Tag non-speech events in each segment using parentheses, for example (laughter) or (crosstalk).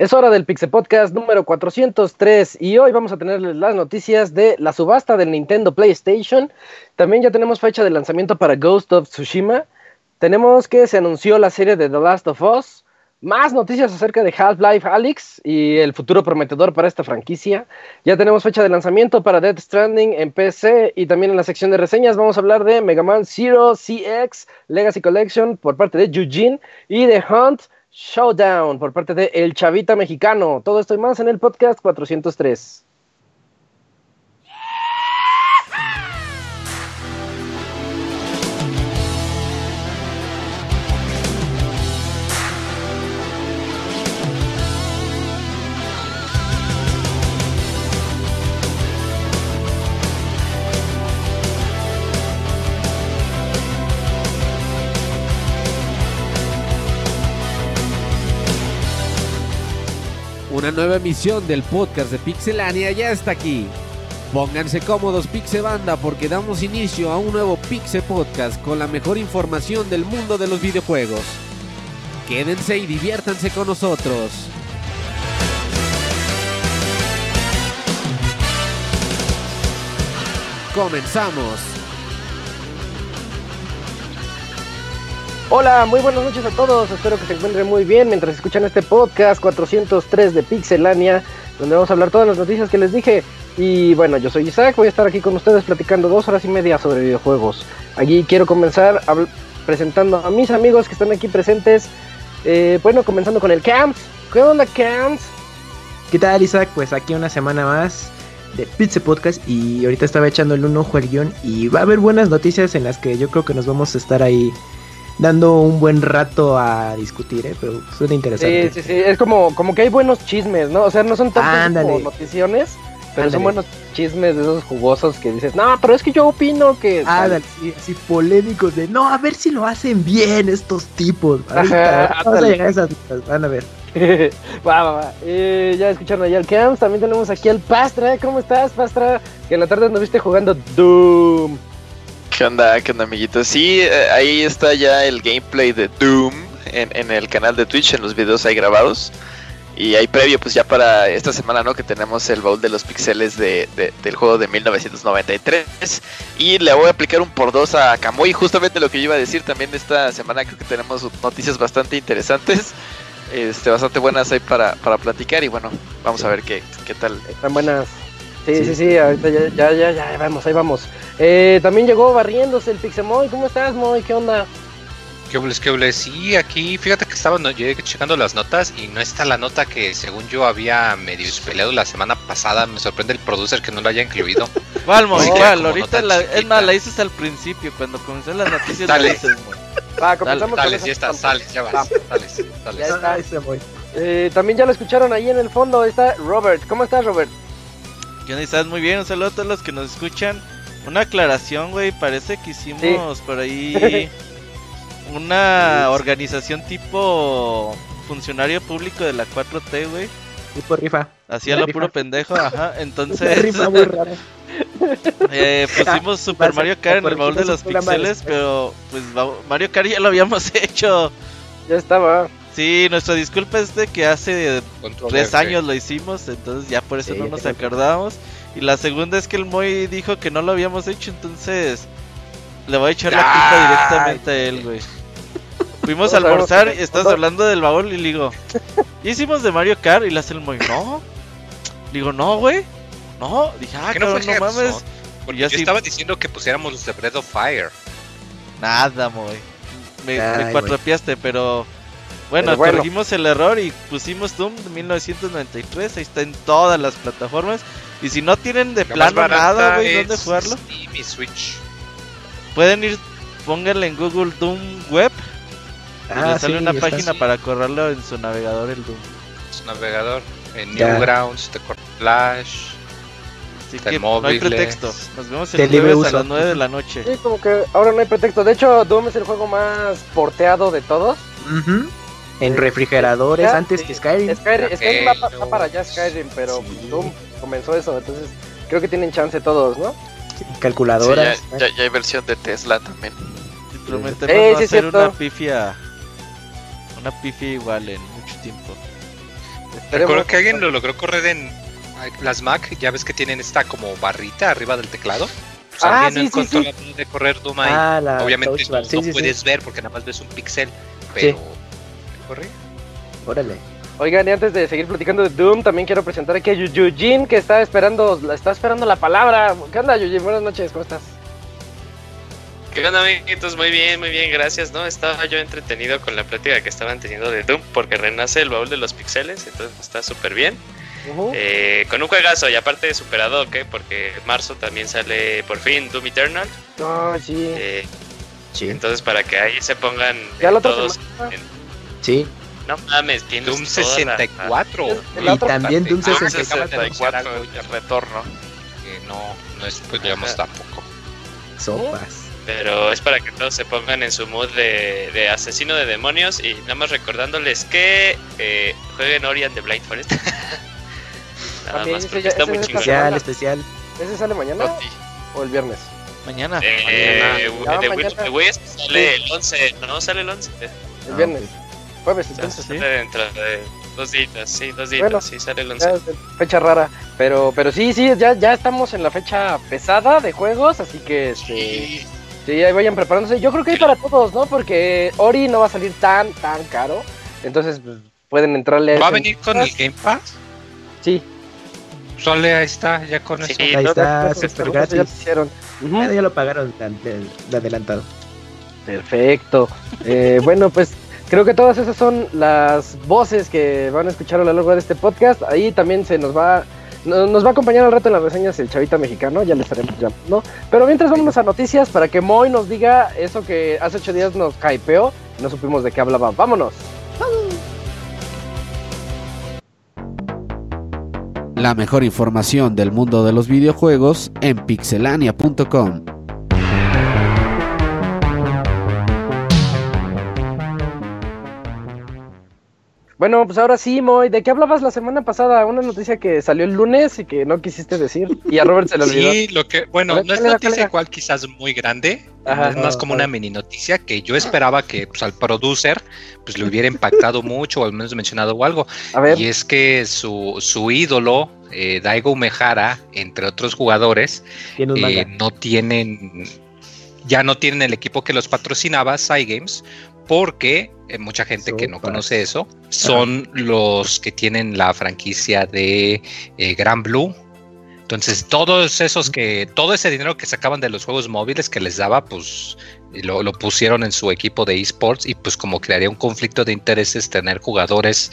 Es hora del Pixel Podcast número 403 y hoy vamos a tenerles las noticias de la subasta del Nintendo PlayStation. También ya tenemos fecha de lanzamiento para Ghost of Tsushima. Tenemos que se anunció la serie de The Last of Us. Más noticias acerca de Half-Life Alyx y el futuro prometedor para esta franquicia. Ya tenemos fecha de lanzamiento para Death Stranding en PC y también en la sección de reseñas vamos a hablar de Mega Man Zero CX Legacy Collection por parte de Eugene y de Hunt Showdown por parte de El Chavita Mexicano. Todo esto y más en el podcast 403. Una nueva emisión del podcast de Pixelania ya está aquí. Pónganse cómodos Pixebanda porque damos inicio a un nuevo Pixel Podcast con la mejor información del mundo de los videojuegos. Quédense y diviértanse con nosotros. Comenzamos. Hola, muy buenas noches a todos. Espero que se encuentren muy bien mientras escuchan este podcast 403 de Pixelania, donde vamos a hablar todas las noticias que les dije. Y bueno, yo soy Isaac, voy a estar aquí con ustedes platicando dos horas y media sobre videojuegos. Aquí quiero comenzar presentando a mis amigos que están aquí presentes. Eh, bueno, comenzando con el Camps. ¿Qué onda, Camps? ¿Qué tal, Isaac? Pues aquí una semana más de Pizza Podcast y ahorita estaba echando el un ojo al guion y va a haber buenas noticias en las que yo creo que nos vamos a estar ahí dando un buen rato a discutir, ¿eh? pero suena interesante. Sí, sí, sí, es como, como que hay buenos chismes, ¿no? O sea, no son tantos como noticiones, pero Ándale. son buenos chismes de esos jugosos que dices, no, pero es que yo opino que... Sí, así polémicos de no, a ver si lo hacen bien estos tipos. (laughs) Ahorita Ajá, vamos a llegar a esas van a ver. (laughs) va, va, va. Eh, ya escucharon allá al Camps, también tenemos aquí al Pastra. ¿Cómo estás, Pastra? Que en la tarde nos viste jugando Doom. ¿Qué onda, qué onda, amiguitos? Sí, eh, ahí está ya el gameplay de Doom en, el canal de Twitch, en los videos ahí grabados. Y hay previo, pues ya para esta semana, ¿no? Que tenemos el baúl de los pixeles de- del juego de 1993. Y le voy a aplicar un por dos a Kamui. Justamente lo que yo iba a decir también esta semana, creo que tenemos noticias bastante interesantes. Este, bastante buenas ahí para, para platicar. Y bueno, vamos a ver qué, qué tal. Están buenas. Sí, sí, sí, Sí. ahorita ya, ya, ya, ya, vamos, ahí vamos. Eh, también llegó barriéndose el Pixemoy. ¿Cómo estás, Moy? ¿Qué onda? ¿Qué hubles, qué hubles? Sí, aquí, fíjate que estaba no, llegué checando las notas y no está la nota que según yo había medio peleado la semana pasada. Me sorprende el producer que no lo haya incluido. (laughs) ¿Cuál, Moy? ¿Cuál? Ahorita la, es más, la dices al principio, cuando comencé las noticias. Dale. la. Va, comenzamos con Sales, esa ya está, sales, ya vas, sales, Ya está. Ay, se voy. Eh, también ya lo escucharon ahí en el fondo. Está Robert. ¿Cómo estás, Robert? ¿Qué onda? ¿Estás muy bien? Un saludo a todos los que nos escuchan. Una aclaración, güey. Parece que hicimos por ahí (laughs) una organización tipo funcionario público de la 4T, güey. Tipo rifa. Hacía lo Rifa. puro pendejo, ajá. (laughs) Entonces, rifa muy rara. (laughs) eh, pusimos Super Mario Kart en el baúl de los pixeles, pero pues Mario Kart ya lo habíamos hecho. Ya estaba. Sí, nuestra disculpa es de que hace tres años lo hicimos, entonces ya por eso Sí, no nos sí. acordamos. Y la segunda es que el Moy dijo que no lo habíamos hecho, entonces le voy a echar la culpa directamente a él, güey. (laughs) Fuimos a almorzar y estás hablando del baúl y le digo, ¿ya (laughs) hicimos de Mario Kart? Y le hace el Moy, no. Le digo, no, güey. No, dije, ah, ¿Qué no cabrón, fue no mames. Porque Yo yo, sí- estaba diciendo que pusiéramos los de Breath of Fire. Nada, Moy. Me, me cuatropiaste, pero bueno, bueno. corregimos el error y pusimos Doom de 1993. Ahí está en todas las plataformas. Y si no tienen de La plano nada, güey, ¿dónde jugarlo? Steam y Switch. Pueden ir, pónganle en Google Doom Web. y Ah, les sale sí, una página así. para correrlo en su navegador el Doom. Su navegador. En Ya. Newgrounds, te Flash. Así que no hay pretexto. Nos vemos el jueves a uso. las 9 de la noche. Sí, como que ahora no hay pretexto. De hecho, Doom es el juego más porteado de todos. Ujú. En refrigeradores, Ya, antes sí. que Skyrim. Skyrim, Skyrim va, va para allá Skyrim, pero Sí. Doom comenzó eso, entonces creo que tienen chance todos, ¿no? Sí, calculadoras. ya, ya- ya hay versión de Tesla también. Prometemos Eh, no sí, hacer cierto. una pifia. Una pifia igual en mucho tiempo. Recuerdo que alguien lo logró correr en las Mac, ya ves que tienen esta como barrita arriba del teclado. Pues Ah, sí, sí, encontró sí. la manera de correr Doom ahí. Ah, la Obviamente no, sí, no sí, sí. puedes ver porque nada más ves un pixel, pero Órale. Oigan, y antes de seguir platicando de Doom, también quiero presentar aquí a Yu- Eugene, que está esperando, la- está esperando la palabra. ¿Qué onda, Eugene? Buenas noches, ¿cómo estás? ¿Qué onda, amiguitos? Muy bien, muy bien, gracias, ¿no? Estaba yo entretenido con la plática que estaban teniendo de Doom, porque renace el baúl de los pixeles, entonces está súper bien. Eh, con un juegazo, y aparte superado, ¿qué? Porque en marzo también sale por fin Doom Eternal. Ay, sí. eh, Sí. entonces, para que ahí se pongan Ya eh, todos. semana. en- Sí. No mames, tienes Doom toda la- 64. El Y también Doom Ah, Doom 64. acabas de anunciar 64, algo, el retorno. que no, no es pues digamos tampoco. Sopas. Pero es para que todos se pongan en su mood de, de asesino de demonios y nada más recordándoles que eh, jueguen Ori and the Blind Forest. (laughs) nada También más porque ya- está muy chingón. Especial, especial. ¿Ese sale mañana Oti. o el viernes? Mañana. Eh, Ya, de mañana. De Wii sale el 11, ¿no? Sale el 11. El Ah, viernes. Jueves, entonces. sí. sale dentro de dos días, sí, dos días, Bueno. sí, sale el Ya 11. es de fecha rara. Pero, pero sí, sí, ya, ya estamos en la fecha pesada de juegos, así que este, sí, ahí vayan preparándose. Yo creo que hay para todos, ¿no? Porque Ori no va a salir tan, tan caro. Entonces, pues, pueden entrarle ¿Va a venir con el Game Pass? Sí, Sole, ahí está, ya con Sí, eso. Ahí no, está, no, no, ya lo gratis. hicieron. Ah, ya lo pagaron de, de- de adelantado. Perfecto. Eh, (laughs) bueno, pues creo que todas esas son las voces que van a escuchar a lo largo de este podcast. Ahí también se nos va no- nos va a acompañar al rato en las reseñas el chavita mexicano, ya le estaremos llamando. Pero mientras vámonos a noticias para que Moy nos diga eso que hace ocho días nos hypeó, no supimos de qué hablaba. Vámonos. La mejor información del mundo de los videojuegos en pixelania.com. Bueno, pues ahora sí, Moy, ¿de qué hablabas la semana pasada? Una noticia que salió el lunes y que no quisiste decir. Y a Robert se le olvidó. Sí, lo que, bueno, ver, no es ¿cuál era, cuál noticia igual quizás muy grande, Ajá. es más como una mini noticia que yo esperaba que pues, al producer pues le hubiera impactado mucho o al menos mencionado o algo. A ver, Y es que su, su ídolo, eh, Daigo Umehara, entre otros jugadores, Tiene eh, no tienen, ya no tienen el equipo que los patrocinaba, Cygames, porque eh, mucha gente que no conoce eso son los que tienen la franquicia de eh, Gran Blue. Entonces, todos esos que, todo ese dinero que sacaban de los juegos móviles que les daba, pues lo, lo pusieron en su equipo de esports y pues como crearía un conflicto de intereses tener jugadores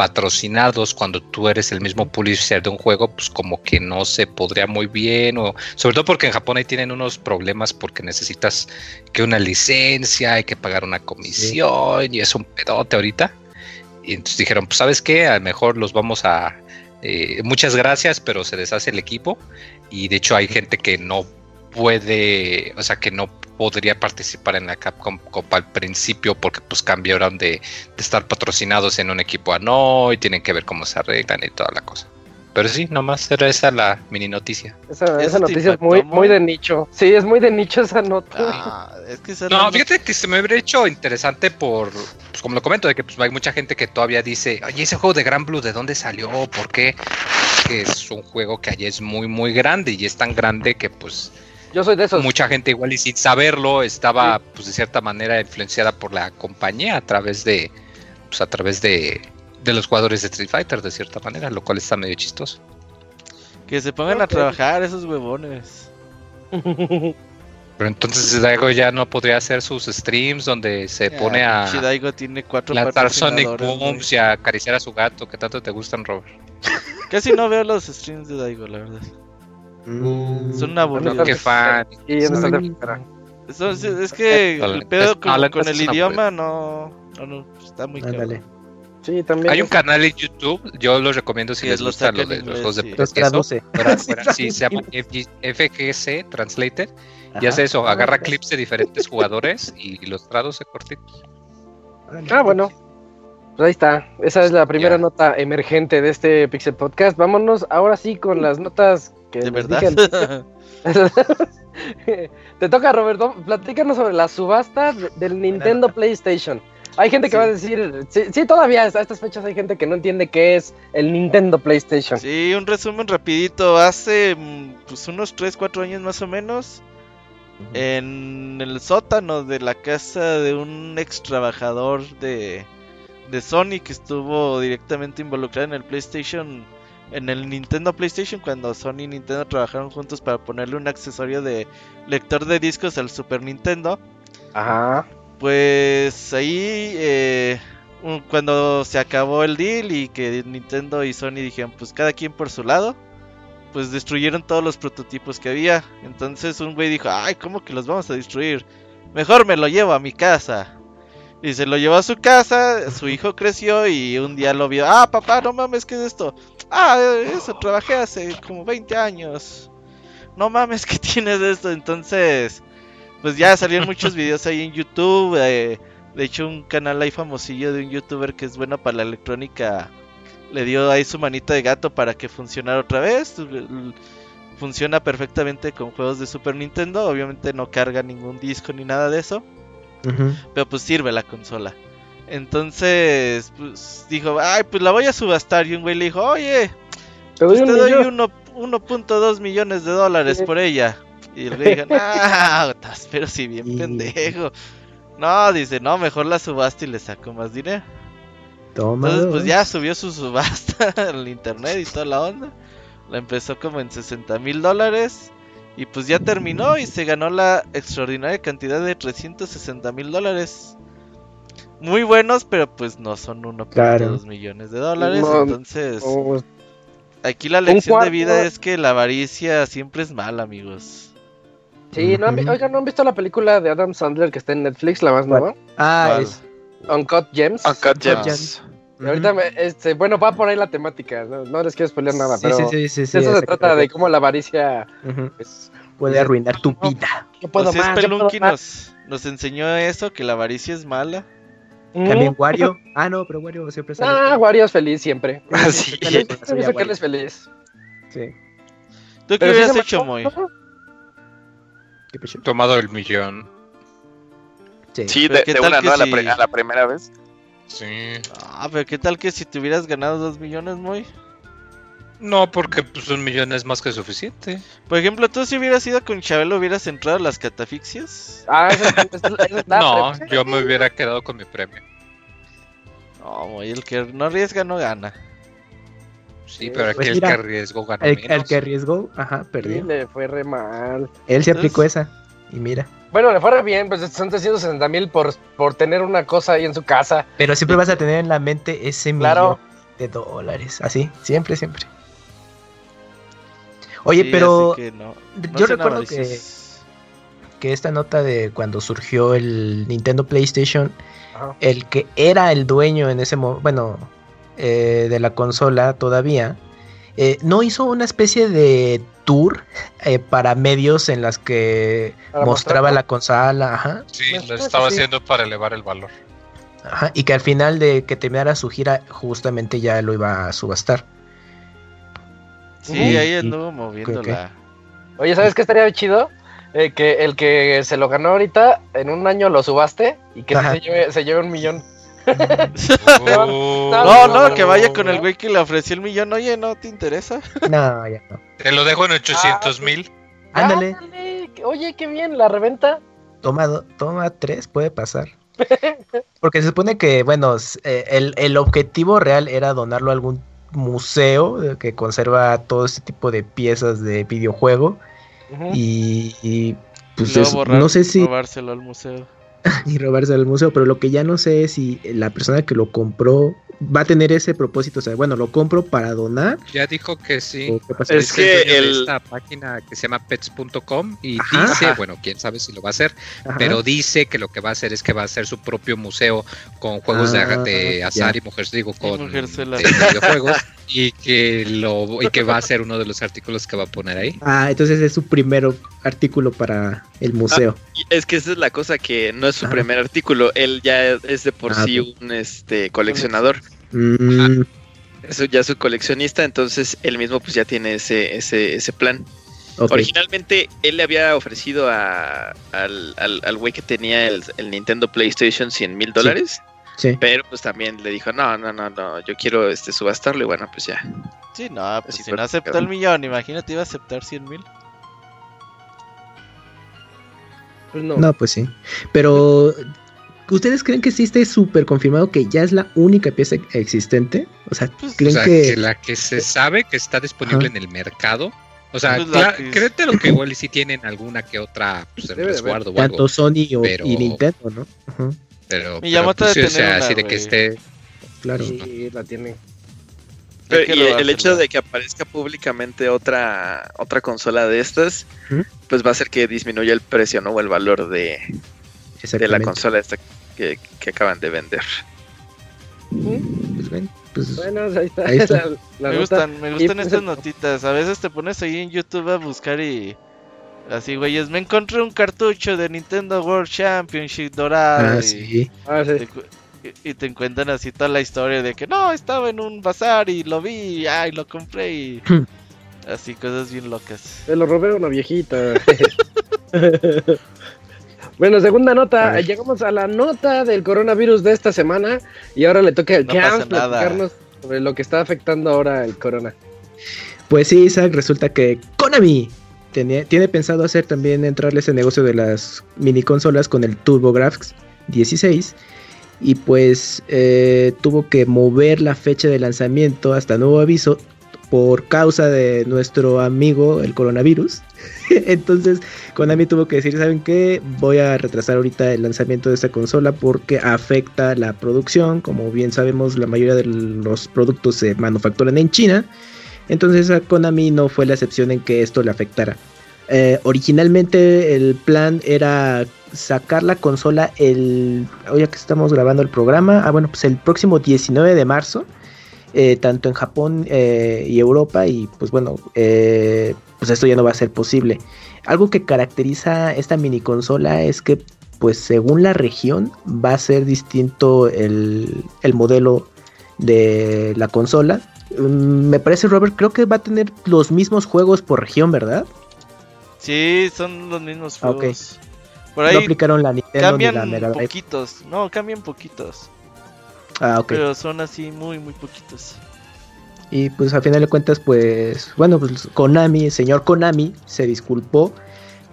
patrocinados cuando tú eres el mismo publisher de un juego, pues como que no se podría muy bien, o sobre todo porque en Japón ahí tienen unos problemas porque necesitas que una licencia, hay que pagar una comisión y es un pedote ahorita. Y entonces dijeron, pues sabes qué, a lo mejor los vamos a... eh, muchas gracias, pero se deshace el equipo y de hecho hay gente que no puede, o sea, que no podría participar en la Capcom Copa al principio porque pues cambiaron de, de estar patrocinados en un equipo a no y tienen que ver cómo se arreglan y toda la cosa. Pero sí, nomás era esa la mini noticia. esa, ¿Eso esa te noticia es muy, muy de nicho. Sí, es muy de nicho esa nota. Ah, es que esa No, no- fíjate que se me hubiera hecho interesante por, pues como lo comento, de que pues, hay mucha gente que todavía dice, oye, ese juego de Gran Blue, ¿de dónde salió? ¿Por qué? Que es un juego que allá es muy, muy grande y es tan grande que pues Yo soy de esos. mucha gente igual y sin saberlo estaba pues de cierta manera influenciada por la compañía a través de, pues a través de, de los jugadores de Street Fighter de cierta manera, lo cual está medio chistoso. Que se pongan a trabajar esos huevones. Pero entonces Daigo ya no podría hacer sus streams donde se pone a... Daigo tiene cuatro lanzar Sonic Booms y a acariciar a su gato, que tanto te gustan, Robert. Casi no veo los streams de Daigo, la verdad. Mm, Son aburridos. Qué fan. Y Soy-. Son- es, es que el pedo con, no, el una idioma no, no, no, está muy. Sí, también. Hay un canal en YouTube, yo los recomiendo si Que les lo gusta saca lo en de los juegos de sí. Los traduce. sí, (laughs) se llama FG FGC Translated y hace eso, Ah, agarra ok. clips de diferentes jugadores y los traduce cortitos. Ah, bueno. Pues ahí está. Esa es la primera Ya. nota emergente de este Pixel Podcast. Vámonos ahora sí con las notas que ¿De verdad? dije (laughs) Te toca, Roberto. Platícanos sobre la subasta de- del Nintendo PlayStation. Hay gente que Sí. va a decir, sí, sí, todavía a estas fechas hay gente que no entiende qué es el Nintendo PlayStation. Sí, un resumen rapidito. Hace mm, pues unos 3, 4 años más o menos, en el sótano de la casa de un ex trabajador de, de Sony que estuvo directamente involucrado en el PlayStation, en el Nintendo PlayStation, cuando Sony y Nintendo trabajaron juntos para ponerle un accesorio de lector de discos al Super Nintendo. Ajá. Pues ahí, eh, cuando se acabó el deal y que Nintendo y Sony dijeron, pues cada quien por su lado, pues destruyeron todos los prototipos que había. Entonces un güey dijo, ay, ¿cómo que los vamos a destruir? Mejor me lo llevo a mi casa. Y se lo llevó a su casa, su hijo creció y un día lo vio, ah, papá, no mames, ¿qué es esto? Ah, eso, trabajé hace como 20 años. No mames, ¿qué (laughs) tienes de esto? Entonces pues ya salieron muchos videos ahí en YouTube. eh, de hecho, un canal ahí famosillo de un youtuber que es bueno para la electrónica le dio ahí su manita de gato para que funcionara otra vez. Funciona perfectamente con juegos de Super Nintendo. Obviamente no carga ningún disco ni nada de eso. Pero pues sirve la consola. Entonces, pues dijo, ay, pues la voy a subastar. Y un güey le dijo, oye, Te pues doy te un doy millón. uno- 1.2 millones de dólares por ella. Y el güey dijo, ah, pero si bien pendejo. No, dice, no, mejor la subasta y le saco más dinero. Toma. Entonces, pues ya subió su subasta (laughs) al internet y toda la onda. La empezó como en 60 mil dólares. Y pues ya terminó y se ganó la extraordinaria cantidad de 360 mil dólares. Muy buenos, pero pues no son 1.2 Claro. millones de dólares. No, entonces, Oh, aquí la lección de vida es que la avaricia siempre es mala, amigos. sí, ¿no han, oigan, ¿no han visto la película de Adam Sandler que está en Netflix, la más nueva? Ah, ¿Cuál? es. Uncut Gems. Uncut Gems. Y ahorita, me- este, bueno, va por ahí la temática. No, no les quiero spoiler nada, Sí, pero sí, sí, sí, sí, de eso se trata de cómo la avaricia Ujú. pues, Puede arruinar tu No. vida. yo puedo Pues es más, yo puedo Pelunky más. nos, nos enseñó eso, que la avaricia es mala. Mm. También Wario. (laughs) Ah, no, pero Wario siempre sale. Ah, Wario es feliz siempre. (laughs) Ah, sí. Feliz, Soy He visto que él es feliz. Sí. ¿Tú qué hubieras hecho, Moy? ¿no? ¿Qué? Tomado el millón. Sí. De, ¿qué de una, ¿no? A la, a la primera vez. Sí. Ah, pero qué tal que si te hubieras ganado dos millones, Moy. No, porque pues un millón es más que suficiente. Por ejemplo, tú si hubieras ido con Chabelo, hubieras entrado a las catafixias. Ah, (laughs) No, yo me hubiera quedado con mi premio. No, Moy, el que no arriesga no gana. Sí, Sí, pero aquí pues el mira, que arriesgó ganó El, el que arriesgó, ajá, Sí, perdió. le fue re mal. Él se Entonces- aplicó esa. Y mira. Bueno, le fue re bien, pues son 360 mil por, por tener una cosa ahí en su casa. Pero siempre vas a tener en la mente ese Claro. millón de dólares. Así, siempre, siempre. Oye, Sí, pero así que no, no yo recuerdo que, que esta nota de cuando surgió el Nintendo PlayStation, Ajá. el que era el dueño en ese momento, bueno, eh, de la consola todavía, eh, no hizo una especie de tour eh, para medios en las que Para mostraba mostrarlo. la consola, ajá, Sí, lo estaba sí. haciendo para elevar el valor. ajá, y que al final de que terminara su gira, justamente ya lo iba a subastar. Sí, ahí Y- anduvo moviendo ¿qué? la... Oye, ¿sabes qué estaría chido? Eh, que el que se lo ganó ahorita, en un año lo subaste y que lleve, se lleve un millón. (laughs) Uh, No, no, que vaya con el güey que le ofreció el millón. Oye, ¿no te interesa? (laughs) No, ya no. Te lo dejo en 800 mil. Ándale, Ándale, Oye, qué bien, la reventa. toma, do- toma tres, puede pasar. Porque se supone que, bueno, eh, el, el objetivo real era donarlo a algún museo eh, que conserva todo ese tipo de piezas de videojuego. Y, y, pues es- borrar- no sé si Robárselo al museo. (laughs) y robarse al museo, pero lo que ya no sé es si la persona que lo compró va a tener ese propósito, o sea, bueno, lo compro para donar Ya dijo que sí. Es que el- esta página que se llama pets.com y Ajá. dice, Ajá. bueno, quién sabe si lo va a hacer, Ajá. pero dice que lo que va a hacer es que va a hacer su propio museo con juegos Ah, de, de azar ya. y mujeres, digo, Y con de videojuegos (laughs) y que lo y que va a ser uno de los artículos que va a poner ahí. Ah, entonces es su primer artículo para el museo. Y es que esa es la cosa que no es su Ajá. primer artículo, él ya es de por Ah, sí un este coleccionador. Mm, Eso ya es un coleccionista, entonces él mismo pues ya tiene ese ese ese plan. Originalmente él le había ofrecido a, al, al, al güey que tenía el, el Nintendo PlayStation 100 mil dólares, Sí. Pero pues también le dijo, no, no, no, no, yo quiero este subastarlo y bueno, pues ya. Sí, no, pues Así si no el aceptó el millón, imagínate, iba a aceptar 100 mil. Pues no. No, pues sí. Pero, ¿ustedes creen que sí esté súper confirmado que ya es la única pieza existente? O sea, Pues, ¿creen o sea, que... que... la que se sabe que está disponible Ajá. en el mercado. O sea, Pues la cla- que- igual y sí tienen alguna que otra pues, de resguardo o tanto algo. Sony o, pero- y Nintendo, ¿no? Ajá, Pero, Miyamoto pero, pues, debe sí, o sea, tener una, así de que esté. claro. Sí, la tiene. Pero, y el hecho de que aparezca públicamente otra otra consola de estas, Ujú. pues va a hacer que disminuya el precio, ¿no? O el valor de, de la consola esta que, que acaban de vender. Pues, ven, pues, Bueno, ahí está. Ahí está. La, (laughs) la me nota. gustan, me gustan pues, estas notitas. A veces te pones ahí en YouTube a buscar y. Así, güeyes, me encontré un cartucho de Nintendo World Championship dorado. ah, y, sí. Ah, sí. te cu- y- y te encuentran así toda la historia de que no, estaba en un bazar y lo vi, y, ay, lo compré y. (laughs) Así, cosas bien locas. Se lo robé a una viejita. (laughs) (laughs) bueno, segunda nota. Llegamos a la nota del coronavirus de esta semana. Y ahora le toca al No nada. platicarnos sobre lo que está afectando ahora el corona. Pues sí, Isaac, resulta que Konami tiene pensado hacer también entrarle ese negocio de las mini consolas con el TurboGrafx 16 y pues eh, tuvo que mover la fecha de lanzamiento hasta nuevo aviso por causa de nuestro amigo el coronavirus. (laughs) Entonces Konami tuvo que decir, ¿saben qué? Voy a retrasar ahorita el lanzamiento de esta consola porque afecta la producción. Como bien sabemos, la mayoría de los productos se manufacturan en China. Entonces a Konami no fue la excepción en que esto le afectara. Eh, originalmente el plan era sacar la consola el... Hoy que estamos grabando el programa. Ah, bueno, pues el próximo 19 de marzo. eh, tanto en Japón eh, y Europa. Y pues bueno, pues esto ya no va a ser posible. Algo que caracteriza esta mini consola es que pues según la región va a ser distinto el, el modelo de la consola. Mm, Me parece, Robert, creo que va a tener los mismos juegos por región, ¿verdad? Sí, son los mismos Ah, juegos. Por No ahí aplicaron la Nintendo ni cambian la Mega Drive. poquitos. No, cambian poquitos. Ah, ok. Pero son así muy, muy poquitos. Y pues a final de cuentas, pues, bueno, pues Konami, el señor Konami, se disculpó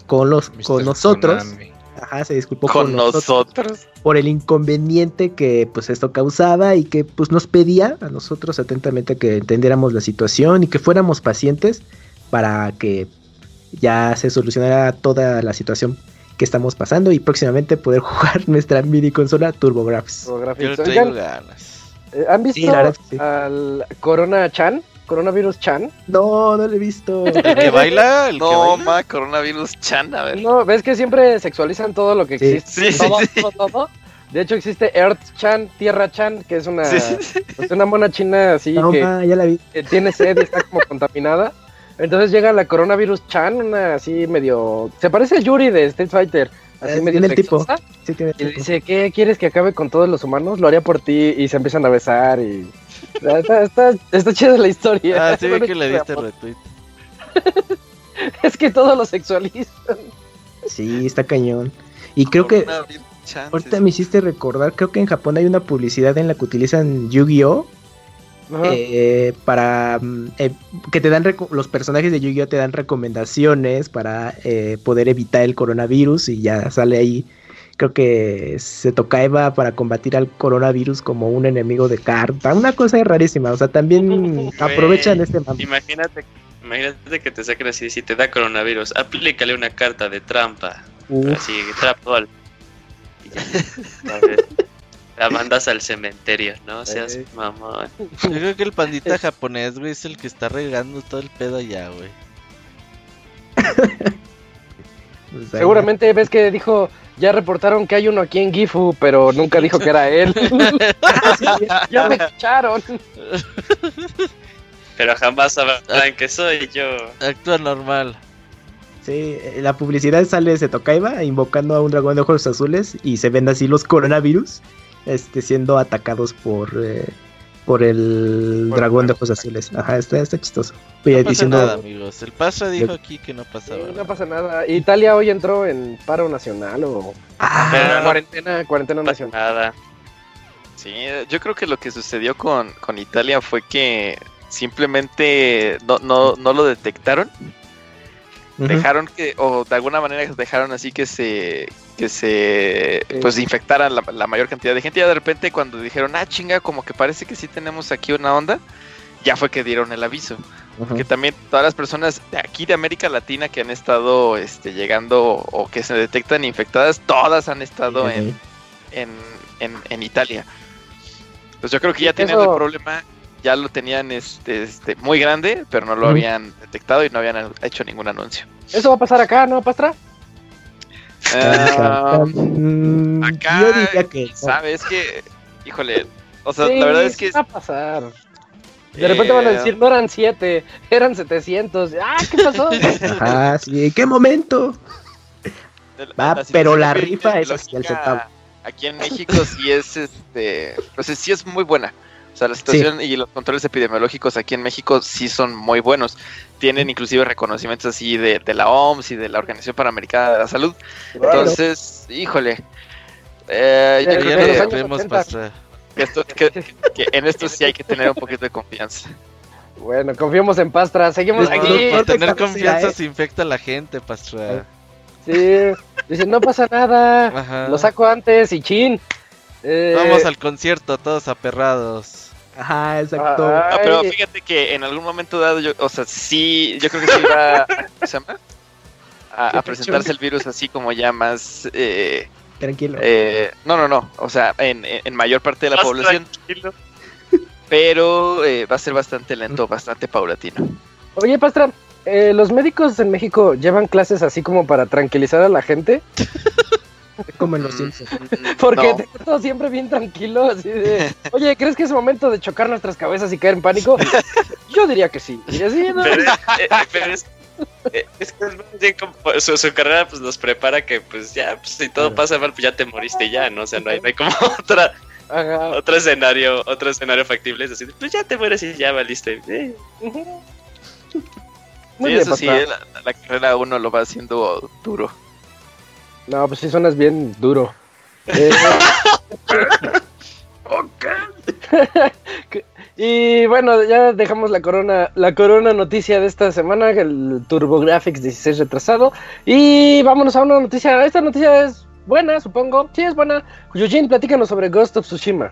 con los, con nosotros. Konami. Ajá, se disculpó Con con, nosotros nosotros. por el inconveniente que pues esto causaba y que pues nos pedía a nosotros atentamente que entendiéramos la situación y que fuéramos pacientes para que ya se solucionara toda la situación que estamos pasando y próximamente poder (laughs) jugar nuestra mini consola TurboGrafx. Yo Oigan, ganas. eh, ¿Han visto Sí, la verdad que sí. al Corona Chan? Coronavirus Chan. No, no lo he visto. (laughs) ¿El que baila? ¿El que No, baila? ma, coronavirus chan, a ver. No, ves que siempre sexualizan todo lo que Sí. existe. Sí, sí, todo, sí. todo, todo. De hecho, existe Earth Chan, Tierra Chan, que es una, Sí, sí, sí. pues, una mona china así No, que, ma, ya la vi. que tiene sed y está como contaminada. Entonces llega la coronavirus Chan, una así medio. Se parece a Yuri de Street Fighter, así Eh, medio tiene el tipo. sexosa. Sí, tiene Y le tipo. dice, ¿qué quieres que acabe con todos los humanos? Lo haría por ti. Y se empiezan a besar y. Está, está, está chida la historia. Ah, sí, vi que le diste retweet. (laughs) Es que todo lo sexualizan. Sí, está cañón. Y creo que ahorita me hiciste recordar, creo que en Japón hay una publicidad en la que utilizan Yu-Gi-Oh! Eh, para mm, eh, que te dan los personajes de Yu-Gi-Oh te dan recomendaciones para eh, poder evitar el coronavirus y ya sale ahí creo que se toca Eva para combatir al coronavirus como un enemigo de carta una cosa rarísima o sea también (laughs) aprovechan este mame. Imagínate, imagínate que te saquen así, si te da coronavirus, aplícale una carta de trampa. Uf, Así, trapol. Y ya. La mandas al cementerio, ¿no? Seas Eh. mamón. Yo creo que el pandita japonés, güey, es el que está regando todo el pedo allá, güey. (laughs) pues, Seguramente ves que dijo, ya reportaron que hay uno aquí en Gifu, pero nunca dijo que era él. (laughs) (laughs) ya me echaron. Pero jamás sabrán que soy yo. Actúa normal. Sí, en la publicidad sale Setokaiba invocando a un dragón de ojos azules y se ven así los coronavirus este, siendo atacados por, eh, por el Por- dragón de ojos azules. Ajá, está, está chistoso. Oye, No pasa diciendo, nada, amigos. El Pastra dijo aquí que no pasaba. Sí, no pasa nada. Italia hoy entró en paro nacional o Ah, cuarentena, cuarentena nacional. nada. Sí, yo creo que lo que sucedió con, con Italia fue que simplemente no, no, no lo detectaron. Dejaron que, o de alguna manera dejaron así que se, que se, pues infectaran la, la mayor cantidad de gente. Y de repente cuando dijeron, ah, chinga, como que parece que sí tenemos aquí una onda, ya fue que dieron el aviso. Ujú. Que también todas las personas de aquí de América Latina que han estado este, llegando o que se detectan infectadas, todas han estado en, en, en, en Italia. Pues yo creo que ya tenían Eso- el problema, ya lo tenían este, este, muy grande, pero no lo habían detectado y no habían hecho ningún anuncio. Eso va a pasar acá, ¿no, Pastra? Ah, acá, yo diría que no. ¿Sabes? que, híjole, o sea, Sí, la verdad es que... va a pasar. De repente van a eh, decir, no eran 7, eran 700. Ah, ¿qué pasó? (laughs) Ajá, sí, ¿en qué momento? Va, pero situación la epi- rifa es epidemiológica centavo. Aquí en México sí es, este, pues sí es muy buena. O sea, la situación y los controles epidemiológicos aquí en México sí son muy buenos. Tienen inclusive reconocimientos así de, de la OMS y de la Organización Panamericana de la Salud. Entonces, híjole. eh, yo creo que, años vemos, 80. Pastra. que esto- que- que en esto sí hay que tener un poquito de confianza. Bueno, confiemos en Pastra, seguimos aquí. Por tener confianza eh. se infecta a la gente, Pastra. Sí, dicen, no pasa nada. Ajá. Lo saco antes y chin. Eh, Vamos al concierto, todos aperrados. Ajá, exacto. Ah, No, pero fíjate que en algún momento dado, yo, o sea, sí, yo creo que sí va a. A, a presentarse el virus así como ya más... Eh, Tranquilo. eh, no, no, no, o sea, en, en mayor parte de la Más población, tranquilo. pero eh, va a ser bastante lento, bastante paulatino. Oye, Pastra, eh, ¿los médicos en México llevan clases así como para tranquilizar a la gente? (laughs) como en los Simpsons. (laughs) Porque No. todo siempre bien tranquilo, así de, oye, ¿crees que es momento de chocar nuestras cabezas y caer en pánico? (laughs) Yo diría que sí. Y así, ¿no? Pero, eh, pero es, eh, es que es más bien como su, su carrera pues nos prepara que pues ya, pues si todo pasa mal, pues ya te moriste ya, ¿no? O sea, no hay, no hay como otra, Ajá. otro escenario, otro escenario factible, es decir, pues ya te mueres y ya valiste. Eh, Ujú. Sí, Muy bien, eso sí, eh, la, la carrera uno lo va haciendo duro. No, pues sí suenas bien duro. (laughs) Eh, (laughs) y bueno, ya dejamos la corona, la corona noticia de esta semana, el TurboGrafx 16 retrasado. Y vámonos a una noticia. Esta noticia es buena, supongo. Sí, es buena. Yujin, platícanos sobre Ghost of Tsushima.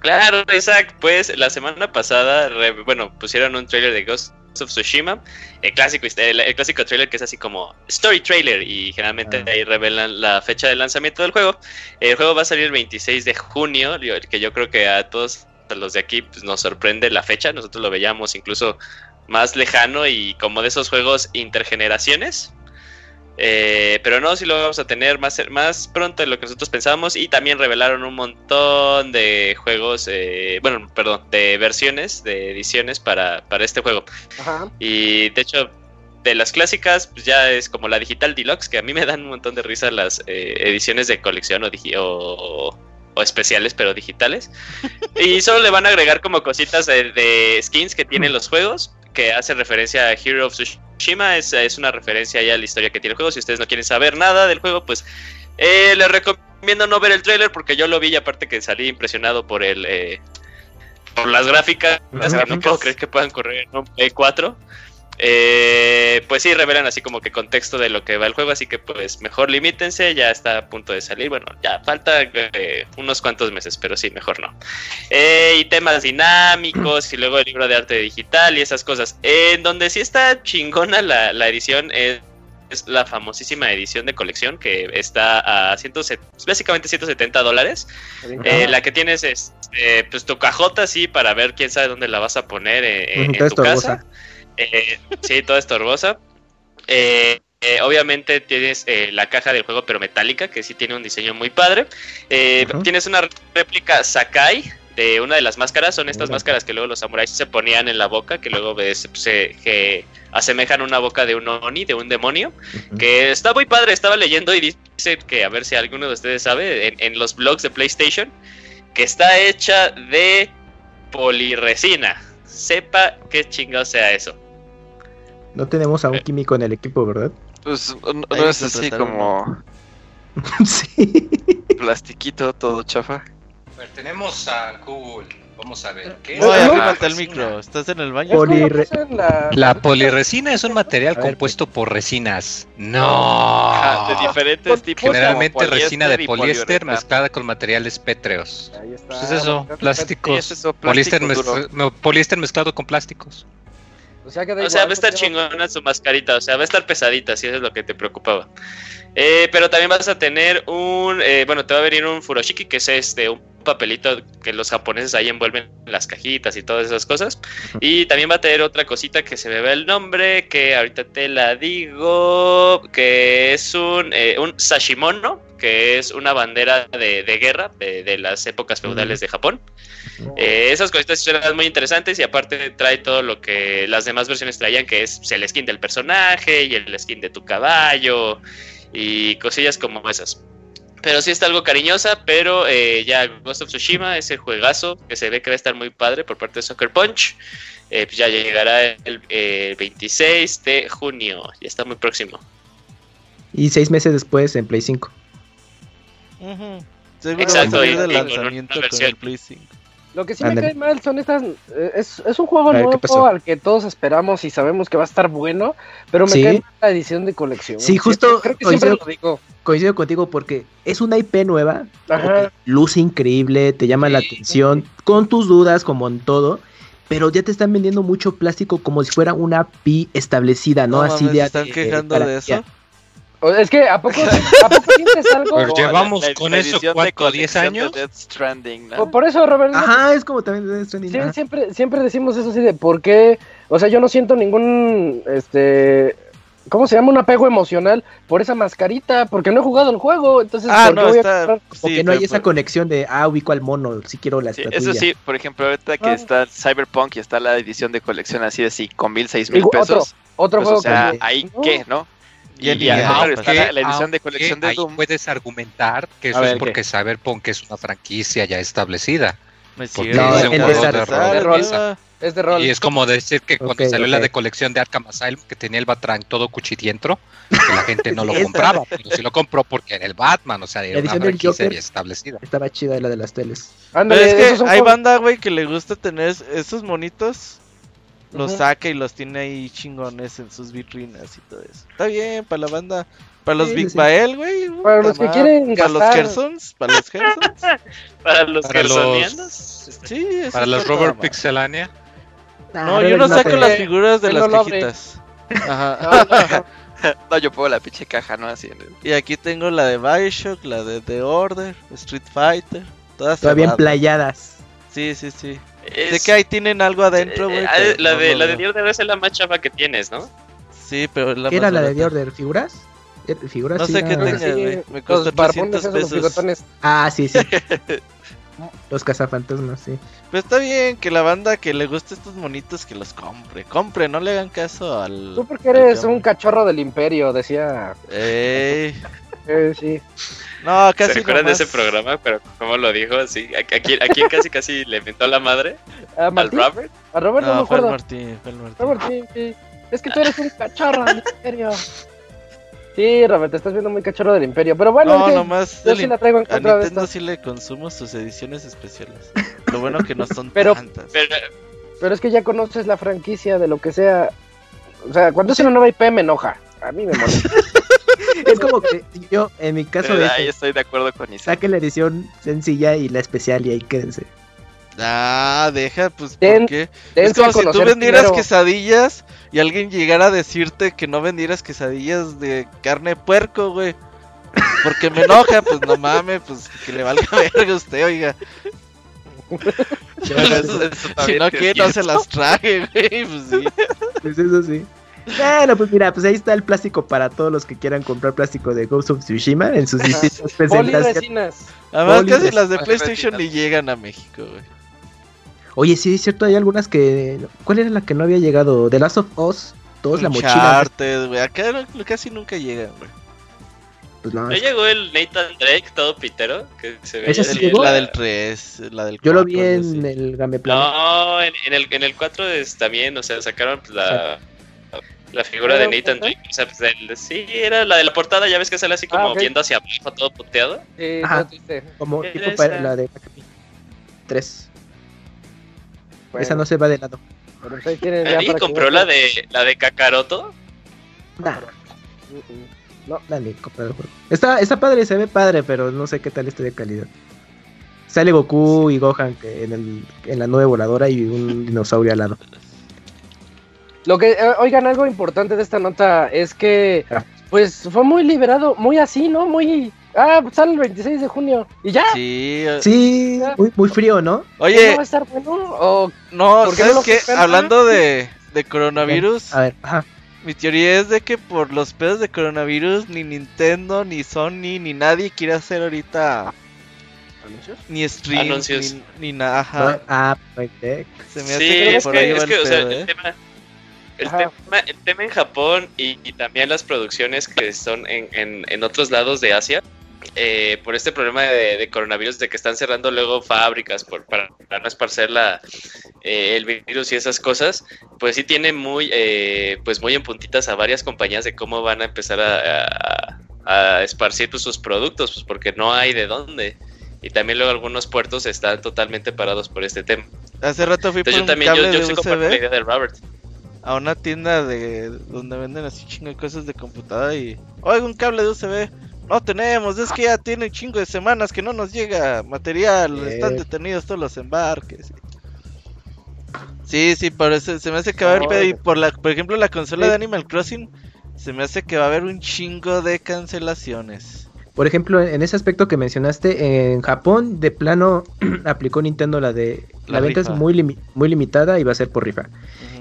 Claro, Isaac, pues la semana pasada, re- bueno, pusieron un trailer de Ghost of Tsushima, el clásico, el, el clásico trailer que es así como story trailer y generalmente Ah. ahí revelan la fecha de lanzamiento del juego. El juego va a salir el 26 de junio, que yo creo que a todos los de aquí pues, nos sorprende la fecha, nosotros lo veíamos incluso más lejano y como de esos juegos intergeneraciones. Eh, pero no, sí lo vamos a tener más, más pronto de lo que nosotros pensábamos. Y también revelaron un montón de juegos, eh, bueno, perdón, de versiones, de ediciones para, para este juego. Ajá. Y de hecho, de las clásicas, pues ya es como la digital deluxe, que a mí me dan un montón de risa las eh, ediciones de colección o, o, o especiales, pero digitales. (laughs) y solo le van a agregar como cositas de, de skins que tienen los juegos, que hace referencia a Hero of Tsushima. Es, es una referencia ya a la historia que tiene el juego. Si ustedes no quieren saber nada del juego, pues eh, les recomiendo no ver el trailer porque yo lo vi y aparte que salí impresionado por el... eh, por las gráficas, que no puedo creer que puedan correr en un Play 4. Eh, pues sí, revelan así como que contexto de lo que va el juego, así que pues mejor limítense, ya está a punto de salir, bueno, ya falta eh, unos cuantos meses, pero sí, mejor no. Eh, y temas dinámicos y luego el libro de arte digital y esas cosas. En donde sí está chingona la, la edición es, es la famosísima edición de colección que está a 100, básicamente 170 dólares. Eh, la que tienes es eh, pues tu cajota así para ver quién sabe dónde la vas a poner eh, en tu casa. Eh, sí, toda estorbosa. Eh, eh, obviamente tienes eh, la caja del juego, pero metálica, que sí tiene un diseño muy padre. Tienes una réplica Sakai de una de las máscaras. Son estas máscaras que luego los samuráis se ponían en la boca, que luego ves, se, que asemejan una boca de un oni, de un demonio. Que está muy padre, estaba leyendo y dice que, a ver si alguno de ustedes sabe, en, en los blogs de PlayStation, que está hecha de poliresina. Sepa qué chingado sea eso. No tenemos a un químico en el equipo, ¿verdad? Pues no, es así como (laughs) sí. plastiquito todo chafa. A ver, tenemos a Google. Vamos a ver. ¿qué No, es la el micro. ¿Estás en el baño? Poli- ¿Cómo Polirre- pusen la- La poliresina es un material ver, compuesto por resinas. No. de diferentes tipos. Generalmente resina de poliéster mezclada con materiales pétreos. Ahí está. Pues es eso, plásticos. Es eso, poliéster, plástico mez- poliéster mezclado con plásticos. O sea, que da O sea, igual, va a estar chingona su mascarita, o sea, va a estar pesadita, si eso es lo que te preocupaba. Eh, pero también vas a tener un, eh, bueno, te va a venir un furoshiki, que es este, un papelito que los japoneses ahí envuelven las cajitas y todas esas cosas. Y también va a tener otra cosita que se me ve el nombre, que ahorita te la digo, que es un, eh, un sashimono, que es una bandera de, de guerra de, de las épocas feudales de Japón. Eh, esas cositas suenan muy interesantes y aparte trae todo lo que las demás versiones traían, que es pues, el skin del personaje y el skin de tu caballo y cosillas como esas. Pero sí está algo cariñosa, pero eh, ya Ghost of Tsushima, ese juegazo que se ve que va a estar muy padre por parte de Soccer Punch, eh, pues ya llegará el eh, 26 de junio, ya está muy próximo. Y seis meses después en Play 5. Ujú. Seguro Exacto, va a y- de con lanzamiento con versión. el Play 5. Lo que sí me cae mal son estas. eh, Es, es un juego A ver, ¿qué nuevo al que todos esperamos y sabemos que va a estar bueno, pero me Sí. cae mal la edición de colección. Sí, justo Creo que siempre coincido- lo digo. Coincido contigo porque es una IP nueva, Ajá. luce increíble, te llama la atención, con tus dudas como en todo, pero ya te están vendiendo mucho plástico como si fuera una IP establecida, ¿no? No Así mames, de ¿se están quejando de eso? Es que, ¿a poco, ¿a poco sientes (laughs) algo? Pero llevamos la- la- con eso, ¿cuánto? ¿10 colección de años? Death Stranding, ¿no? Por eso, Robert, Ajá, es como también de Stranding, siempre, siempre decimos eso así de por qué. O sea, yo no siento ningún. Este. ¿Cómo se llama? Un apego emocional por esa mascarita, porque no he jugado el juego. Entonces, Ah, ¿por qué no, voy a está. comprar? O sí, que no hay pero- esa conexión de, ah, ubico al mono, si quiero la Sí, estatuilla. eso sí, por ejemplo, ahorita que Ah. está Cyberpunk y está la edición de colección así de 5 mil, 6 mil Digo, otro, pesos, otro pues, juego o sea, que- ahí No. qué, ¿no? Y el ya, Aunque- claro, está la, la edición de colección de Doom. puedes argumentar que eso A es ver, porque ¿qué? Cyberpunk es una franquicia ya establecida. No es de rol. es de. Y es como decir que cuando Ok, salió la ok. de colección de Arkham Asylum, que tenía el Batrán todo cuchidientro, que la gente no lo (laughs) compraba, pero sí lo compró porque era el Batman, o sea, La era una franquicia Joker. ya establecida. Estaba chida la de las teles. Ándale, Pero es que hay banda, güey, que le gusta tener esos monitos. Los saca y los tiene ahí chingones en sus vitrinas y todo eso. Está bien, para la banda. Para los Sí, Big sí. Bael, güey. Para puta los que quieren Para los gastar. Gersons. Para los Gersons. (laughs) Para los Para los- gersonianos, Sí, eso Para los Robert. Pixelania, No, yo no saco las figuras de las no cajitas. (laughs) Ajá. No, no, (laughs) No, yo pongo la pinche caja, ¿no? Así en el- Y aquí tengo la de Bioshock, la de The Order, Street Fighter. Todas Todavía cerradas. playadas. Sí, sí, sí. Es- Sé que ahí tienen algo adentro, güey. eh, pero la no de lo la de. The Order es la más chafa que tienes, ¿no? Sí, pero la ¿Qué más era la de. The Order? ¿Figuras? Eh, ¿Figuras? No sé qué no, tenga, sí, güey. Me costó los barbones 300 esos, los pesos. bigotones. Ah, sí, sí. (laughs) Los cazafantasmas, sí. Pero está bien que la banda que le guste estos monitos que los compre. Compre, no le hagan caso al. Tú porque eres un cachorro del imperio, decía. Ey. Eh, sí. No, ¿Se casi recuerdan de nomás- ese programa? Pero como lo dijo, así, ¿a, a quién, a quién casi casi le inventó la madre? ¿A ¿Al? Robert? A Robert no, me No, fue el acuerdo. Martín, Martín. Robert, sí, sí. Es que tú eres un cachorro del imperio. Sí, Robert, te estás viendo muy cachorro del imperio. Pero bueno, No, es que nomás. yo sí la traigo en a contra de Nintendo esto. sí le consumo sus ediciones especiales. Lo bueno que no son Pero- tantas. Pero, Pero es que ya conoces la franquicia de lo que sea. O sea, cuando es una nueva IP me enoja. A mí me molesta. (laughs) (laughs) Es como que yo, en mi caso, de Ahí estoy de acuerdo con Isaac. saque la edición sencilla y la especial y ahí quédense. Ah, deja, pues, Den- ¿por qué? Es como si tú vendieras primero. quesadillas y alguien llegara a decirte que no vendieras quesadillas de carne de puerco, güey. Porque me enoja, pues no mames, pues que le valga (laughs) verga a usted, oiga. (laughs) Eso- eso si también no es quiere, no se las trague, güey, pues sí. Pues eso sí. Bueno, pues mira, pues ahí está el plástico para todos los que quieran comprar plástico de Ghost of Tsushima en sus distintas presentaciones. Además, Poli- casi las de PlayStation ni llegan a México, güey. Oye, sí, es cierto, hay algunas que. ¿Cuál era la que no había llegado? The Last of Us 2, la mochila. Güey. Acá casi nunca llegan, güey. Pues no, ¿No es- llegó el Nathan Drake todo pitero? Que se veía ¿Ese sí llegó? La del 3, la del yo lo 4, vi en el Game Plan. No, en, en el, en el 4 es también, o sea, sacaron pues, la, la figura de ¿Pero Nathan? Drake. O sea, pues, el- sí, era la de la portada, ya ves que sale así como Ah, viendo hacia abajo, todo puteado. Sí, Ajá. Como tipo esa. la de 3. Bueno, Esa no se va de lado. pero pues que compró la de la de Kakaroto. Nah. No, dale, compra el juego. Está, está padre, se ve padre, pero no sé qué tal esté de calidad. Sale Goku y Gohan que en, el, en la nube voladora y un dinosaurio al lado. Lo que, eh, oigan, algo importante de esta nota es que, Ah. pues, fue muy liberado, muy así, ¿no? Muy, ah, pues, sale el 26 de junio y ya. Sí, eh, Sí, muy, muy frío, ¿no? ¿No oye, va a estar bueno? O, no, ¿por qué no ¿sabes lo qué? Hablando de, de coronavirus, A ver, ajá. mi teoría es de que por los pedos de coronavirus, ni Nintendo, ni Sony, ni nadie quiere hacer ahorita ni stream, Anuncios. ni, ni nada. Ajá. Ah, perfecto. Se me Sí, hace que es por que, ahí va es el que, o sea, el ¿eh? tema, el, tema, el tema en Japón y, y también las producciones que son en, en, en otros lados de Asia, eh, por este problema de, de coronavirus, de que están cerrando luego fábricas por, para, para no esparcer la, eh, el virus y esas cosas, pues sí tiene muy, eh, pues muy en puntitas a varias compañías de cómo van a empezar a, a- a esparcir pues, sus productos, pues porque no hay de dónde. Y también luego algunos puertos están totalmente parados por este tema. Hace rato fui por yo un también, yo, cable yo de sí comparto la idea de Robert. A una tienda de donde venden así chingo de cosas de computadora y oiga un cable de USB. No tenemos, es que ya tiene chingo de semanas que no nos llega material, están detenidos todos los embarques. Sí, sí, por eso se me hace que va a haber no. por la, por ejemplo la consola Sí. de Animal Crossing se me hace que va a haber un chingo de cancelaciones. Por ejemplo, en ese aspecto que mencionaste, en Japón de plano (clears throat) aplicó Nintendo la de la, La venta rifa. es muy, limi- muy limitada y va a ser por rifa.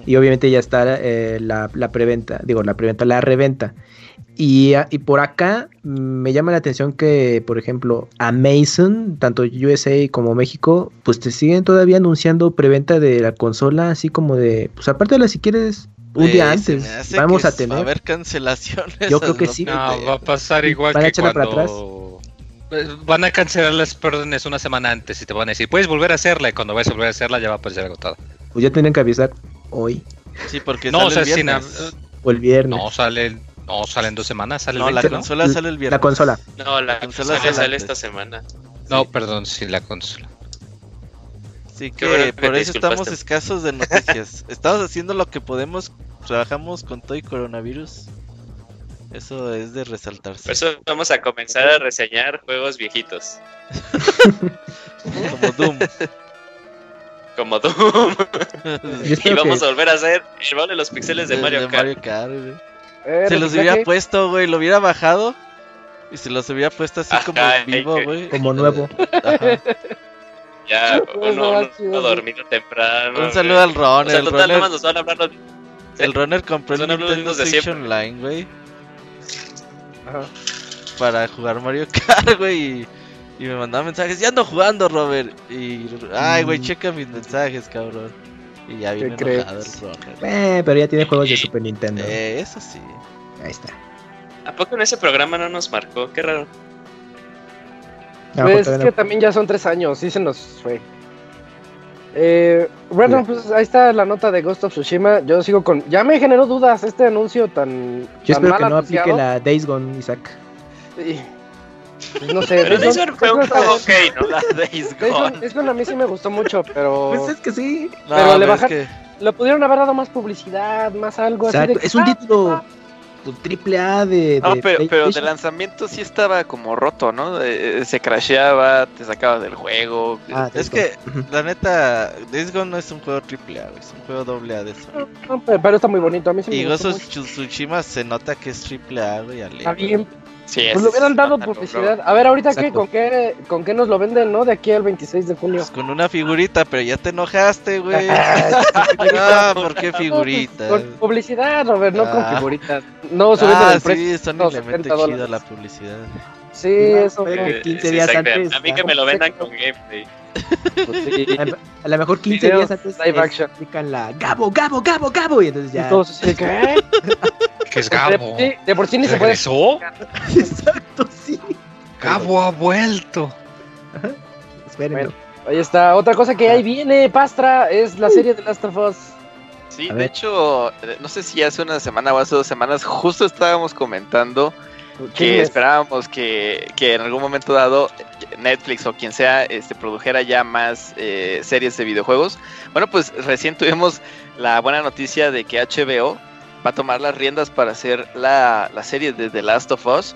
Y obviamente ya está eh, la, la preventa, digo, la preventa, la reventa. Y, a- y por acá me llama la atención que, por ejemplo, Amazon, tanto USA como México, pues te siguen todavía anunciando preventa de la consola, así como de, pues aparte de la si quieres, un día se antes, me hace vamos que a Va a tener. haber cancelaciones. Yo creo que sí. no te- va a pasar igual Van a que echarla para cuando... Eh, Van a cancelar las órdenes una semana antes y te van a decir, puedes volver a hacerla y cuando vayas a volver a hacerla ya va a aparecer agotada. Pues ya tienen que avisar hoy Sí, porque No, o sale sea, el sin viernes. o el viernes. no sale, no sale en dos semanas, sale el No, la 20, ¿no? consola sale el viernes. La consola. No, la consola consola sale esta semana. No, perdón, sí, la consola. Así bueno que que por eso estamos escasos de noticias. (laughs) estamos haciendo lo que podemos, trabajamos con todo y coronavirus. Eso es de resaltarse. Por eso vamos a comenzar a reseñar juegos viejitos. (laughs) Como Doom. Como. (laughs) Yo y vamos que- a volver a hacer el baúl de los pixeles de Mario Kart. Kart, güey. eh, Se los hubiera puesto, güey. Lo hubiera bajado. Y se los hubiera puesto así Ajá, como vivo, que- güey. Como nuevo. Ajá. (laughs) Ya, No, (laughs) uno, no, uno- dormido temprano. Un saludo al O Ron. sea, el total, runner, nos van a hablar los- el runner compró el Nintendo de Switch. Online, güey. Ajá. Para jugar Mario Kart, güey. Y, me mandaba mensajes. Ya ando jugando, Robert. Y. Ay, güey, Mm. checa mis mensajes, cabrón. Y ya viene ¿Qué enojado el runner. Eh, pero ya tiene juegos de Super Nintendo. Eh, eso sí. Ahí está. ¿A poco en ese programa no nos marcó? Qué raro. No, Pues es que no- también ya son tres años, sí se nos fue. Eh, bueno, pues ahí está la nota de Ghost of Tsushima. Yo sigo con. Ya me generó dudas este anuncio tan. Yo tan espero mal que no aplique la Days Gone, Isaac. Sí. Pues no sé. Pero Days Gone- fue un juego ok, ¿no? La Days (laughs) Gone-. Days Gone a mí sí me gustó mucho, pero. Pues es que sí. No, Pero le es que- Le pudieron haber dado más publicidad, más algo así. De es un ah, título pues, triple A de, No, de pero, pero de lanzamiento sí estaba como roto, ¿no? Eh, eh, se crasheaba, te sacabas del juego. Ah, Es que, la neta, Days Gone no es un juego triple A, güey, es un juego doble A de eso. No, pero, pero está muy bonito. A mí sí me Y of Tsushima se nota que es triple A, güey, Está bien. Sí, Pues es- le hubieran dado publicidad. A ver, ahorita qué, con qué, con qué nos lo venden, ¿no? De aquí al 26 de junio. Pues con una figurita, pero ya te enojaste, güey. (laughs) Ah, (laughs) Ah, ¿por qué figurita? Con publicidad, Robert, no con Ah. figuritas. No subiendo Ah, el precio. sí, Sony no, le mete 70 chido dólares. la publicidad. Sí, eso. Pero Eh, 15 sí, días exacto. antes, A mí que me lo vendan con gameplay. Pues sí. (laughs) A lo mejor 15 Videos días antes live es- action. explican la Gabo, Gabo, Gabo, Gabo. Y entonces Y ya. todos así de que, ¿eh? (laughs) Que es De Gabo. sí- de por sí ni se puede. ¿Regresó? (laughs) Exacto, sí. Gabo ha vuelto. Espérenlo. Bueno. Ahí está. Otra cosa que ahí viene, Pastra, es la serie de Last of Us. Sí, A de ver. hecho, eh, no sé si hace una semana o hace dos semanas, justo estábamos comentando que esperábamos que, que en algún momento dado Netflix o quien sea este, produjera ya más eh, series de videojuegos. Bueno, pues recién tuvimos la buena noticia de que HBO va a tomar las riendas para hacer la, la serie de The Last of Us.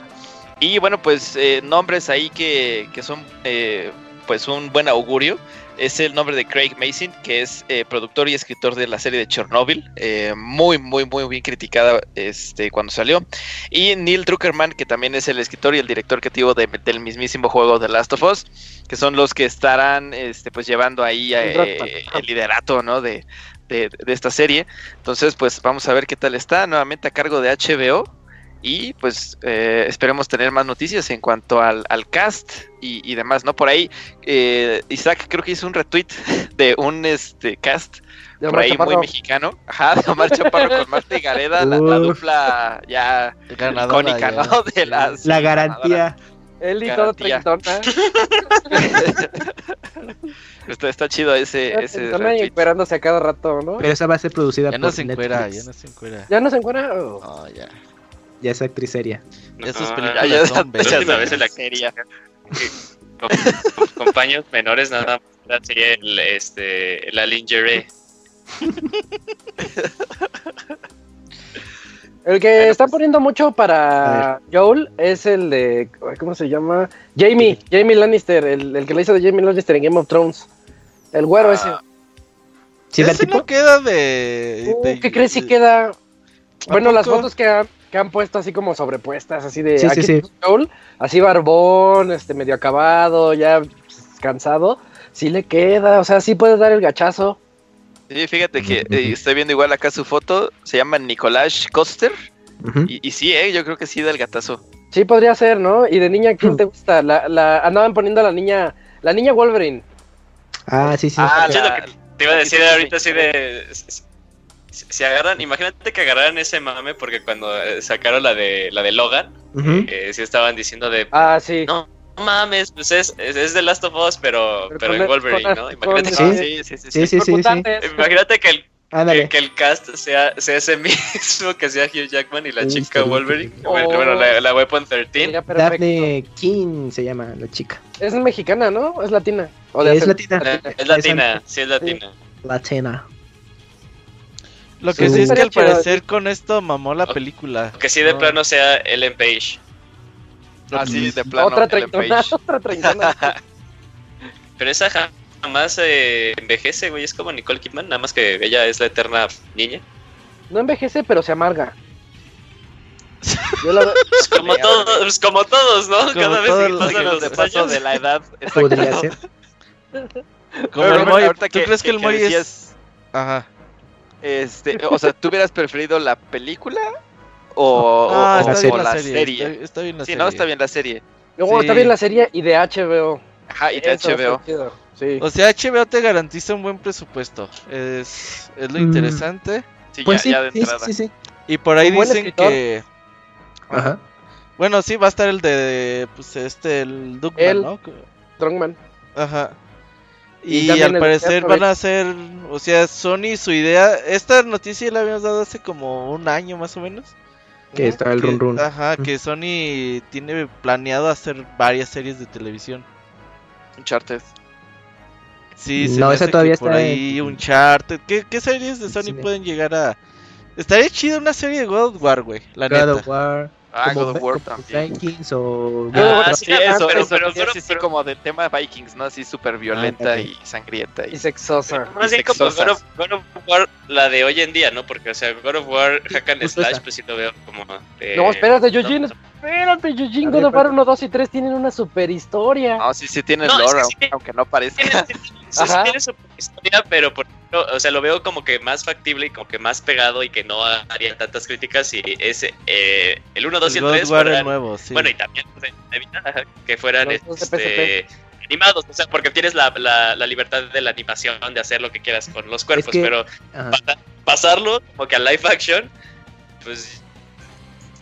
Y bueno, pues eh, nombres ahí que, que son eh, pues un buen augurio. Es el nombre de Craig Mason, que es eh, productor y escritor de la serie de Chernobyl, eh, muy, muy, muy bien criticada este, cuando salió. Y Neil Druckerman, que también es el escritor y el director creativo de- del mismísimo juego The Last of Us, que son los que estarán este, pues llevando ahí El eh, el liderato ¿no? de, de- de esta serie. Entonces, pues vamos a ver qué tal está, nuevamente a cargo de HBO. Y pues eh, esperemos tener más noticias en cuanto al, al cast y, y demás, ¿no? Por ahí, eh, Isaac creo que hizo un retweet de un este cast De por ahí muy mexicano. Ajá, de Omar Chaparro con Marta y Gareda, la, la Uf. dupla ya Ganadora icónica, ya. ¿no? De las, La garantía. Él y todo Garantía. treintona. (laughs) está, está chido ese, ese y retweet. encuerándose a cada rato, ¿no? Pero esa va a ser producida Ya por no se encuera, Netflix. ya no se encuera. ¿Ya no se encuentra? Oh. No, ya. Ya es actriz seria. Ya sus No, películas Ya, son bellas. vez en la serie. con, con compañeros menores nada más así el, este, la lingerie. El que Bueno, está pues- poniendo mucho para Joel es el de. ¿Cómo se llama? Jamie. Jamie Lannister. El, el que le hizo de Jamie Lannister en Game of Thrones. El güero Ah, ese. ¿Sí Ese tipo? no queda de. Uh, de- ¿Qué crees si queda? Bueno, las fotos que han, que han puesto así como sobrepuestas, así de. Sí, sí, aquí sí. así barbón, este medio acabado, ya pues, cansado. Sí le queda, o sea, sí puede dar el gachazo. Sí, fíjate que eh, estoy viendo igual acá su foto. Se llama Nicolás Koster. Ujú. Y, y sí, eh, yo creo que sí da el gatazo. Sí, podría ser, ¿no? Y de niña, ¿quién te gusta? La, la, andaban poniendo a la niña. La niña Wolverine. Ah, sí, sí. Ah, Sí, es lo la- que te iba a decir ahorita sí. así de... Si, agarran, imagínate que agarraran ese mame porque cuando eh, sacaron la de la de Logan, eh, sí estaban diciendo de Ah, sí. No. no mames, pues es, es, es The Last of Us, pero, Pero en Wolverine, con- ¿no? Imagínate, Sí. que, Sí, sí, sí. Sí, sí, sí, sí. Mutantes. imagínate que el, Ándale. que, que el cast sea, sea ese (laughs) mismo que sea Hugh Jackman y la Uh, chica Wolverine. increíble. Bueno, bueno, la, la Weapon 13. Sería perfecto. Daphne King se llama la chica. Es mexicana, ¿no? Es latina. O de Es latina. Es latina, sí es latina. Latina. Lo que Sí. sí es que al parecer con esto mamó la película. Que sí de No. plano sea Ellen Page. Así de plano. otra treintona, (laughs) otra treintona. (laughs) Pero esa ja- jamás eh, envejece, güey. Es como Nicole Kidman, nada más que ella es la eterna niña. No envejece, pero se amarga. Yo la (laughs) Pues como, todos, pues como todos, ¿no? Como Cada vez que los pasan que los de paso años. de la edad. Podría ser. Como Pero, el Moy, ¿tú crees que, el Moy es...? Ajá. Este, o sea, ¿tú hubieras preferido la película o, Ah, o- está la bien o la la serie. serie? Está, está bien la Sí, serie. no, está bien la serie. Luego Sí. está bien la serie y de HBO. Ajá, y de Eso HBO. Sí. O sea, HBO te garantiza un buen presupuesto. Es, es lo Mm. interesante. Sí, Pues ya, sí, ya de sí, entrada. sí, sí. Y por ahí dicen que... Ajá. Bueno, sí, va a estar el de... Pues este, el Duckman, Él. ¿no? Strongman. Ajá. Y al parecer van a hacer, o sea, Sony su idea, esta noticia la habíamos dado hace como un año más o menos. Que está el que- run run. Ajá, que Sony tiene planeado hacer varias series de televisión. Uncharted. Sí, se No, esa todavía por está ahí en- Uncharted. ¿Qué, ¿Qué series de Sony pueden llegar a...? Estaría chida una serie de God of War, güey, la God neta. of War. Ah, como God of War también. Vikings o. Ah, Sí, sí, eso, pero- eso, pero- sí, pero- sí, sí, como del tema Vikings, ¿no? Así súper violenta ok. y sangrienta. Y... Y sexosa. Más bien como. God of, God of War, la de hoy en día, ¿no? Porque, o sea, God of War, Hack and Slash, esa. pues sí lo veo como. de- No, espérate, Eugene. Espérate, Eugene. God of War 1, 2 y 3 tienen una super historia. No, sí, sí tiene No, es lore, que aunque, sí. aunque no parezca. Tiene, sí, sí tiene su historia, pero o sea, lo veo como que más factible y como que más pegado y que no haría tantas críticas si es eh, el 1, 2 y El el God 3 War el fueran, nuevo, sí. bueno, y también pues, evitar que fueran este, animados, o sea, porque tienes la, la, la libertad de la animación de hacer lo que quieras con los cuerpos, que- pero pasarlo como que a live action, pues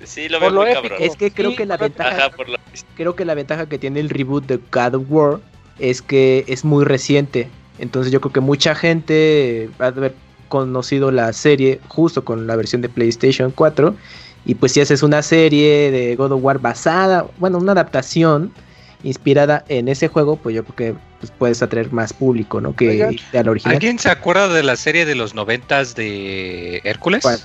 sí lo veo lo muy épico. cabrón. Es que creo Sí, que la ventaja, Ajá, por lo creo que la ventaja que tiene el reboot de God of War es que es muy reciente. Entonces yo creo que mucha gente va a haber conocido la serie justo con la versión de PlayStation 4. Y pues si haces una serie de God of War basada, bueno, una adaptación inspirada en ese juego, pues yo creo que pues, puedes atraer más público, ¿no? Que Oigan, de al original. ¿Alguien se acuerda de la serie de los noventas de Hércules? ¿Cuál?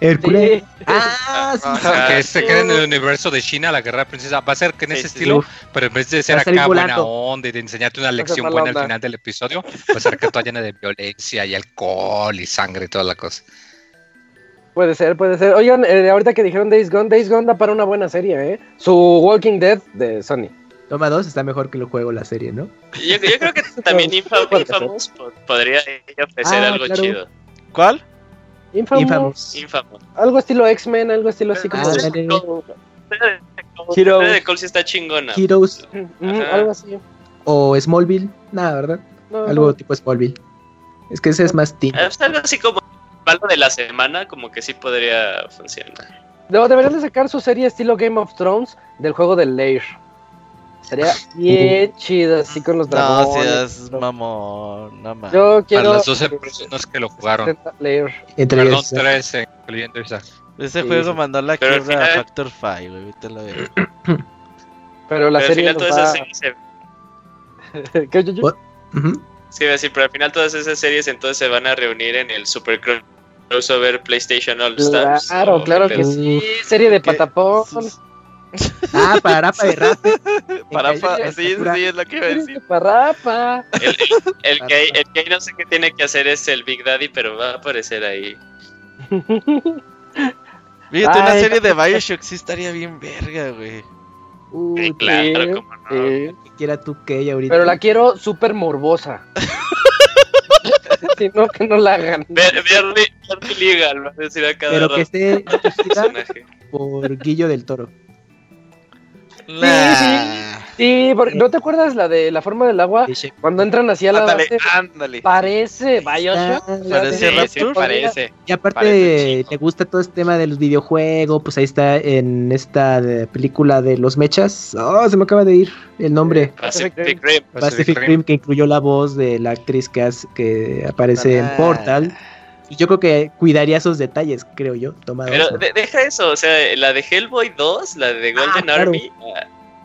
Hércules. Sí. Ah, sí. Ajá. Que se queda en el universo de China, la guerra de princesa. Va a ser que en Sí, ese sí, estilo, pero en vez de ser acá buena volando. onda y de enseñarte una lección buena al final del episodio, va a ser que toda llena de violencia y alcohol y sangre y toda la cosa. Puede ser, puede ser. Oigan, eh, ahorita que dijeron Days Gone, Days Gone da para una buena serie, ¿eh? Su Walking Dead de Sony. Toma 2 está mejor que el juego, la serie, ¿no? Yo, yo creo que (laughs) también Infam- Infamous po- podría ofrecer Ah, algo claro. chido. ¿Cuál? Infamous. Infamous. Infamous. Algo estilo X-Men, algo estilo así como... Ah, de- dale. como- Hero de está chingona. Heroes Mm, Ajá. algo así. o Smallville. Nada, ¿verdad? No, Algo no. tipo Smallville. Es que ese es más teen. Ah, algo así como algo de la semana, como que sí podría funcionar. No, deberían de sacar su serie estilo Game of Thrones del juego del Lair. Sería (laughs) bien chido, así con los No, dragones. seas mamón, no mames. Yo Para quiero... las 12 personas que lo jugaron. Entre Perdón, ellos. ¿eh? 13, incluyendo Isaac. Ese Sí, juego sí. mandó a la Pero al quiebra a final- Factor 5, güey. Ahorita lo veo. Pero la pero al serie final nos todas va- esas series se- (laughs) ¿Qué, yo, yo? Sí, iba a decir, pero al final todas esas series entonces se van a reunir en el Super Cro- Crossover PlayStation All Stars. Claro, claro que sí. Serie de patapón. (laughs) Ah, para Arapa de Rap. (laughs) Para En fa- calle- sí, sí, es lo que iba a decir. de parrapa. El, el, el que, el que no sé qué tiene que hacer es el Big Daddy, pero va a aparecer ahí. (laughs) Fíjate, una Ay, serie de Bioshock sí estaría bien verga, güey. Uy, Sí, claro, sí, cómo no. sí. que quiera tú que ella ahorita. Pero la quiero súper morbosa. si no, que no la hagan. Ver, Bernie, Bernie Legal, va a decir a cada Pero que rato esté dirigida personaje. por Guillo del Toro. Nah. Sí, porque ¿no te acuerdas la de la forma del agua? Cuando entran así a la Ándale, base, ándale. parece Bioshock. Ah, Parece de- Sí, sí, Rapture. parece. Y aparte Parece chico. le gusta todo este tema de los videojuegos, pues ahí está en esta de- película de los mechas. Oh, se me acaba de ir el nombre. Pacific Rim. Pacific Rim que incluyó la voz de la actriz que aparece en Ah. Portal. Y yo creo que cuidaría esos detalles, creo yo. Tomado Pero de- deja eso, o sea, la de Hellboy 2, la de Golden Ah, claro. Army,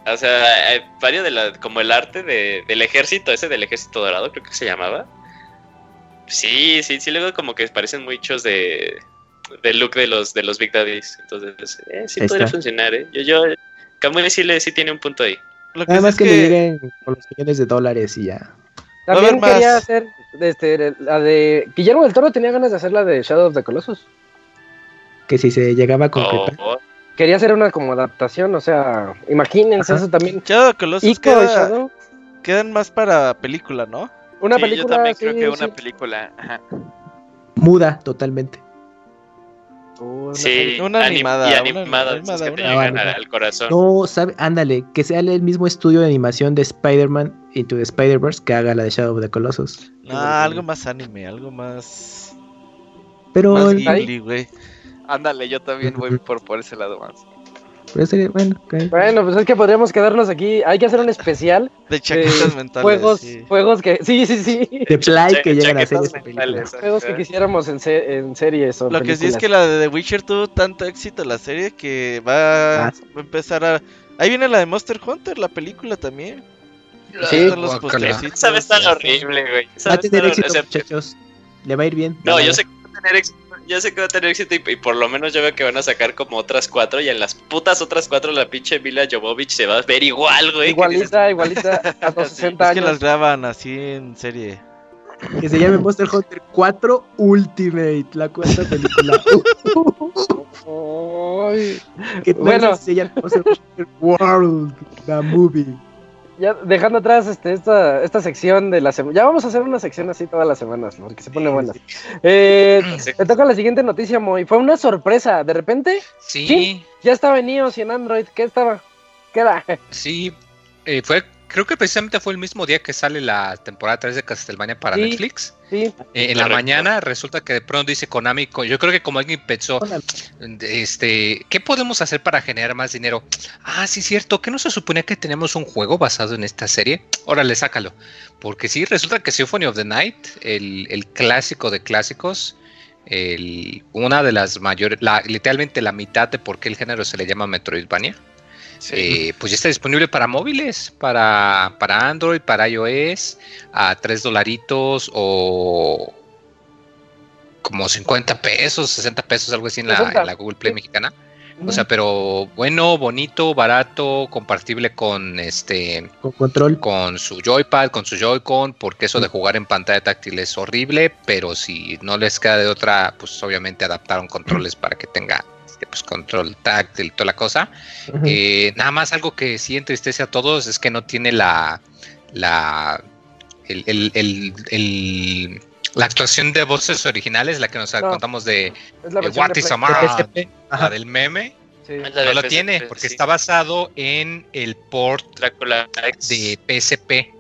ah, o sea, eh, varios de la, como el arte de, del ejército, ese del ejército dorado, creo que se llamaba. Sí, sí, sí, luego como que parecen muchos de del look de los de los Big Daddies. Entonces, eh, sí Ahí podría está. funcionar, eh. Yo, yo, Kamui sí, le, sí tiene un punto ahí. Lo que Nada sí más es que, le lleguen con los millones de dólares y ya. También quería hacer este, la de. Guillermo del Toro tenía ganas de hacer la de Shadow of the Colossus. Que si se llegaba a concretar. oh, Quería hacer una como adaptación, o sea, imagínense Ajá. eso también. Shadow of the Colossus queda- Shadow. quedan más para película, ¿no? Una Sí, película. yo también creo sí, que una película. Ajá. Muda totalmente. Una sí. Una anim- animada, y una animada, que te llegan al, al corazón. No, sabe, ándale, que sea el mismo estudio de animación de Spider-Man Into the Spider-Verse que haga la de Shadow of the Colossus. No, algo más anime, algo más. Pero, Más el- Ghibli, güey. Ándale, yo también voy por, por ese lado más. Pero sería- bueno, pues es que podríamos quedarnos aquí. Hay que hacer un especial. De chaquetas de mentales. Juegos, sí. juegos que. Sí, sí, sí. de Play Cha- que llegan a mentales, Juegos que quisiéramos en, se- en series o Lo que sí es que la de The Witcher tuvo tanto éxito la serie que va Ah. a empezar a. Ahí viene la de Monster Hunter, la película también. Sí. Los vez tan horrible, güey. Esa Va a tener éxito, muchachos. Le va a ir bien. No, yo sé que va a tener éxito. Yo sé que va a tener éxito y, y por lo menos yo veo que van a sacar como otras cuatro y en las putas otras cuatro la pinche Mila Jovovich se va a ver igual, güey. Igualita, (laughs) igualita a (laughs) los Sí, 60 Es que las años. graban así en serie. Que se llame Monster Hunter 4 Ultimate, la cuarta película. (laughs) Que Bueno. se llama Monster Hunter World, the movie. Ya dejando atrás este, esta, esta sección de la semana. Ya vamos a hacer una sección así todas las semanas, porque se pone buena. Eh, (clears throat) Sí. te toca la siguiente noticia, Moy. Fue una sorpresa. De repente, Sí, Sí. ya estaba en iOS y en Android. ¿Qué estaba? ¿Qué era? sí. eh, fue, creo que precisamente fue el mismo día que sale la temporada 3 de Castlevania para Sí. Netflix. Sí, Eh, en la mañana resulta que de pronto dice Konami, yo creo que como alguien pensó, este, ¿qué podemos hacer para generar más dinero? Ah, sí, cierto, que no se suponía que tenemos un juego basado en esta serie. Órale, sácalo. Porque sí, resulta que Symphony of the Night, el, el clásico de clásicos, el, una de las mayores, la, literalmente la mitad de por qué el género se le llama Metroidvania. Eh, pues ya está disponible para móviles, para, para Android, para iOS, a 3 dolaritos o como 50 pesos, 60 pesos, algo así en la, 60, en la Google Play sí. mexicana. O sea, pero bueno, bonito, barato, compartible con este Con control. con su joypad, con su joycon, porque eso de jugar en pantalla táctil es horrible, pero si no les queda de otra, pues obviamente adaptaron controles para que tenga pues, control táctil toda la cosa. Eh, nada más algo que sí entristece a todos es que no tiene la la el, el- el- el- la actuación de voces originales, la que nos No. contamos de, de What de is Play- a Man, PSP. la del meme, Sí. No de lo PSP, tiene porque sí. está basado en el port Drácula X. de PSP,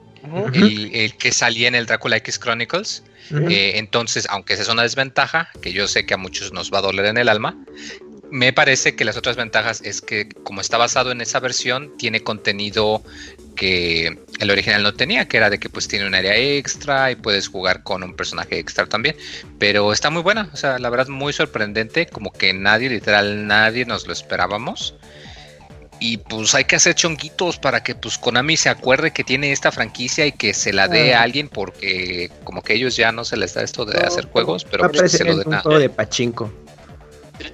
el, el que salía en el Drácula X Chronicles. Eh, entonces, aunque esa es una desventaja, que yo sé que a muchos nos va a doler en el alma, me parece que las otras ventajas es que como está basado en esa versión, tiene contenido que el original no tenía, que era de que pues tiene un área extra y puedes jugar con un personaje extra también. Pero está muy buena, o sea, la verdad muy sorprendente, como que nadie, literal nadie nos lo esperábamos. Y pues hay que hacer chonguitos para que pues Konami se acuerde que tiene esta franquicia y que se la dé Ah. a alguien porque como que ellos ya no se les da esto de No, hacer juegos, pero pues, que se lo en den a de pachinko.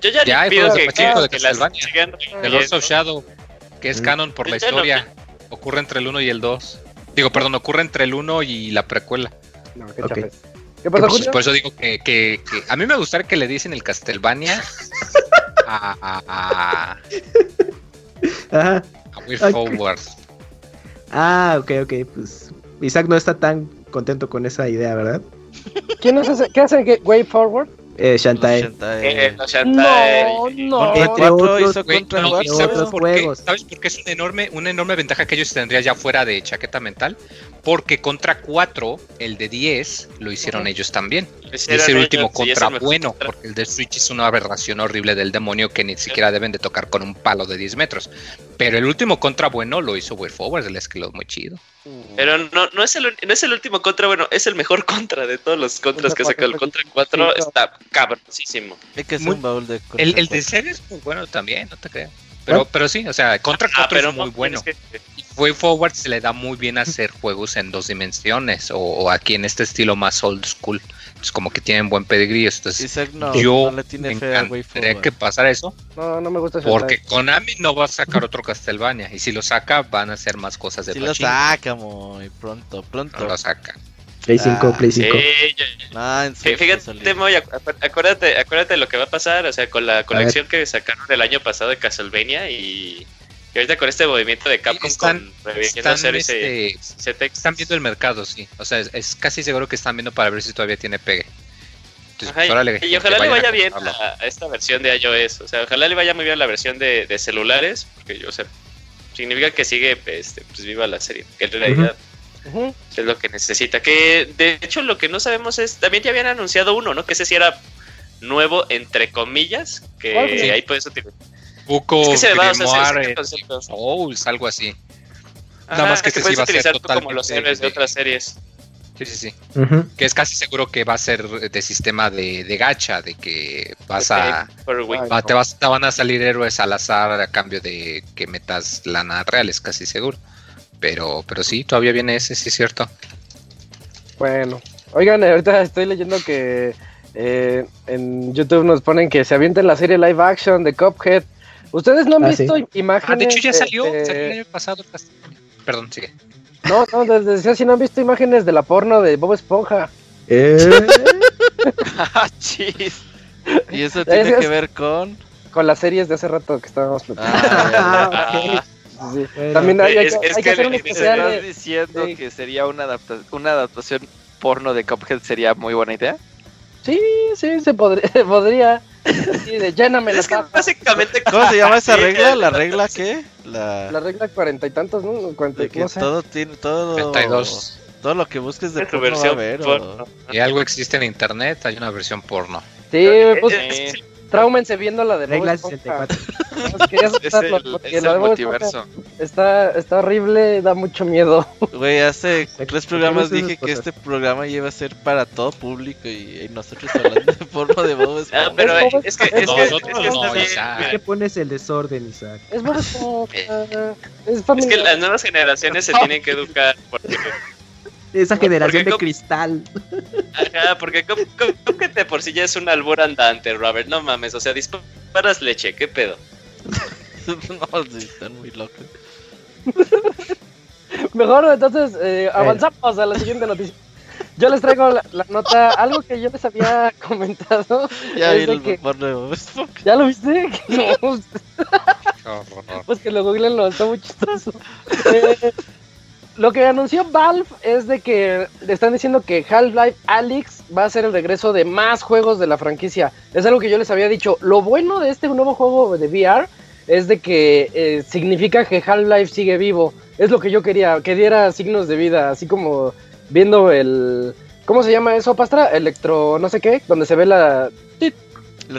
Yo ya, Ya pido que, Pachinko de que las sigan The incluyendo. Lords of Shadow, que es Mm. canon por la Ya lo historia. Ocurre entre el 1 y el 2. Digo, perdón, ocurre entre el 1 y la precuela. No, qué Ok. chafes. ¿Qué pasó, Pues, por eso digo que, que- que a mí me gustaría que le dicen el Castlevania a, a, a, Ajá. a Weird Ok. Forward. Ah, ok, ok. Pues Isaac no está tan contento con esa idea, ¿verdad? ¿Quién es ese? ¿Qué hace Way Forward? Eh, Shantae. Eh, no, Shantae. No, no. Entre cuatro otros, hizo contra no, Watch ¿y ¿sabes otros por qué? juegos. ¿Sabes por qué es una enorme, una enorme ventaja que ellos tendrían ya fuera de chaqueta mental? Porque contra 4, el de 10, lo hicieron ellos también. Ese Es el ellos, último el contra bueno, contra. porque el de Switch es una aberración horrible del demonio que ni siquiera deben de tocar con un palo de 10 metros. Pero el último contra bueno lo hizo Weird Forward, el esquilo muy chido. Pero no, no, es el, no es el último contra, bueno, es el mejor (laughs) contra de todos los contras que sacado. El contra 4 Sí, está cabrosísimo. Hay que Muy- un baúl de contra El, el de serie es muy bueno también, no te creas. Pero, pero sí, o sea, contra 4 es muy no, bueno. es que- Way Forward se le da muy bien hacer juegos en dos dimensiones o, o aquí en este estilo más old school. Es como que tienen buen pedigrí. Entonces, Isaac no, yo no le tiene me fe a Way encantaría Forward. que pasara eso. No, no me gusta. Porque Konami no va a sacar otro Castlevania. Y si lo saca, van a hacer más cosas de Si lo pachinko. saca muy pronto, pronto. No lo saca. Play 5, Ah, Play Sí, 5. ya- Ah, en Fí- serio, Fíjate. Moy, acu- acuérdate, acuérdate de lo que va a pasar, o sea, con la colección que sacaron el año pasado de Castlevania y, y ahorita con este movimiento de Capcom Están- con reviviendo Están, series y este, ZX. están viendo el mercado, sí. O sea, es, es casi seguro que están viendo para ver si todavía tiene pegue. Entonces, Ajá, y- ojalá le vaya a bien a, a esta versión de iOS, o sea, ojalá le vaya muy bien la versión de, de celulares, porque yo, o sea, significa que sigue este, pues viva la serie, que en realidad es lo que necesita. Que de hecho lo que no sabemos es, también ya habían anunciado uno, ¿no? Que ese sí era nuevo, entre comillas, que ahí puedes utilizar. Buco, Es que se va, o sea. Souls, algo así. Ajá, más que este sí puedes va a ser utilizar tú como los héroes de de- otras series. Sí, sí, sí. Que es casi seguro que va a ser de sistema de, de gacha, de que vas a... Va- vas, te van a salir héroes al azar a cambio de que metas lana real, es casi seguro. Pero, pero sí, todavía viene ese, sí es cierto. Bueno, oigan, ahorita estoy leyendo que eh, en YouTube nos ponen que se avienten la serie live action de Cuphead. ¿Ustedes no han Ah, visto sí. imágenes? Ah, de hecho ya salió, de- salió el año pasado. Perdón, sigue. No, no, desde decía si no han visto imágenes de la porno de Bob Esponja. Eh, (laughs) Ah, chis. Y eso tiene Ese que es- ver con. Con las series de hace rato que estábamos platicando. Ah, Ah, ok. (laughs) sí. Bueno, También hay, hay es- que, es hay que que hacer un especial ¿Estás de- diciendo sí. que sería una, adapta una adaptación porno de Cuphead sería muy buena idea? Sí, sí, se podría. (laughs) podría. Sí, de lléname la Es que tapa. básicamente. ¿Cómo se llama esa regla? ¿La la- regla qué? La, La regla cuarenta y tantos, ¿no? Cuarenta, de que no sé. todo tiene todo 32. todo lo que busques de porno va a versión haber, o- porno. Y algo existe en internet, hay una versión porno. Sí, pues Eh, traumense viendo la de Bob Regla Esponja. 64. Pues quería es el, es el multiverso. Está, está horrible, da mucho miedo. (laughs) Güey, hace ¿Por tres programas dije que este programa iba a ser para todo público y, y nosotros hablando de (laughs) porno de Bob Ah, Esponja. pero Es es que, es es que, es que no, ¿Qué pones el desorden, Isaac? Es Bob Esponja. (laughs) Es Es que las nuevas generaciones se tienen que educar. Porque, Esa generación de cristal. ajá, porque Cup- Cuphead de por sí ya es un albur andante, Robert. No mames, o sea, disparas leche, ¿qué pedo? (laughs) no, sí, están muy locos. Mejor entonces eh, avanzamos a la siguiente noticia. Yo les traigo la, la nota, algo que yo les había (laughs) comentado. Ya vi el que- Esponja. ¿Ya lo viste? (laughs) No, pues que lo googleenlo, está muy chistoso. Eh, lo que anunció Valve es de que le están diciendo que Half-Life Alyx va a ser el regreso de más juegos de la franquicia. Es algo que yo les había dicho. Lo bueno de este nuevo juego de VR es de que eh, significa que Half-Life sigue vivo. Es lo que yo quería, que diera signos de vida, así como viendo el... ¿Cómo se llama eso, Pastra? Electro, no sé qué, donde se ve la... tit,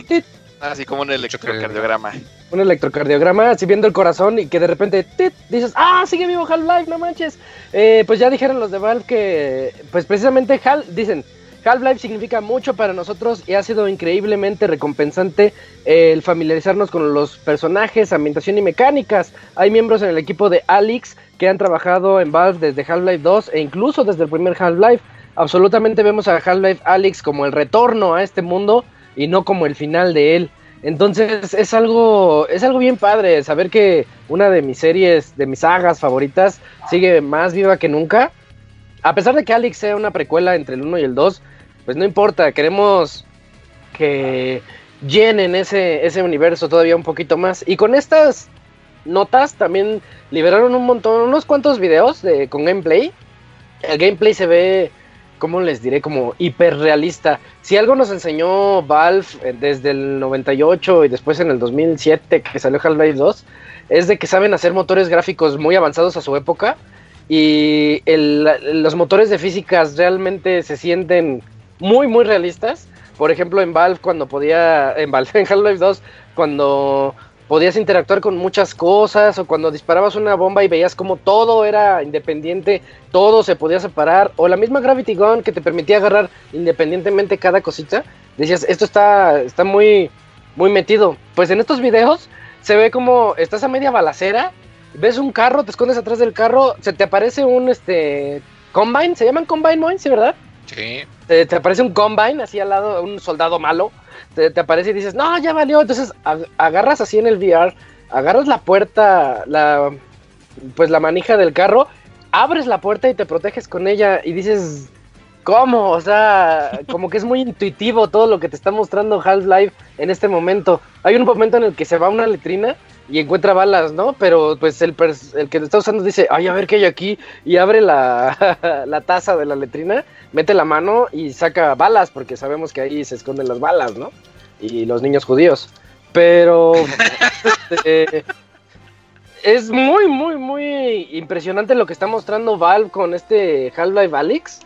tit, Así como un electrocardiograma. Un electrocardiograma, así viendo el corazón y que de repente dices, ah, sigue vivo Half-Life, no manches. Eh, pues ya dijeron los de Valve que, pues precisamente Hal, dicen, Half-Life significa mucho para nosotros y ha sido increíblemente recompensante el familiarizarnos con los personajes, ambientación y mecánicas. Hay miembros en el equipo de Alyx que han trabajado en Valve desde Half-Life 2 e incluso desde el primer Half-Life. Absolutamente vemos a Half-Life Alyx como el retorno a este mundo y no como el final de él. Entonces es algo, es algo bien padre saber que una de mis series, de mis sagas favoritas, sigue más viva que nunca. A pesar de que Alex sea una precuela entre el 1 y el 2, pues no importa, queremos que llenen ese, ese universo todavía un poquito más. Y con estas notas también liberaron un montón, unos cuantos videos de, con gameplay. El gameplay se ve, ¿cómo les diré? Como hiperrealista. Si algo nos enseñó Valve eh, desde el 98 y después en el 2007 que salió Half-Life 2, es de que saben hacer motores gráficos muy avanzados a su época y los motores de físicas realmente se sienten muy, muy realistas. Por ejemplo, en Valve, cuando podía, en Valve, (laughs) en Half-Life 2, cuando podías interactuar con muchas cosas, o cuando disparabas una bomba y veías como todo era independiente, todo se podía separar, o la misma Gravity Gun que te permitía agarrar independientemente cada cosita, decías, esto está, está muy, muy metido. Pues en estos videos se ve como estás a media balacera, ves un carro, te escondes atrás del carro, se te aparece un este combine, se llaman combine Moines, ¿sí, verdad? Sí. te, te aparece un combine así al lado, un soldado malo, te, aparece y dices, no, ya valió, entonces ag- agarras así en el VR, agarras la puerta, la, pues la manija del carro, abres la puerta y te proteges con ella y dices, ¿cómo? O sea, como que es muy intuitivo todo lo que te está mostrando Half-Life en este momento. Hay un momento en el que se va una letrina y encuentra balas, ¿no? Pero pues el, el que lo está usando dice, ay, a ver qué hay aquí, y abre la, (laughs) la taza de la letrina, mete la mano y saca balas, porque sabemos que ahí se esconden las balas, ¿no? Y los niños judíos. Pero (laughs) este, es muy, muy, muy impresionante lo que está mostrando Valve con este Half-Life Alyx.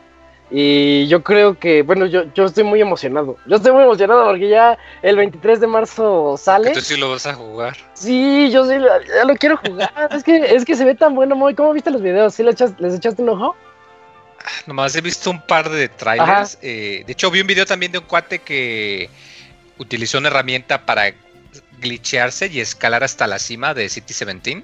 Y yo creo que, bueno, yo, yo estoy muy emocionado. Yo estoy muy emocionado porque ya el 23 de marzo sale. Tú sí lo vas a jugar. Sí, yo sí, lo- ya lo quiero jugar. (laughs) es, que, es que se ve tan bueno, Moy. ¿Cómo viste los videos? ¿Sí le echas- les echaste un ojo? Nomás he visto un par de trailers. eh, de hecho, vi un video también de un cuate que utilizó una herramienta para glitchearse y escalar hasta la cima de City 17.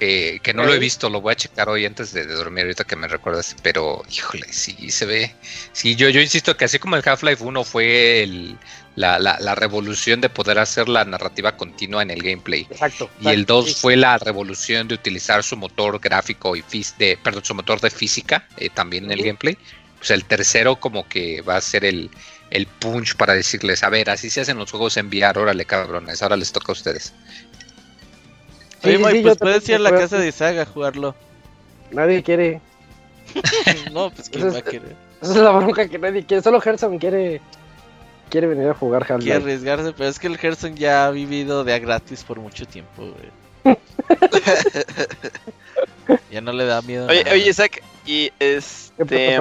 Eh, que no lo he visto, lo voy a checar hoy antes de, de dormir, ahorita que me recuerdas. Pero, híjole, sí se ve. Sí, yo, yo insisto que así como el Half-Life 1 fue el- la, la- la revolución de poder hacer la narrativa continua en el gameplay. Exacto. Y el exacto, 2 sí. fue la revolución de utilizar su motor gráfico y fis de, perdón, su motor de física eh, también en el Ujú. gameplay. Pues el tercero como que va a ser el, el punch para decirles, a ver, así se hacen los juegos en VR, órale cabrones, ahora les toca a ustedes. Sí, Oye, sí, sí, pues puedes ir a la juego. casa de Saga a jugarlo. Nadie quiere. (laughs) no, pues quién Eso va a querer. Esa es la bronca que nadie quiere. Solo Gerson quiere quiere venir a jugar Quiere Half-Life. arriesgarse, pero es que el Gerson ya ha vivido de a gratis por mucho tiempo, güey. (laughs) (laughs) ya no le da miedo. Oye, nada. oye, Isaac, y ¿Qué este.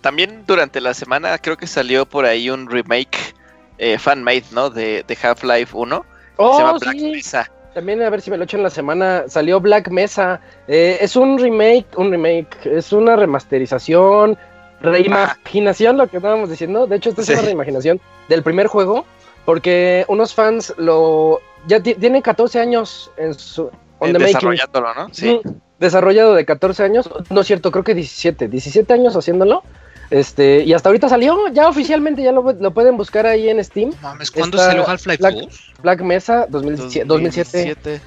También durante la semana creo que salió por ahí un remake eh, fan-made, ¿no? De, de Half-Life 1. se llama Oh, Black sí. Mesa. También a ver si me lo echo en la semana. Salió Black Mesa. Eh, es un remake, un remake. Es una remasterización, reimaginación, lo que estábamos diciendo. De hecho, esta es Sí. una reimaginación del primer juego. Porque unos fans lo. Ya ti- tiene 14 años en su. On eh, the making. desarrollándolo, ¿no? Sí. Desarrollado de 14 años. No es cierto, creo que 17. 17 años haciéndolo. Este, y hasta ahorita salió, ya oficialmente, ya lo, lo pueden buscar ahí en Steam. Mames, ¿cuándo salió Half-Life Black- 2? Black Mesa 2017. 2007. 2007.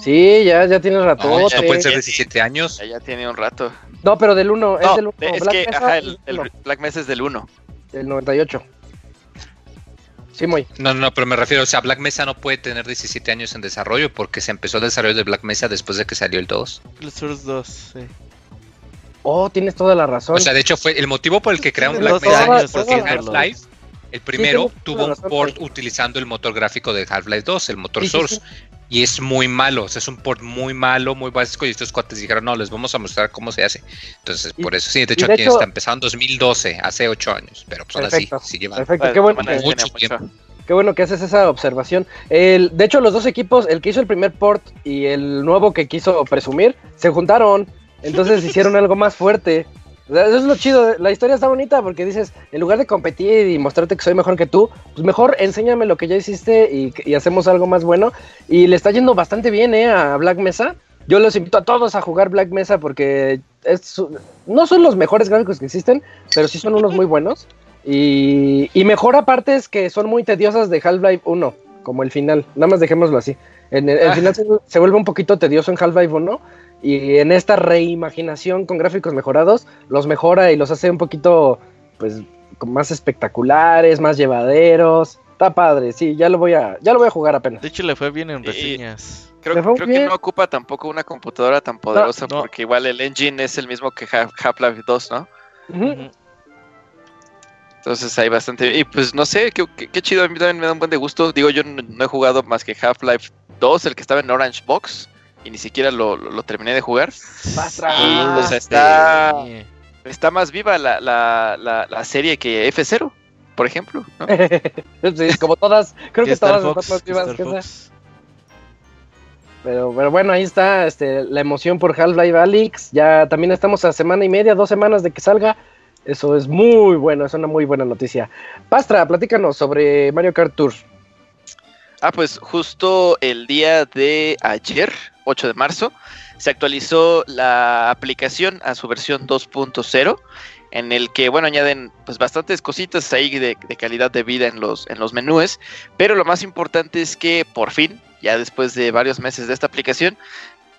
Sí, ya, ya tiene rato. No, ya no pueden ser Sí. 17 años. Ya, ya tiene un rato. No, pero del 1, es No, del 1. de- es que, ajá, el, el Black Mesa es del 1. del 98. Sí, muy. No, no, pero me refiero, o sea, Black Mesa no puede tener 17 años en desarrollo porque se empezó el desarrollo de Black Mesa después de que salió el 2. El Source 2, sí. Oh, tienes toda la razón. O sea, de hecho fue el motivo por el que crearon Black 12 Mesa porque. Half-Life, el primero, tuvo un razón, port utilizando el motor gráfico de Half-Life 2, el motor Sí, Source. sí. Y es muy malo, o sea, es un port muy malo, muy básico. Y estos cuates dijeron, no, les vamos a mostrar cómo se hace. Entonces, Y- por eso, sí, de hecho, de aquí hecho- está empezando en 2012, hace 8 años. Pero pues ahora sí, Perfecto. sí lleva. Perfecto, qué bueno, que, Mucho tiempo. qué bueno que haces esa observación. El, de hecho, los dos equipos, el que hizo el primer port y el nuevo que quiso presumir, se juntaron. Entonces (laughs) hicieron algo más fuerte. O sea, Eso es lo chido. La historia está bonita porque dices, en lugar de competir y mostrarte que soy mejor que tú, pues mejor enséñame lo que ya hiciste y, y hacemos algo más bueno. Y le está yendo bastante bien, ¿eh? A Black Mesa. Yo los invito a todos a jugar Black Mesa porque es, no son los mejores gráficos que existen, pero sí son unos muy buenos. Y, y mejora partes que son muy tediosas de Half-Life 1, como el final. Nada más dejémoslo así. En el, el Ah. final se, se vuelve un poquito tedioso en Half-Life 1. Y en esta reimaginación con gráficos mejorados, los mejora y los hace un poquito, pues, como más espectaculares, más llevaderos. Está padre, sí, ya lo voy a, ya lo voy a jugar apenas. De hecho, le fue bien en Y- reseñas. Creo, que no ocupa tampoco una computadora tan poderosa no. porque igual el engine es el mismo que Half- Half-Life 2, ¿no? Ujú. Entonces hay bastante... Y pues no sé, qué, qué- qué chido, a mí también me da un buen de gusto. Digo, yo no, no he jugado más que Half-Life 2, el que estaba en Orange Box, y ni siquiera lo, lo- lo terminé de jugar. Pastra. Y, Ah, o sea, está, sí. está más viva la, la, la, la serie que F0, por ejemplo. ¿no? (laughs) Sí, como todas, creo que todas Fox, están más vivas Star que esa. Pero, pero bueno, ahí está este, la emoción por Half-Life Alyx. Ya también estamos a semana y media, dos semanas de que salga. Eso es muy bueno, es una muy buena noticia. Pastra, platícanos sobre Mario Kart Tour. Ah, pues justo el día de ayer, 8 de marzo, se actualizó la aplicación a su versión 2.0, en el que, bueno, añaden pues bastantes cositas ahí de, calidad de vida en los, en los menús, pero lo más importante es que por fin, ya después de varios meses de esta aplicación,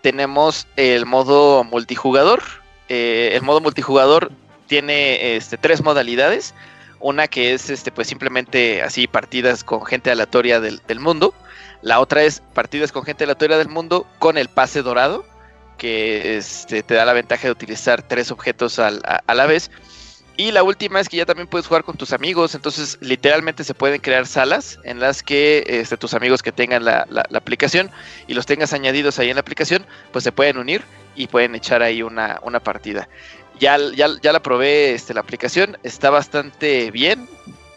tenemos el modo multijugador. Eh, el modo multijugador tiene este, tres modalidades. Una que es este, pues simplemente así partidas con gente aleatoria del, mundo. La otra es partidas con gente aleatoria del mundo con el pase dorado, que este, te da la ventaja de utilizar tres objetos a, la vez. Y la última es que ya también puedes jugar con tus amigos, entonces literalmente se pueden crear salas en las que este, tus amigos que tengan la, aplicación y los tengas añadidos ahí en la aplicación, pues se pueden unir y pueden echar ahí una partida. Ya, ya, ya la probé este, la aplicación, está bastante bien.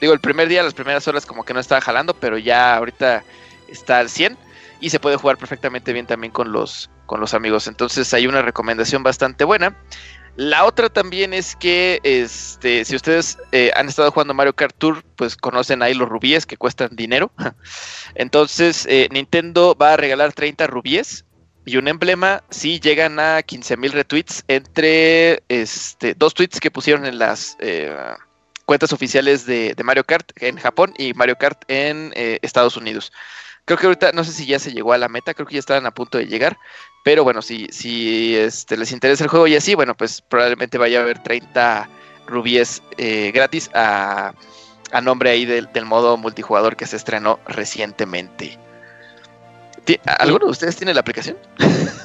Digo, el primer día, las primeras horas como que no estaba jalando, pero ya ahorita está al 100 y se puede jugar perfectamente bien también con los, con los amigos. Entonces hay una recomendación bastante buena. La otra también es que este, si ustedes eh, han estado jugando Mario Kart Tour, pues conocen ahí los rubíes que cuestan dinero. (laughs) Entonces eh, Nintendo va a regalar 30 rubíes y un emblema si llegan a 15.000 retweets entre este, dos tweets que pusieron en las eh, cuentas oficiales de, de Mario Kart en Japón y Mario Kart en eh, Estados Unidos. Creo que ahorita, no sé si ya se llegó a la meta, creo que ya estaban a punto de llegar. Pero bueno, si, si este, les interesa el juego y así, bueno, pues probablemente vaya a haber 30 rubíes eh, gratis a, a nombre ahí del, del modo multijugador que se estrenó recientemente. ¿Ti- ¿Alguno de ustedes tiene la aplicación?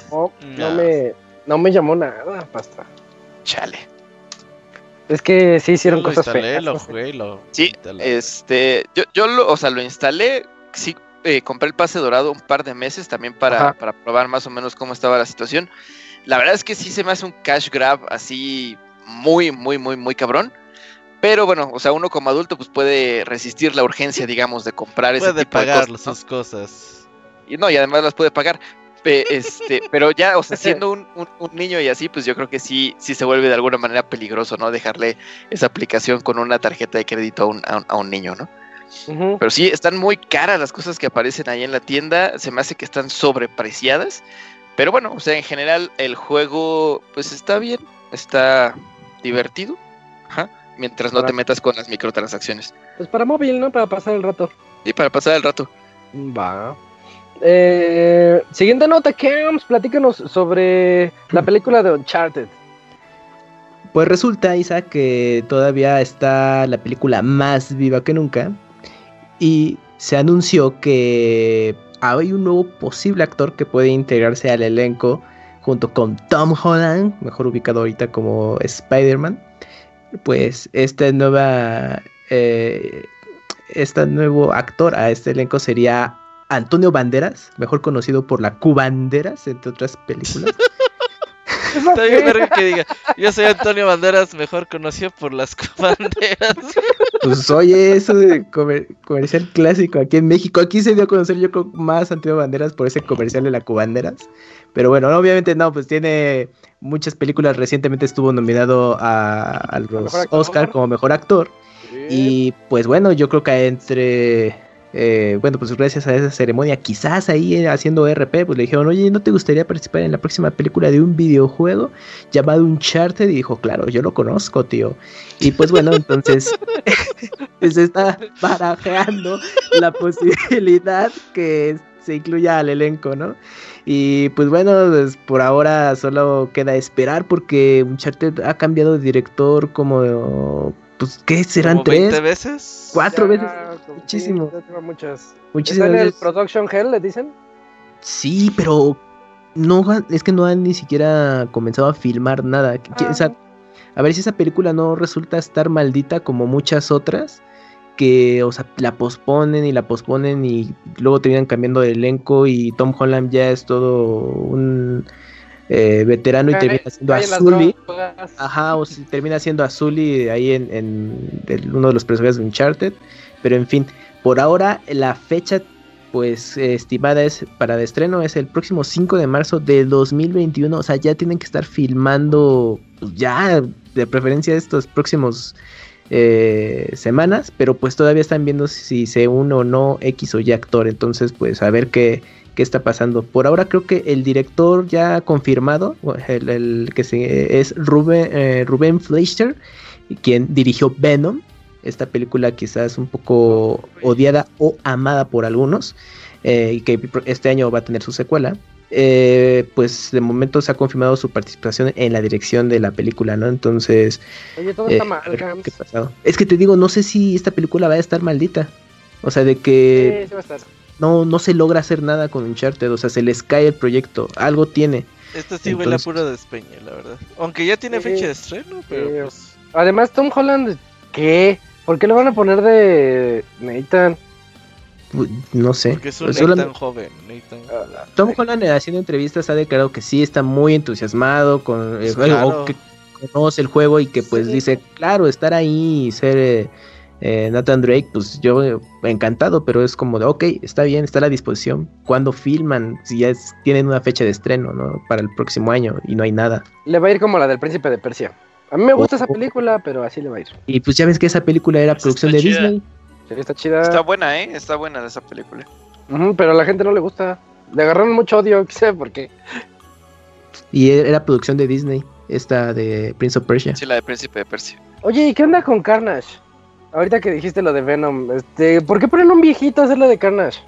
No, (laughs) no No. me, no me llamó nada, pasta. Chale. Es que sí hicieron Yo lo cosas instalé, feas. lo jugué y lo. Sí, Este, yo, yo lo, o sea, lo instalé, sí, eh, compré el pase dorado un par de meses también para, para probar más o menos cómo estaba la situación. La verdad es que sí se me hace un cash grab así muy, muy, muy, muy cabrón. Pero bueno, o sea, uno como adulto pues puede resistir la urgencia, digamos, de comprar ese tipo de pagar cosas, ¿no? sus cosas. Y no, y además las puede pagar. Este, (laughs) pero ya, o sea, siendo un, un- un niño y así, pues yo creo que sí, sí se vuelve de alguna manera peligroso, ¿no? Dejarle esa aplicación con una tarjeta de crédito a un, a un- a un niño, ¿no? Pero sí, están muy caras las cosas que aparecen ahí en la tienda. Se me hace que están sobrepreciadas. Pero bueno, o sea, en general el juego pues está bien, está divertido. Ajá. Mientras no te metas con las microtransacciones. Pues para móvil, ¿no? Para pasar el rato. Y para pasar el rato. Va. Eh, siguiente nota, Camps, platícanos sobre la película de Uncharted. Pues resulta, Isaac, que todavía está la película más viva que nunca. Y se anunció que hay un nuevo posible actor que puede integrarse al elenco junto con Tom Holland, mejor ubicado ahorita como Spider-Man. Pues esta nueva. eh, este nuevo actor a este elenco sería Antonio Banderas, mejor conocido por la Cubanderas, entre otras películas. (laughs) (laughs) Está bien verga que diga. Yo soy Antonio Banderas, mejor conocido por las banderas. (laughs) Pues oye, eso de comer- comercial clásico aquí en México. Aquí se dio a conocer yo creo más Antonio Banderas por ese comercial de la Cubanderas. Pero bueno, obviamente no, pues tiene muchas películas. Recientemente estuvo nominado a, a los Mejor actor. Oscar como mejor actor. Y pues bueno, yo creo que entre. Eh, bueno, pues gracias a esa ceremonia, quizás ahí eh, haciendo RP, pues le dijeron, oye, ¿no te gustaría participar en la próxima película de un videojuego llamado Uncharted? Y dijo, claro, yo lo conozco, tío. Y pues bueno, (laughs) entonces (laughs) pues se está barajeando la posibilidad que se incluya al elenco, ¿no? Y pues bueno, pues por ahora solo queda esperar porque Uncharted ha cambiado de director como, pues, ¿qué serán Como 20 tres? veces. Cuatro veces. como- Muchísimo. sí, muchas. Muchísimas ¿Está en el. Production Hell, le dicen? Sí, pero no es que no han ni siquiera comenzado a filmar nada. O sea, a ver si esa película no resulta estar maldita como muchas otras que, o sea, la posponen y la posponen y luego terminan cambiando de elenco y Tom Holland ya es todo un eh, veterano y termina siendo Azuli. Ajá, o si termina siendo Azuli ahí en, uno de los personajes de Uncharted. Pero en fin, por ahora la fecha pues eh, estimada es para de estreno es el próximo 5 de marzo de 2021. O sea, ya tienen que estar filmando pues, ya de preferencia estos próximos eh, semanas. Pero pues todavía están viendo si se une o no X o Y actor. Entonces pues a ver qué, qué está pasando. Por ahora creo que el director ya confirmado, el, el que se, es Ruben, eh, Rubén Fleischer, quien dirigió Venom. Esta película quizás un poco odiada o amada por algunos. eh, y que este año va a tener su secuela. eh, pues de momento se ha confirmado su participación en la dirección de la película, ¿no? Entonces, Oye, todo eh, está a mal, qué pasado. Es que te digo, no sé si esta película va a estar maldita. O sea, de que Sí, sí va a estar. No, no se logra hacer nada con Uncharted, o sea, se les cae el proyecto, algo tiene. Este sí huele a puro despeñe, la verdad. Aunque ya tiene fecha de estreno, pero pues. Además, Tom Holland, ¿qué? ¿Por qué le van a poner de Nathan? No sé. Porque es un Pues Nathan joven. Nathan. Tom Holland eh, haciendo entrevistas ha declarado que sí está muy entusiasmado con eh, Pues claro. o que conoce el juego y que pues Sí. dice, claro, estar ahí y ser eh, eh, Nathan Drake, pues yo eh, encantado, pero es como de, ok, está bien, está a la disposición. Cuando filman? Si ya es- tienen una fecha de estreno, ¿no? Para el próximo año y no hay nada. Le va a ir como la del Príncipe de Persia. A mí me gusta Oh. esa película, pero así le va a ir. Y pues ya ves que esa película era producción está de chida. Disney. Sí, está chida. Está buena, ¿eh? Está buena esa película. Pero a la gente no le gusta. Le agarraron mucho odio, (laughs) qué sé por qué. Y era producción de Disney, esta de Prince of Persia. Sí, la de Príncipe de Persia. Oye, ¿y qué onda con Carnage? Ahorita que dijiste lo de Venom, este, ¿por qué ponen un viejito a hacer la de Carnage?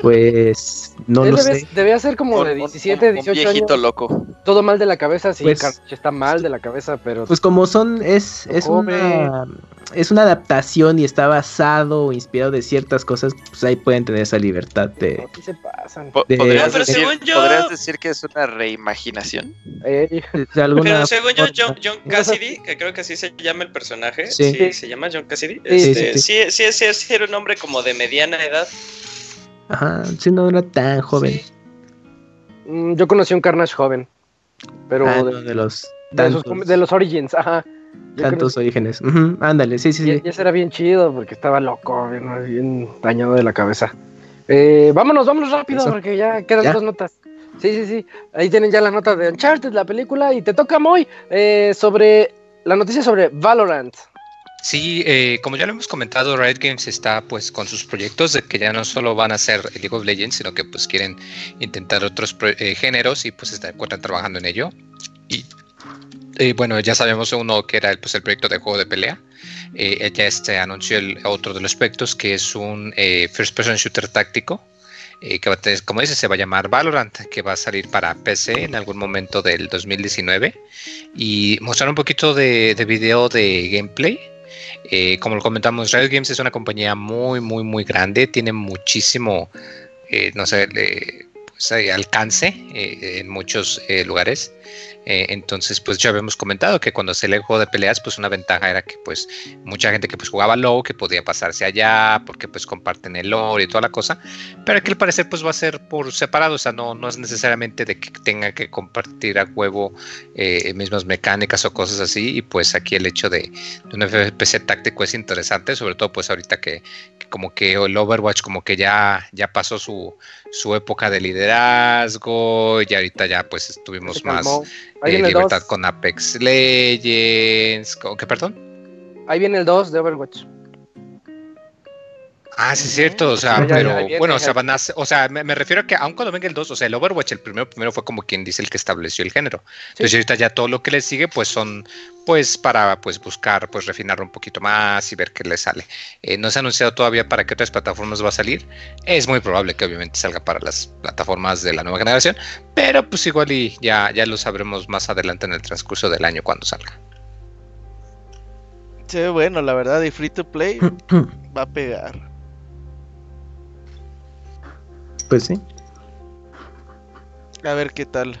Pues no Él lo debe, sé. debía ser como Un- de un- 17, un 18 viejito años. loco. Todo mal de la cabeza, sí, Pues- Carnage está mal de la cabeza, pero Pues como son, es, es una es una adaptación y está basado o inspirado de ciertas cosas, pues ahí pueden tener esa libertad de... Se pasan. ¿Podrías, No, pero decir, según yo- podrías decir que es una reimaginación? Eh, (laughs) de alguna Pero según yo. John, John Cassidy, que creo que así se llama el personaje, Sí. sí, se llama John Cassidy. Sí, Este, sí, sí, sí, sí, sí, era un hombre como de mediana edad. Ajá, sí, no era tan joven. Sí. mm, yo conocí un Carnage joven. Pero Ah, de, no, de los de esos- tantos, de los Origins, ajá. Tantos conocí- orígenes. Ujú, ándale, sí, sí, Y, sí. y ese era bien chido porque estaba loco, bien, bien dañado de la cabeza. Eh, vámonos, vámonos rápido Eso. porque ya quedan Ya. dos notas. Sí, sí, sí. Ahí tienen ya la nota de Uncharted, la película, y te toca muy eh, sobre la noticia sobre Valorant. Sí, eh, como ya lo hemos comentado, Riot Games está pues con sus proyectos de que ya no solo van a ser League of Legends, sino que pues quieren intentar otros eh, géneros y pues está- encuentran trabajando en ello. Y eh, bueno, ya sabemos uno que era el, pues, el proyecto de juego de pelea. Eh, ya este anunció el otro de los proyectos que es un eh, first person shooter táctico. eh, que como dice, se va a llamar Valorant, que va a salir para PC en algún momento del 2019. Y mostrar un poquito de, de video de gameplay. Eh, como lo comentamos, Riot Games es una compañía muy, muy, muy grande. Tiene muchísimo, eh, no sé, eh, pues, eh, alcance eh, en muchos eh, lugares. Eh, entonces, pues ya habíamos comentado que cuando se el juego de peleas, pues una ventaja era que pues mucha gente que pues jugaba low, que podía pasarse allá, porque pues comparten el lore y toda la cosa. Pero aquí al parecer pues va a ser por separado, o sea, no, no es necesariamente de que tenga que compartir a huevo eh, mismas mecánicas o cosas así. Y pues aquí el hecho de, de un FPS táctico es interesante, sobre todo pues ahorita que, que como que el Overwatch como que ya, ya pasó su, su época de liderazgo y ahorita ya pues estuvimos más calmó. Ahí eh, viene el libertad 2. con Apex Legends. ¿Cómo que perdón? Ahí viene el 2 de Overwatch. Ah, sí, es cierto, o sea, Ya, ya, pero bueno, o ya. sea, van a, o sea, me, me refiero a que aun cuando venga el 2, o sea, el Overwatch, el primero, primero fue como quien dice el que estableció el género. Entonces ahorita ya todo lo que le sigue, pues son, pues para, pues buscar, pues refinarlo un poquito más y ver qué le sale. Eh, no se ha anunciado todavía para qué otras plataformas va a salir. Es muy probable que obviamente salga para las plataformas de la nueva generación, pero pues igual y ya, ya lo sabremos más adelante en el transcurso del año cuando salga. Sí, bueno, la verdad, y free to play (clears throat) va a pegar. Pues sí. A ver qué tal.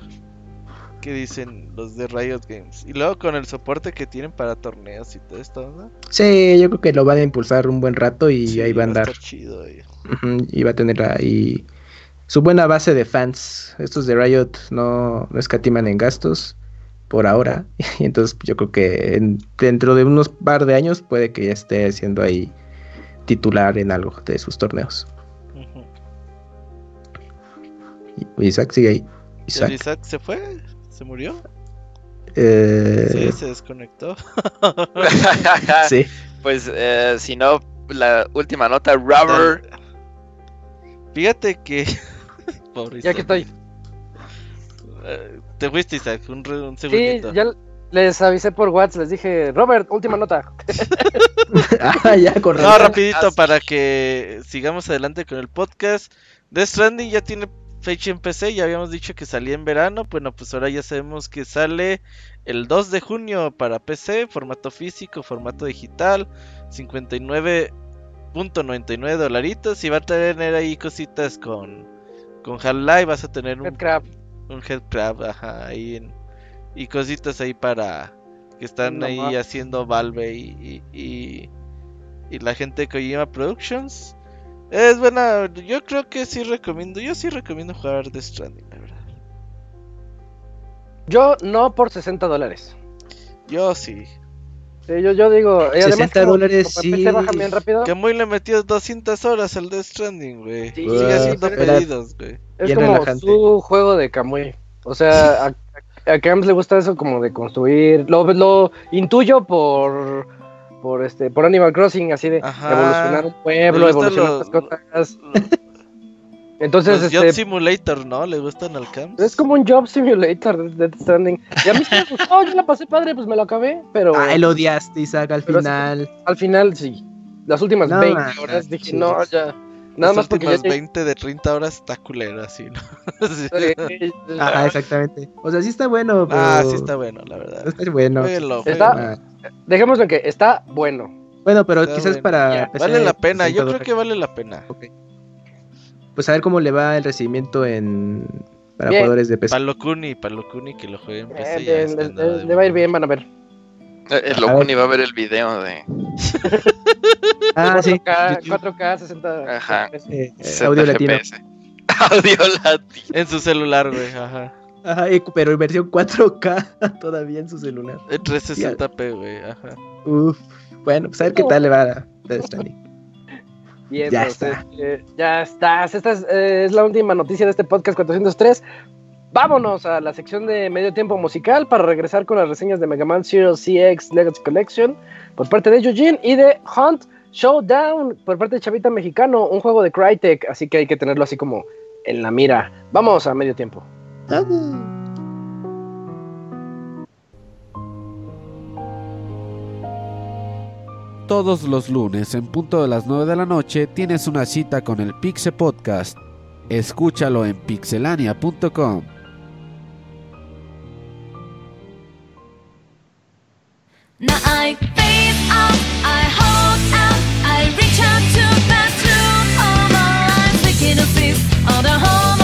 ¿Qué dicen los de Riot Games? Y luego con el soporte que tienen para torneos y todo esto, ¿no? Sí, yo creo que lo van a impulsar un buen rato y Sí, ahí va a andar. chido. eh. Y va a tener ahí su buena base de fans. Estos de Riot no, no escatiman en gastos por ahora. (laughs) Y entonces yo creo que en- dentro de unos par de años puede que ya esté siendo ahí titular en algo de sus torneos. Isaac sigue ahí. ¿El Isaac. Isaac se fue? ¿Se murió? Eh, Sí, se desconectó. (laughs) sí. Pues eh, si no, la última nota, Robert. Fíjate que. (laughs) Pobre Ya que estoy. Eh, Te fuiste, Isaac, un, un Sí, ya les avisé por WhatsApp, les dije, Robert, última nota. (laughs) ah, ya, con No, rapidito para que sigamos adelante con el podcast. Death Stranding ya tiene fecha en PC, ya habíamos dicho que salía en verano. Bueno, pues ahora ya sabemos que sale el 2 de junio para PC, formato físico, formato digital, 59.99 dolaritos. Y va a tener ahí cositas con, con Half-Life, vas a tener un Headcrab. un headcrab, ajá, ahí en- y cositas ahí para que están No ahí más. haciendo Valve y, y, y- y la gente de Kojima Productions. Es buena, yo creo que sí recomiendo, yo sí recomiendo jugar The Stranding, la verdad. Yo no por 60 dólares. Yo sí. Sí, yo, yo digo, eh, además 60 como- dólares, como sí. bajan bien rápido. Que muy le metió 200 horas al The Stranding, güey. Sí, Sigue haciendo pedidos, güey. Es como relajante. su juego de Kamui. O sea, a, a Camps le gusta eso como de construir. Lo, lo intuyo por por este por Animal Crossing, así de Ajá. evolucionar un pueblo, evolucionar las cosas. (laughs) Entonces, Los Job este, Simulator, ¿no? ¿Le gustan al es como un job simulator de Death Stranding. Y a mí sí me gustó, yo la pasé padre, pues me lo acabé, pero Ah, lo odiaste, Isaac, al final. al final sí. Las últimas No, 20 man, horas dije, no, ya. Nada más porque ya últimas llegué- 20 de 30 horas está culero así, ¿no? (laughs) Sí. eh, Ajá, exactamente. O sea, sí está bueno, pero... Ah, sí está bueno, la verdad. Está bueno. Jueguenlo, Está- jueguenlo. Ah, Dejémoslo en que está bueno. Bueno, pero Está quizás bueno. para. PC, Vale la pena, 60 yo creo que vale la pena. Ok. Pues a ver cómo le va el recibimiento en para Bien. jugadores de PC. Palo Kuni, Palo Kuni que lo juegue en Eh, PC. ya bien, de le va a ir bien, van a ver. Eh, El A Locuni va a ver el video de (laughs) Ah, sí. 4K, YouTube, 4K 60 Ajá. Eh, eh, 60 audio latino. (laughs) Audio latino. En su celular, güey, ajá. Ajá, pero en versión 4K (laughs) todavía en su celular. En 360p, güey, ajá. Uf. Bueno, pues a ver qué tal le va a Death Stranding. Bien, Ya entonces, está. eh, ya estás. Esta es, eh, es la última noticia de este podcast 403. Vámonos a la sección de medio tiempo musical para regresar con las reseñas de Mega Man Zero CX Legacy Collection por parte de Eugene y de Hunt Showdown por parte de Chavita Mexicano, un juego de Crytek, así que hay que tenerlo así como en la mira. Vamos a medio tiempo. Todos los lunes en punto de las 9 de la noche tienes una cita con el Pixe Podcast. Escúchalo en pixelania.com. Now I face up, I hold out, I reach out to bathroom all my life, taking a sip of the whole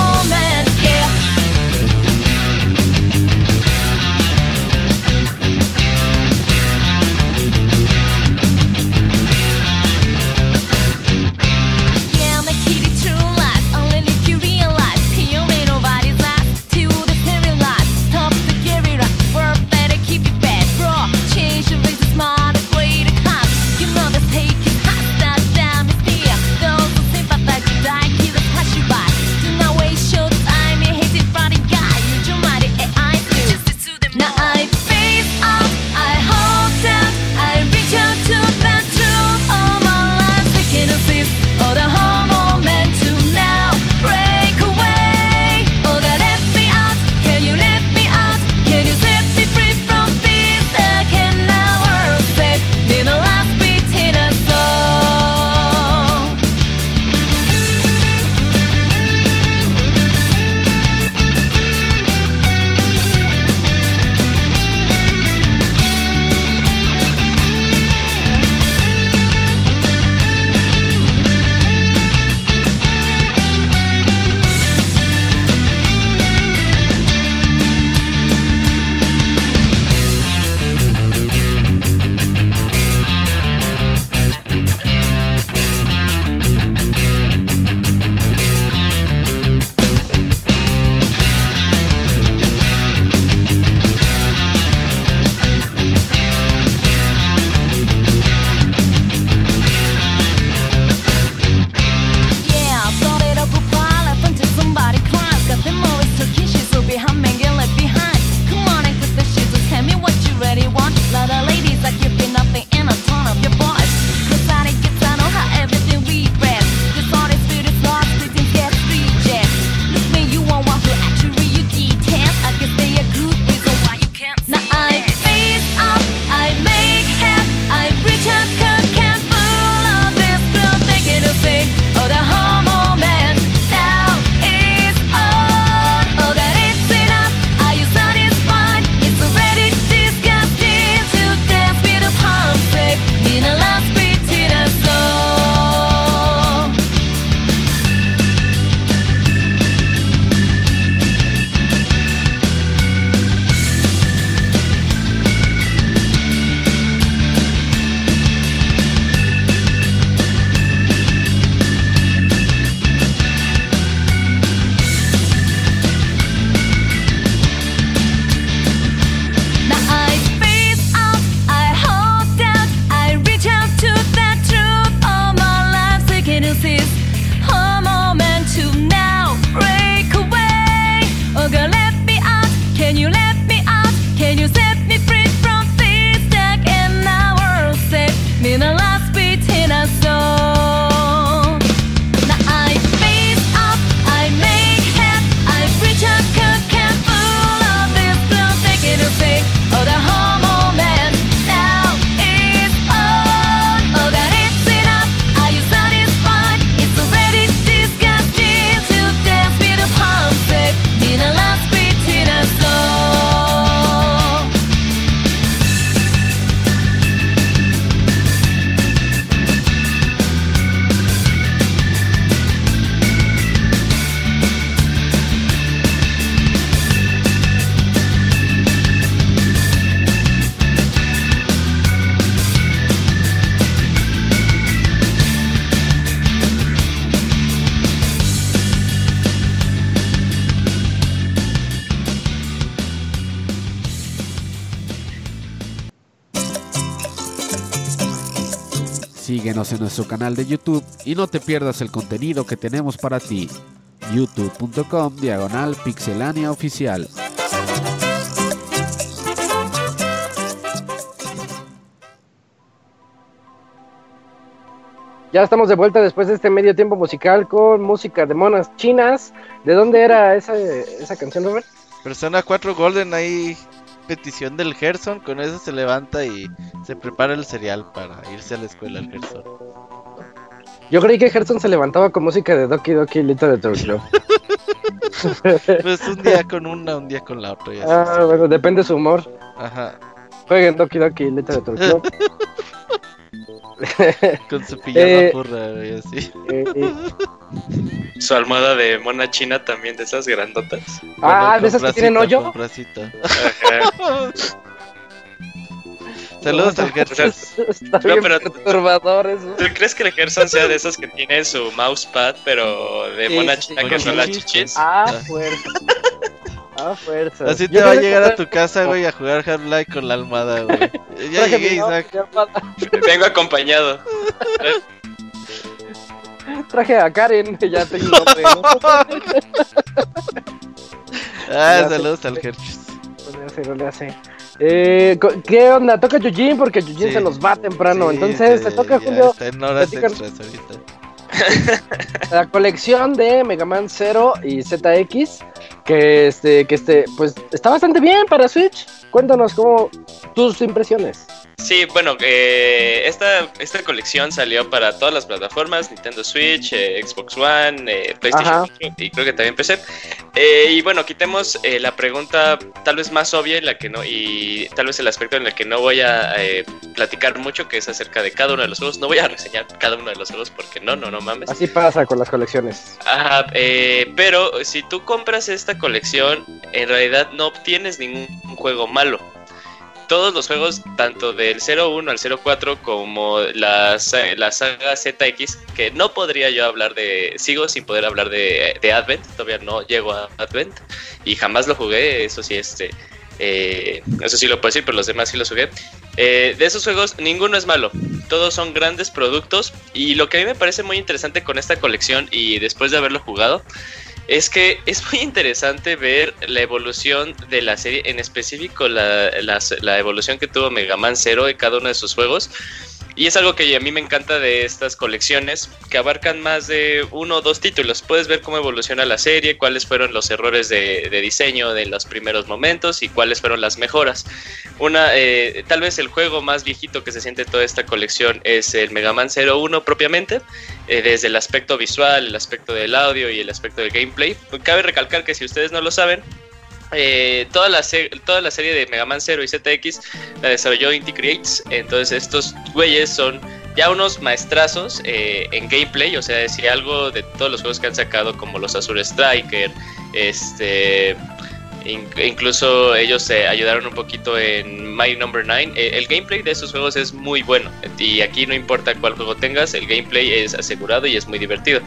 Síguenos en nuestro canal de YouTube y no te pierdas el contenido que tenemos para ti. youtube.com diagonal pixelania oficial. Ya estamos de vuelta después de este medio tiempo musical con música de monas chinas. ¿De dónde era esa, esa canción, Robert? Persona 4 Golden ahí petición del Gerson, con eso se levanta y se prepara el cereal para irse a la escuela el Gerson. Yo creí que Gerson se levantaba con música de Doki Doki Literature Club. (laughs) Pues un día con una, un día con la otra. ah, bueno, depende de su humor. Ajá. Jueguen Doki Doki Literature Club. (laughs) Con su pijama Eh, güey, así. Eh, eh, (laughs) Su almohada de mona china también, de esas grandotas. Ah, Bueno, de esas que tienen hoyo. (laughs) Saludos al Gerson. Está No, pero- perturbador eso. ¿Tú crees que el Gerson sea de esos que tiene su mousepad, pero de Sí, mona china que son las chichis, chichis? Ah, fuerza. (laughs) Ah, fuerza. Así Yo te va a llegar a tu casa, güey, a jugar Half-Life con la almohada, güey. (laughs) Ya llegué, Isaac. Vengo acompañado. Traje a Karen, ya tengo nombre, ¿no? (laughs) Ah, Ya saludos al Gerson. No le hace. Eh, ¿Qué onda? Toca Yujin porque Yujin Sí. se nos va temprano. Sí, Entonces, te toca, Julio, Está en horas extras ahorita. (laughs) la colección de Mega Man 0 y ZX. Que este, que este, pues está bastante bien para Switch. Cuéntanos cómo tus impresiones. Sí, bueno, eh, esta, esta colección salió para todas las plataformas, Nintendo Switch, eh, Xbox One, eh, PlayStation Ajá. 4 y creo que también PC. Eh, y bueno, quitemos eh, la pregunta tal vez más obvia en la que no, y tal vez el aspecto en el que no voy a eh, platicar mucho, que es acerca de cada uno de los juegos. No voy a reseñar cada uno de los juegos porque no, no, no mames. Así pasa con las colecciones. Ajá, eh, pero si tú compras esta colección, en realidad no obtienes ningún juego malo. Todos los juegos, tanto del 01 al 04 como la, la saga ZX, que no podría yo hablar de, sigo sin poder hablar de, de Advent, todavía no llego a Advent y jamás lo jugué, eso sí, este, eh, eso sí lo puedo decir, pero los demás sí los jugué. Eh, de esos juegos, ninguno es malo. Todos son grandes productos. Y lo que a mí me parece muy interesante con esta colección y después de haberlo jugado, es que es muy interesante ver la evolución de la serie, en específico la, la- evolución que tuvo Mega Man Zero en cada uno de sus juegos. Y es algo que a mí me encanta de estas colecciones, que abarcan más de uno o dos títulos. Puedes ver cómo evoluciona la serie, cuáles fueron los errores de, diseño de los primeros momentos y cuáles fueron las mejoras. Una, eh, tal vez el juego más viejito que se siente en toda esta colección es el Mega Man 01 propiamente, eh, desde el aspecto visual, el aspecto del audio y el aspecto del gameplay. Cabe recalcar que si ustedes no lo saben, eh, toda, la toda la serie de Mega Man 0 y ZX la desarrolló Inti Creates. Entonces estos güeyes son ya unos maestrazos eh, en gameplay. O sea, si algo de todos los juegos que han sacado como los Azure Striker, este... in- incluso ellos se ayudaron un poquito en My Number 9. Eh, el gameplay de esos juegos es muy bueno. Y aquí no importa cuál juego tengas, el gameplay es asegurado y es muy divertido.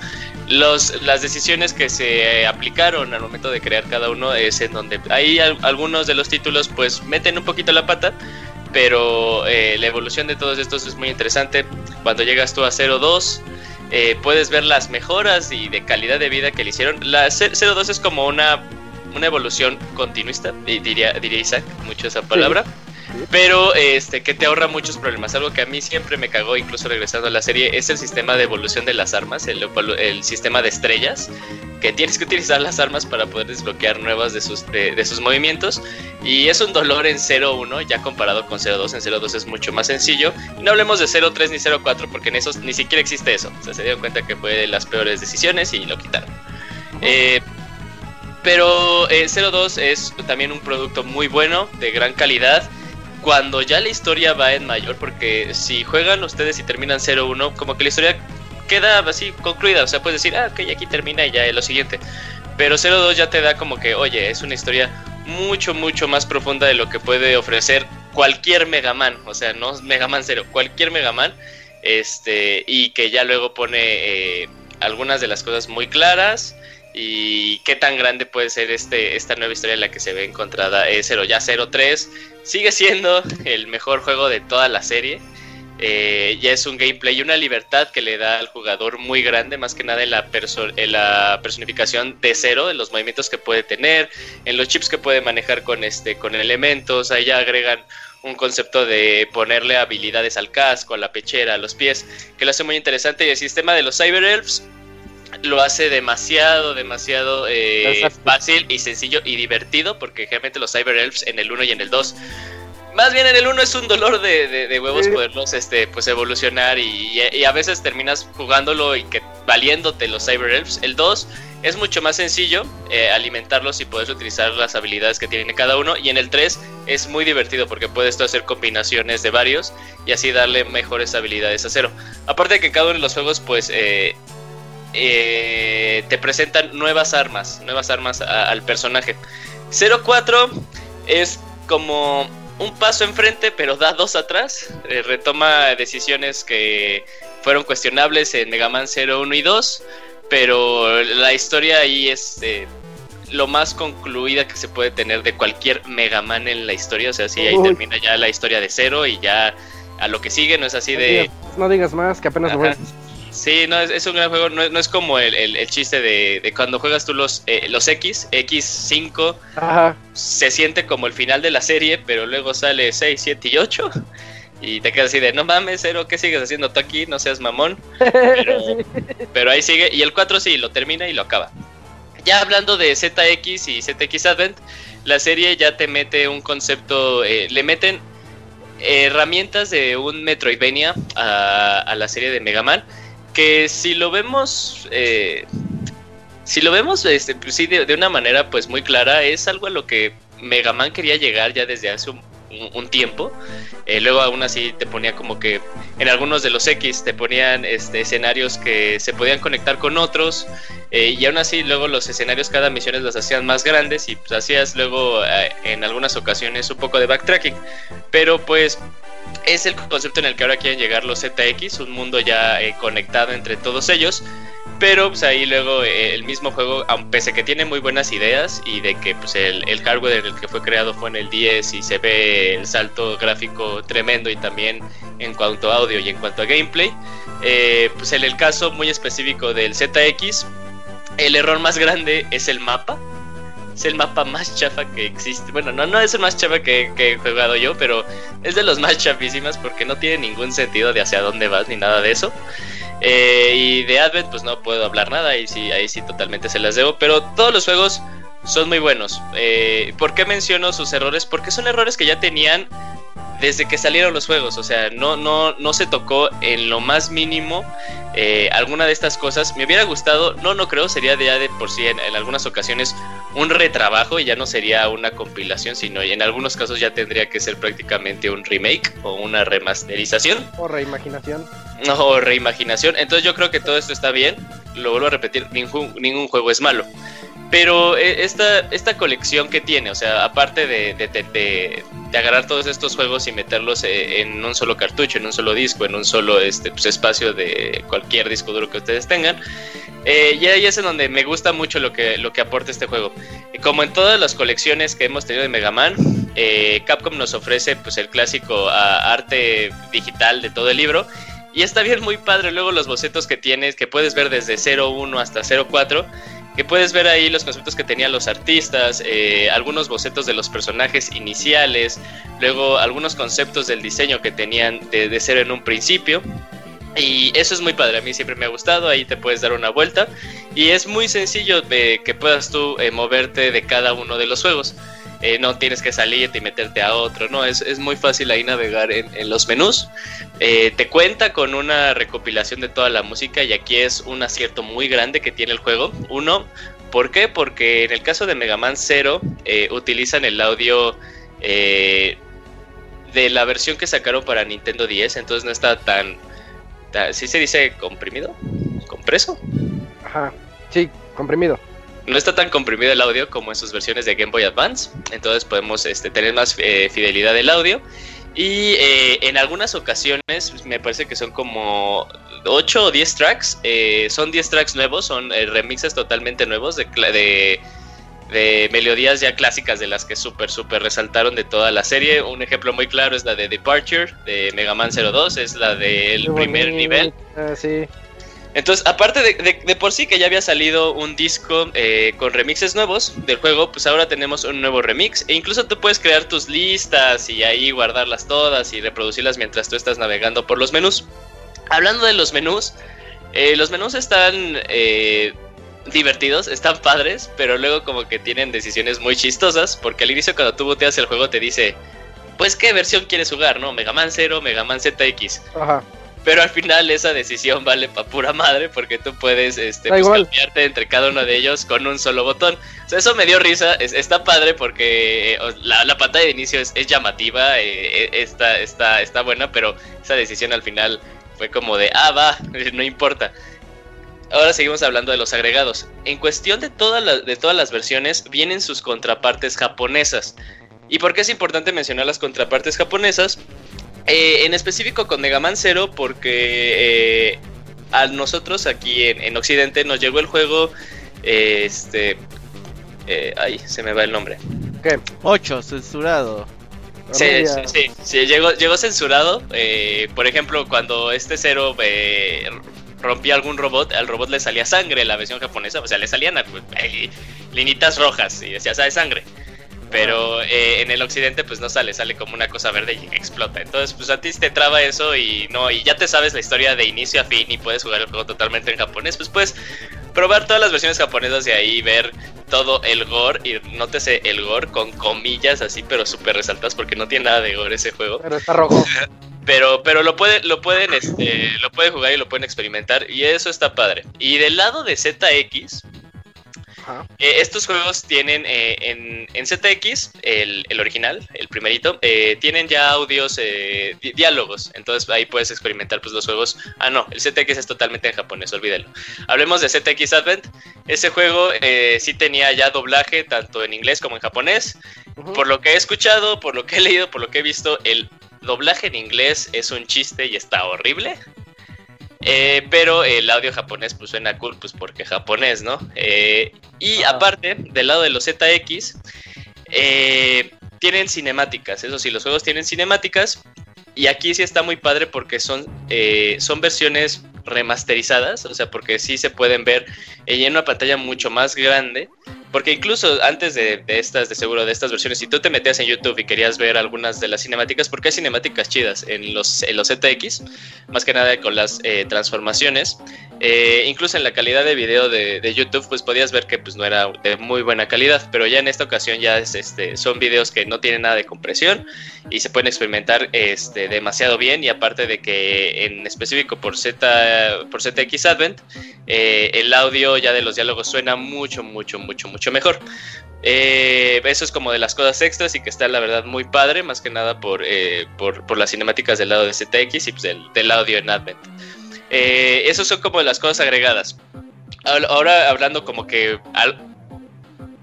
Las decisiones que se aplicaron al momento de crear cada uno es en donde hay al- algunos de los títulos pues meten un poquito la pata, pero eh, la evolución de todos estos es muy interesante. Cuando llegas tú a 02, eh, puedes ver las mejoras y de calidad de vida que le hicieron. La C- 02 es como una, una evolución continuista, diría, diría Isaac, mucho esa palabra. Pero este que te ahorra muchos problemas. Algo que a mí siempre me cagó, incluso regresando a la serie, es el sistema de evolución de las armas, el, el sistema de estrellas, que tienes que utilizar las armas para poder desbloquear nuevas de sus, de, de sus movimientos. Y es un dolor en 0-1, ya comparado con 0-2. En 0-2 es mucho más sencillo. Y no hablemos de 0-3 ni 0-4, porque en esos ni siquiera existe eso. O sea, se dieron cuenta que fue de las peores decisiones y lo quitaron. Eh, pero eh, 02 es también un producto muy bueno, de gran calidad. Cuando ya la historia va en mayor, porque si juegan ustedes y terminan 0-1, como que la historia queda así concluida. O sea, puedes decir, ah, ok, aquí termina y ya es lo siguiente. Pero 02 ya te da como que, oye, es una historia mucho, mucho más profunda de lo que puede ofrecer cualquier Mega Man. O sea, no Mega Man 0, cualquier Mega Man. Este, y que ya luego pone eh, algunas de las cosas muy claras y qué tan grande puede ser este esta nueva historia en la que se ve encontrada es 0 ya 03 sigue siendo (laughs) el mejor juego de toda la serie eh, ya es un gameplay y una libertad que le da al jugador muy grande, más que nada en la, perso- en la personificación de cero, de los movimientos que puede tener, en los chips que puede manejar con, este, con elementos, ahí ya agregan un concepto de ponerle habilidades al casco, a la pechera, a los pies, que lo hace muy interesante y el sistema de los Cyber Elves lo hace demasiado, demasiado eh, fácil y sencillo y divertido, porque generalmente los Cyber Elves en el 1 y en el 2 más bien en el 1 es un dolor de, de- de huevos Sí. poderlos este, pues evolucionar y, y a veces terminas jugándolo y que valiéndote los Cyber Elves. El 2 es mucho más sencillo eh, alimentarlos y puedes utilizar las habilidades que tiene cada uno. Y en el 3 es muy divertido porque puedes tú hacer combinaciones de varios y así darle mejores habilidades a cero. Aparte de que cada uno de los juegos pues eh, eh, te presentan nuevas armas, nuevas armas a- al personaje. 04 es como un paso enfrente, pero da dos atrás. Eh, retoma decisiones que fueron cuestionables en Mega Man 0, 1 y 2. Pero la historia ahí es eh, lo más concluida que se puede tener de cualquier Mega Man en la historia. O sea, sí, ahí Uy. termina ya la historia de cero y ya a lo que sigue no es así No de. digas, no digas más, que apenas lo. Sí, no, es, es un gran juego. No, es- no es como el, el- el chiste de, de cuando juegas tú los, eh, los X, X5, Ajá. se siente como el final de la serie, pero luego sale 6, 7 y 8. Y te quedas así de, no mames, Cero, ¿qué sigues haciendo tú aquí? No seas mamón. Pero, (laughs) pero ahí sigue. Y el 4 sí, lo termina y lo acaba. Ya hablando de ZX y ZX Advent, la serie ya te mete un concepto, eh, le meten herramientas de un Metroidvania a, a la serie de Mega Man, que si lo vemos, eh, si lo vemos este, pues de, una manera pues muy clara, es algo a lo que Mega Man quería llegar ya desde hace un tiempo. Eh, luego aún así te ponía como que en algunos de los X te ponían este, escenarios que se podían conectar con otros eh, y aún así luego los escenarios cada misiones los hacían más grandes y pues hacías luego eh, en algunas ocasiones un poco de backtracking. Pero pues es el concepto en el que ahora quieren llegar los ZX, un mundo ya eh, conectado entre todos ellos. Pero pues ahí luego eh, el mismo juego, pese que tiene muy buenas ideas y de que pues el, el hardware en el que fue creado fue en el 10 y se ve el salto gráfico tremendo y también en cuanto a audio y en cuanto a gameplay, eh, pues en el caso muy específico del ZX, el error más grande es el mapa. Es el mapa más chafa que existe. Bueno, no, no es el más chafa que, he jugado yo, pero es de los más chafísimas porque no tiene ningún sentido de hacia dónde vas ni nada de eso. Eh, y de Advent, pues no puedo hablar nada, ahí sí, ahí sí totalmente se las debo. Pero todos los juegos son muy buenos. Eh, ¿Por qué menciono sus errores? Porque son errores que ya tenían desde que salieron los juegos. O sea, no, no, no se tocó en lo más mínimo eh, alguna de estas cosas. Me hubiera gustado, no, no creo, sería ya de por sí en, en algunas ocasiones un retrabajo y ya no sería una compilación, sino en algunos casos ya tendría que ser prácticamente un remake o una remasterización. O reimaginación. No, o reimaginación. Entonces yo creo que todo esto está bien. Lo vuelvo a repetir, ningún, ningún juego es malo. Pero eh, esta, esta colección que tiene, o sea, aparte de, de, de- de- agarrar todos estos juegos y meterlos eh, en un solo cartucho, en un solo disco, en un solo este, pues, espacio de cualquier disco duro que ustedes tengan, eh, y ahí es en donde me gusta mucho lo que, lo que aporta este juego. Como en todas las colecciones que hemos tenido de Mega Man, eh, Capcom nos ofrece pues el clásico ah, arte digital de todo el libro. Y está bien muy padre luego los bocetos que tienes, que puedes ver desde 01 hasta 04, que puedes ver ahí los conceptos que tenían los artistas, eh, algunos bocetos de los personajes iniciales, luego algunos conceptos del diseño que tenían de, cero en un principio. Y eso es muy padre, a mí siempre me ha gustado, ahí te puedes dar una vuelta. Y es muy sencillo de que puedas tú eh, moverte de cada uno de los juegos. Eh, no tienes que salirte y meterte a otro, no, es, es muy fácil ahí navegar en, en los menús. Eh, te cuenta con una recopilación de toda la música y aquí es un acierto muy grande que tiene el juego. Uno, ¿por qué? Porque en el caso de Mega Man 0 eh, utilizan el audio de la versión que sacaron para Nintendo 10, entonces no está tan... tan ¿Sí se dice comprimido? ¿Compreso? Ajá. Sí, comprimido. No está tan comprimido el audio como en sus versiones de Game Boy Advance. Entonces podemos este, tener más eh, fidelidad del audio. Y eh, en algunas ocasiones, pues, me parece que son como 8 o 10 tracks. eh, son 10 tracks nuevos, son eh, remixes totalmente nuevos de, cla- de, de melodías ya clásicas de las que súper, súper resaltaron de toda la serie. Un ejemplo muy claro es la de Departure de Mega Man 02, es la del primer nivel. sí. Entonces, aparte de, por sí que ya había salido un disco eh, con remixes nuevos del juego, pues ahora tenemos un nuevo remix. E incluso tú puedes crear tus listas y ahí guardarlas todas y reproducirlas mientras tú estás navegando por los menús. Hablando de los menús, eh, los menús están eh, divertidos, están padres, pero luego como que tienen decisiones muy chistosas, porque al inicio cuando tú boteas el juego te dice, pues qué versión quieres jugar, ¿no? Mega Man 0, Mega Man ZX. Ajá. Pero al final esa decisión vale pa' pura madre porque tú puedes este, pues, cambiarte entre cada uno de ellos con un solo botón. O sea, eso me dio risa, es- está padre porque eh, la, la pantalla de inicio es, es llamativa, eh, eh, está, está, está buena, pero esa decisión al final fue como de, ah, va, (laughs) no importa. Ahora seguimos hablando de los agregados. En cuestión de, todas las- de todas las versiones, vienen sus contrapartes japonesas. ¿Y por qué es importante mencionar las contrapartes japonesas? Eh, en específico con Mega Man Zero, porque eh, a nosotros aquí en, en Occidente nos llegó el juego. eh, este. eh, ay, se me va el nombre. 8, censurado. Sí, sí, sí, sí, llegó, llegó censurado. eh, por ejemplo, cuando este cero eh, rompía algún robot, al robot le salía sangre en la versión japonesa. O sea, le salían eh, linitas rojas y decía, ¿sabes? Sangre. Pero eh, en el occidente pues no sale, sale como una cosa verde y explota. Entonces pues a ti te traba eso y no y ya te sabes la historia de inicio a fin y puedes jugar el juego totalmente en japonés. Pues puedes probar todas las versiones japonesas y ahí ver todo el gore y nótese el gore con comillas así pero súper resaltadas porque no tiene nada de gore ese juego. Pero está rojo. (laughs) Pero, pero lo pueden, lo pueden, este, lo pueden jugar y lo pueden experimentar. Y eso está padre. Y del lado de ZX, Ajá. eh, estos juegos tienen eh, en, en ZX, el, el original, el primerito, eh, tienen ya audios, eh, di- diálogos. Entonces ahí puedes experimentar pues los juegos. Ah, no, el ZX es totalmente en japonés, olvídalo. Hablemos de ZX Advent. Ese juego sí tenía ya doblaje tanto en inglés como en japonés. Por lo que he escuchado, por lo que he leído, por lo que he visto, el doblaje en inglés es un chiste y está horrible. Eh, pero el audio japonés pues suena cool, pues porque japonés, ¿no? Eh, y aparte, del lado de los ZX, eh, tienen cinemáticas. Eso sí, los juegos tienen cinemáticas. Y aquí sí está muy padre porque son, eh, son versiones remasterizadas, o sea, porque sí se pueden ver en una pantalla mucho más grande. Porque incluso antes de, estas, de seguro, de estas versiones, si tú te metías en YouTube y querías ver algunas de las cinemáticas, porque hay cinemáticas chidas en los, en los ZX, más que nada con las eh, transformaciones, eh, incluso en la calidad de video de, YouTube, pues podías ver que pues no era de muy buena calidad, pero ya en esta ocasión ya es, este, son videos que no tienen nada de compresión y se pueden experimentar este, demasiado bien y aparte de que en específico por, Z, por ZX Advent, eh, el audio ya de los diálogos suena mucho, mucho, mucho, mucho mejor. Eh, eso es como de las cosas extras y que está la verdad muy padre, más que nada por, por, por las cinemáticas del lado de ZX y pues, del audio en Advent. Eh, esos son como las cosas agregadas. Ahora- hablando como que al-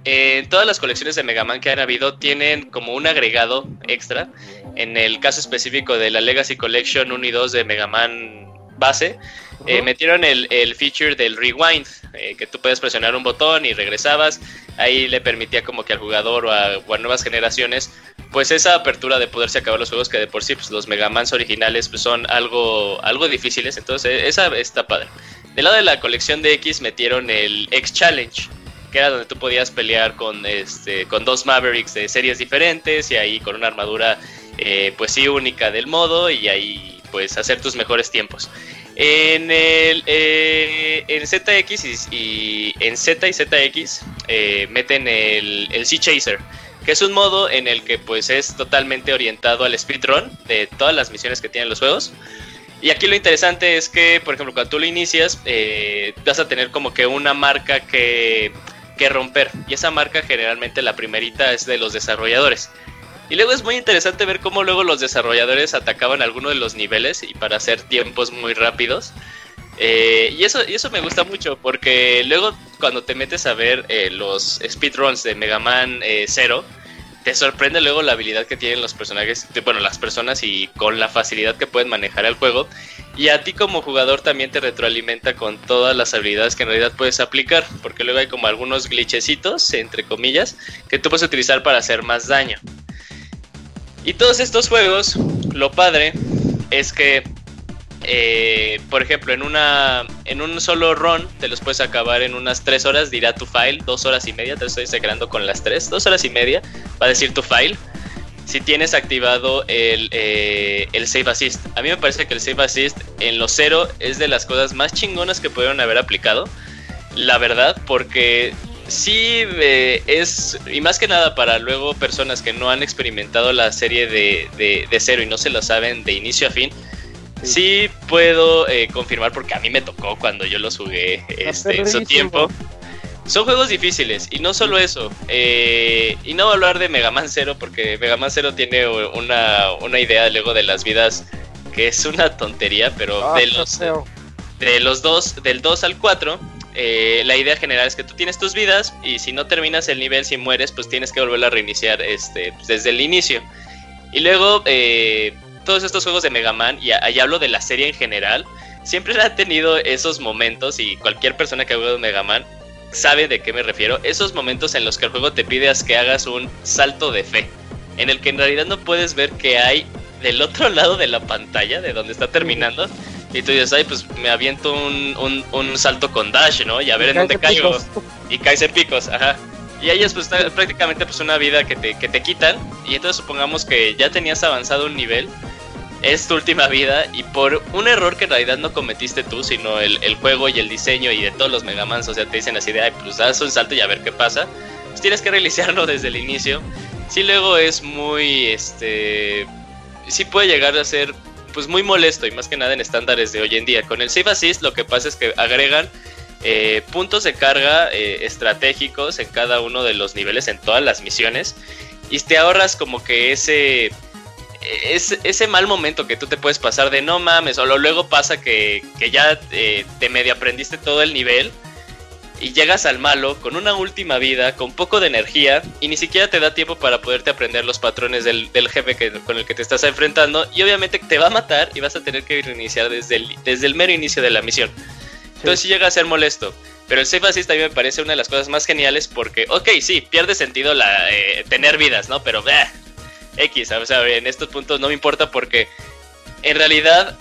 en todas las colecciones de Mega Man que han habido tienen como un agregado extra. En el caso específico de la Legacy Collection 1 y 2 de Mega Man base, eh, metieron el, el feature del rewind, eh, que tú puedes presionar un botón y regresabas. Ahí le permitía como que al jugador o a, o a nuevas generaciones, pues esa apertura de poderse acabar los juegos que de por sí pues, los Mega Mans originales pues, son algo, algo difíciles. Entonces eh, esa está padre. Del lado de la colección de X metieron el X Challenge, que era donde tú podías pelear con, este, con dos Mavericks de series diferentes y ahí con una armadura eh, pues sí única del modo y ahí pues hacer tus mejores tiempos. En el eh, en ZX y, y en Z y ZX eh, meten el, el Sea Chaser, que es un modo en el que pues es totalmente orientado al speedrun de todas las misiones que tienen los juegos. Y aquí lo interesante es que, por ejemplo, cuando tú lo inicias, eh, vas a tener como que una marca que, que romper. Y esa marca generalmente la primerita es de los desarrolladores. Y luego es muy interesante ver cómo luego los desarrolladores atacaban alguno de los niveles y para hacer tiempos muy rápidos. Eh, y, eso, eso me gusta mucho porque luego cuando te metes a ver eh, los speedruns de Mega Man eh, 0, te sorprende luego la habilidad que tienen los personajes, bueno, las personas y con la facilidad que pueden manejar el juego. Y a ti como jugador también te retroalimenta con todas las habilidades que en realidad puedes aplicar, porque luego hay como algunos glitchecitos, entre comillas, que tú puedes utilizar para hacer más daño. Y todos estos juegos, lo padre es que, eh, por ejemplo, en una en un solo run te los puedes acabar en unas 3 horas, dirá tu file, 2 horas y media, te estoy exagerando con las 3, 2 horas y media, va a decir tu file. Si tienes activado el, eh, el Save Assist. A mí me parece que el Save Assist en los cero es de las cosas más chingonas que pudieron haber aplicado. La verdad, porque sí eh, es, y más que nada para luego personas que no han experimentado la serie de, de cero y no se lo saben de inicio a fin, sí, puedo eh, confirmar porque a mí me tocó cuando yo los jugué este, en su tiempo. Son juegos difíciles y no solo eso. eh, y no voy a hablar de Mega Man Zero porque Mega Man Zero tiene una, una idea luego de las vidas que es una tontería, pero Ah, de los de los dos, del 2 al 4, eh, la idea general es que tú tienes tus vidas y si no terminas el nivel, si mueres, pues tienes que volver a reiniciar este, pues, desde el inicio. Y luego, eh, todos estos juegos de Mega Man, y ahí hablo de la serie en general, siempre han tenido esos momentos y cualquier persona que ha jugado Mega Man sabe de qué me refiero. Esos momentos en los que el juego te pide que hagas un salto de fe, en el que en realidad no puedes ver qué hay del otro (laughs) lado de la pantalla, de donde está terminando. Y tú dices, ay, pues me aviento un, un, un salto con dash, ¿no? Y a ver en dónde caigo. picos. Y caes en picos, ajá. Y ahí es pues prácticamente pues una vida que te, que te quitan. Y entonces supongamos que ya tenías avanzado un nivel. Es tu última vida y por un error que en realidad no cometiste tú, sino el, juego y el diseño y de todos los Megamans, o sea, te dicen así de, ay, pues das un salto y a ver qué pasa. Pues tienes que reiniciarlo (laughs) desde el inicio. Sí, luego es muy, este, sí puede llegar a ser pues muy molesto y más que nada en estándares de hoy en día. Con el Save Assist lo que pasa es que agregan eh, puntos de carga eh, estratégicos en cada uno de los niveles, en todas las misiones, y te ahorras como que ese, ese, ese mal momento que tú te puedes pasar de no mames, o lo- luego pasa que, que ya eh, te medio aprendiste todo el nivel. Y llegas al malo con una última vida, con poco de energía, y ni siquiera te da tiempo para poderte aprender los patrones del, del jefe que- con el que te estás enfrentando. Y obviamente te va a matar y vas a tener que reiniciar desde el, desde el mero inicio de la misión. Entonces sí llega a ser molesto. Pero el Save Assist a mí me parece una de las cosas más geniales porque, ok, sí, pierde sentido la, eh, tener vidas, ¿no? Pero, bah, X, o sea, en estos puntos no me importa porque en realidad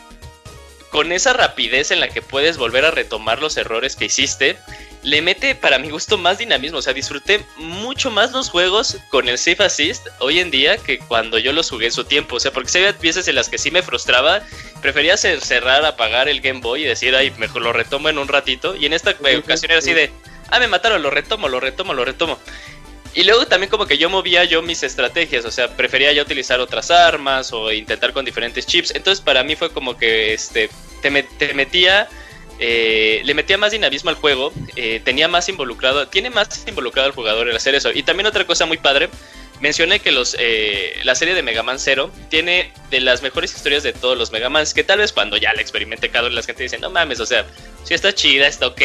con esa rapidez en la que puedes volver a retomar los errores que hiciste, le mete para mi gusto más dinamismo. O sea, disfruté mucho más los juegos con el Safe Assist hoy en día que cuando yo los jugué en su tiempo. O sea, porque si había veces en las que sí me frustraba, prefería cer- cerrar, apagar el Game Boy y decir, ay, mejor lo retomo en un ratito. Y en esta ocasión era así sí. de, ah, me mataron, lo retomo, lo retomo, lo retomo. Y luego también como que yo movía yo mis estrategias, o sea, prefería yo utilizar otras armas o intentar con diferentes chips. Entonces para mí fue como que este te, me- te metía, eh, le metía más dinamismo al juego, eh, tenía más involucrado, tiene más involucrado al jugador el hacer eso. Y también otra cosa muy padre, mencioné que los eh, la serie de Mega Man Zero tiene de las mejores historias de todos los Mega Mans, que tal vez cuando ya la experimente cada la gente dice, no mames, o sea, sí está chida, está ok.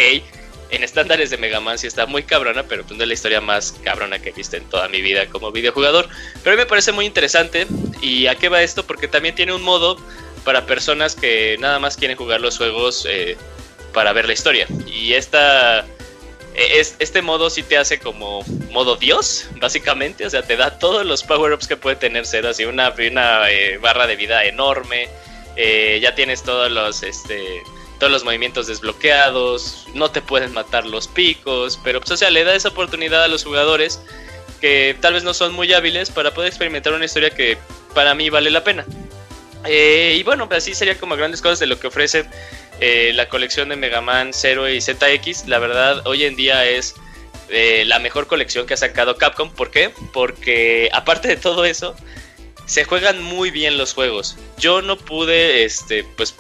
En estándares de Mega Man sí está muy cabrona, pero pues no es la historia más cabrona que he visto en toda mi vida como videojugador. Pero a mí me parece muy interesante. ¿Y a qué va esto? Porque también tiene un modo para personas que nada más quieren jugar los juegos eh, para ver la historia. Y esta, e- es, este modo sí te hace como modo Dios, básicamente. O sea, te da todos los power-ups que puede tener Zero. Así una, una eh, barra de vida enorme. eh, ya tienes todos los, este, todos los movimientos desbloqueados. No te pueden matar los picos. Pero, pues, o sea, le da esa oportunidad a los jugadores que tal vez no son muy hábiles para poder experimentar una historia que para mí vale la pena. Eh, y bueno, así sería como grandes cosas de lo que ofrece eh, la colección de Mega Man 0 y ZX. La verdad, hoy en día es eh, la mejor colección que ha sacado Capcom. ¿Por qué? Porque aparte de todo eso, se juegan muy bien los juegos. Yo no pude, este, pues,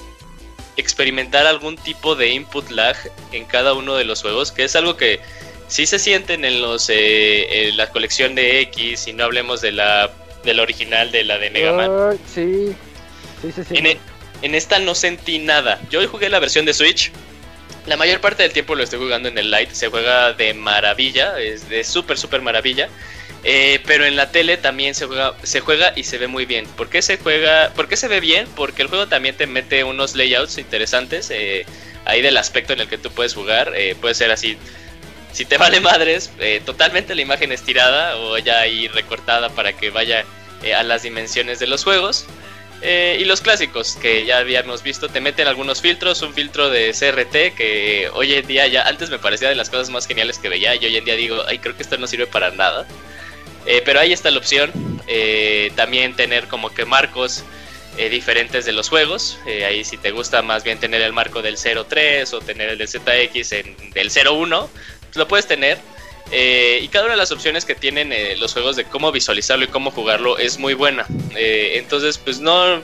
experimentar algún tipo de input lag en cada uno de los juegos, que es algo que sí se sienten en los eh, en la colección de X, y no hablemos de la, de la original, de la de Mega Man. Sí. Sí, sí, sí. En, e- en esta no sentí nada. Yo jugué la versión de Switch. La mayor parte del tiempo lo estoy jugando en el Lite. Se juega de maravilla. Es de súper, súper maravilla. Eh, pero en la tele también se juega, se juega y se ve muy bien. ¿Por qué se juega? ¿Por qué se ve bien? Porque el juego también te mete unos layouts interesantes. eh, ahí del aspecto en el que tú puedes jugar. eh, puede ser así. Si te (laughs) vale madres, totalmente la imagen estirada o ya ahí recortada para que vaya a las dimensiones de los juegos. Y los clásicos que ya habíamos visto, te meten algunos filtros, un filtro de CRT que hoy en día ya, antes me parecía de las cosas más geniales que veía y hoy en día digo, ay, creo que esto no sirve para nada. Eh, pero ahí está la opción, eh, también tener como que marcos eh, diferentes de los juegos, ahí si te gusta más bien tener el marco del 03 o tener el del ZX en, del 01, pues lo puedes tener. Y cada una de las opciones que tienen los juegos de cómo visualizarlo y cómo jugarlo es muy buena. Entonces, pues no.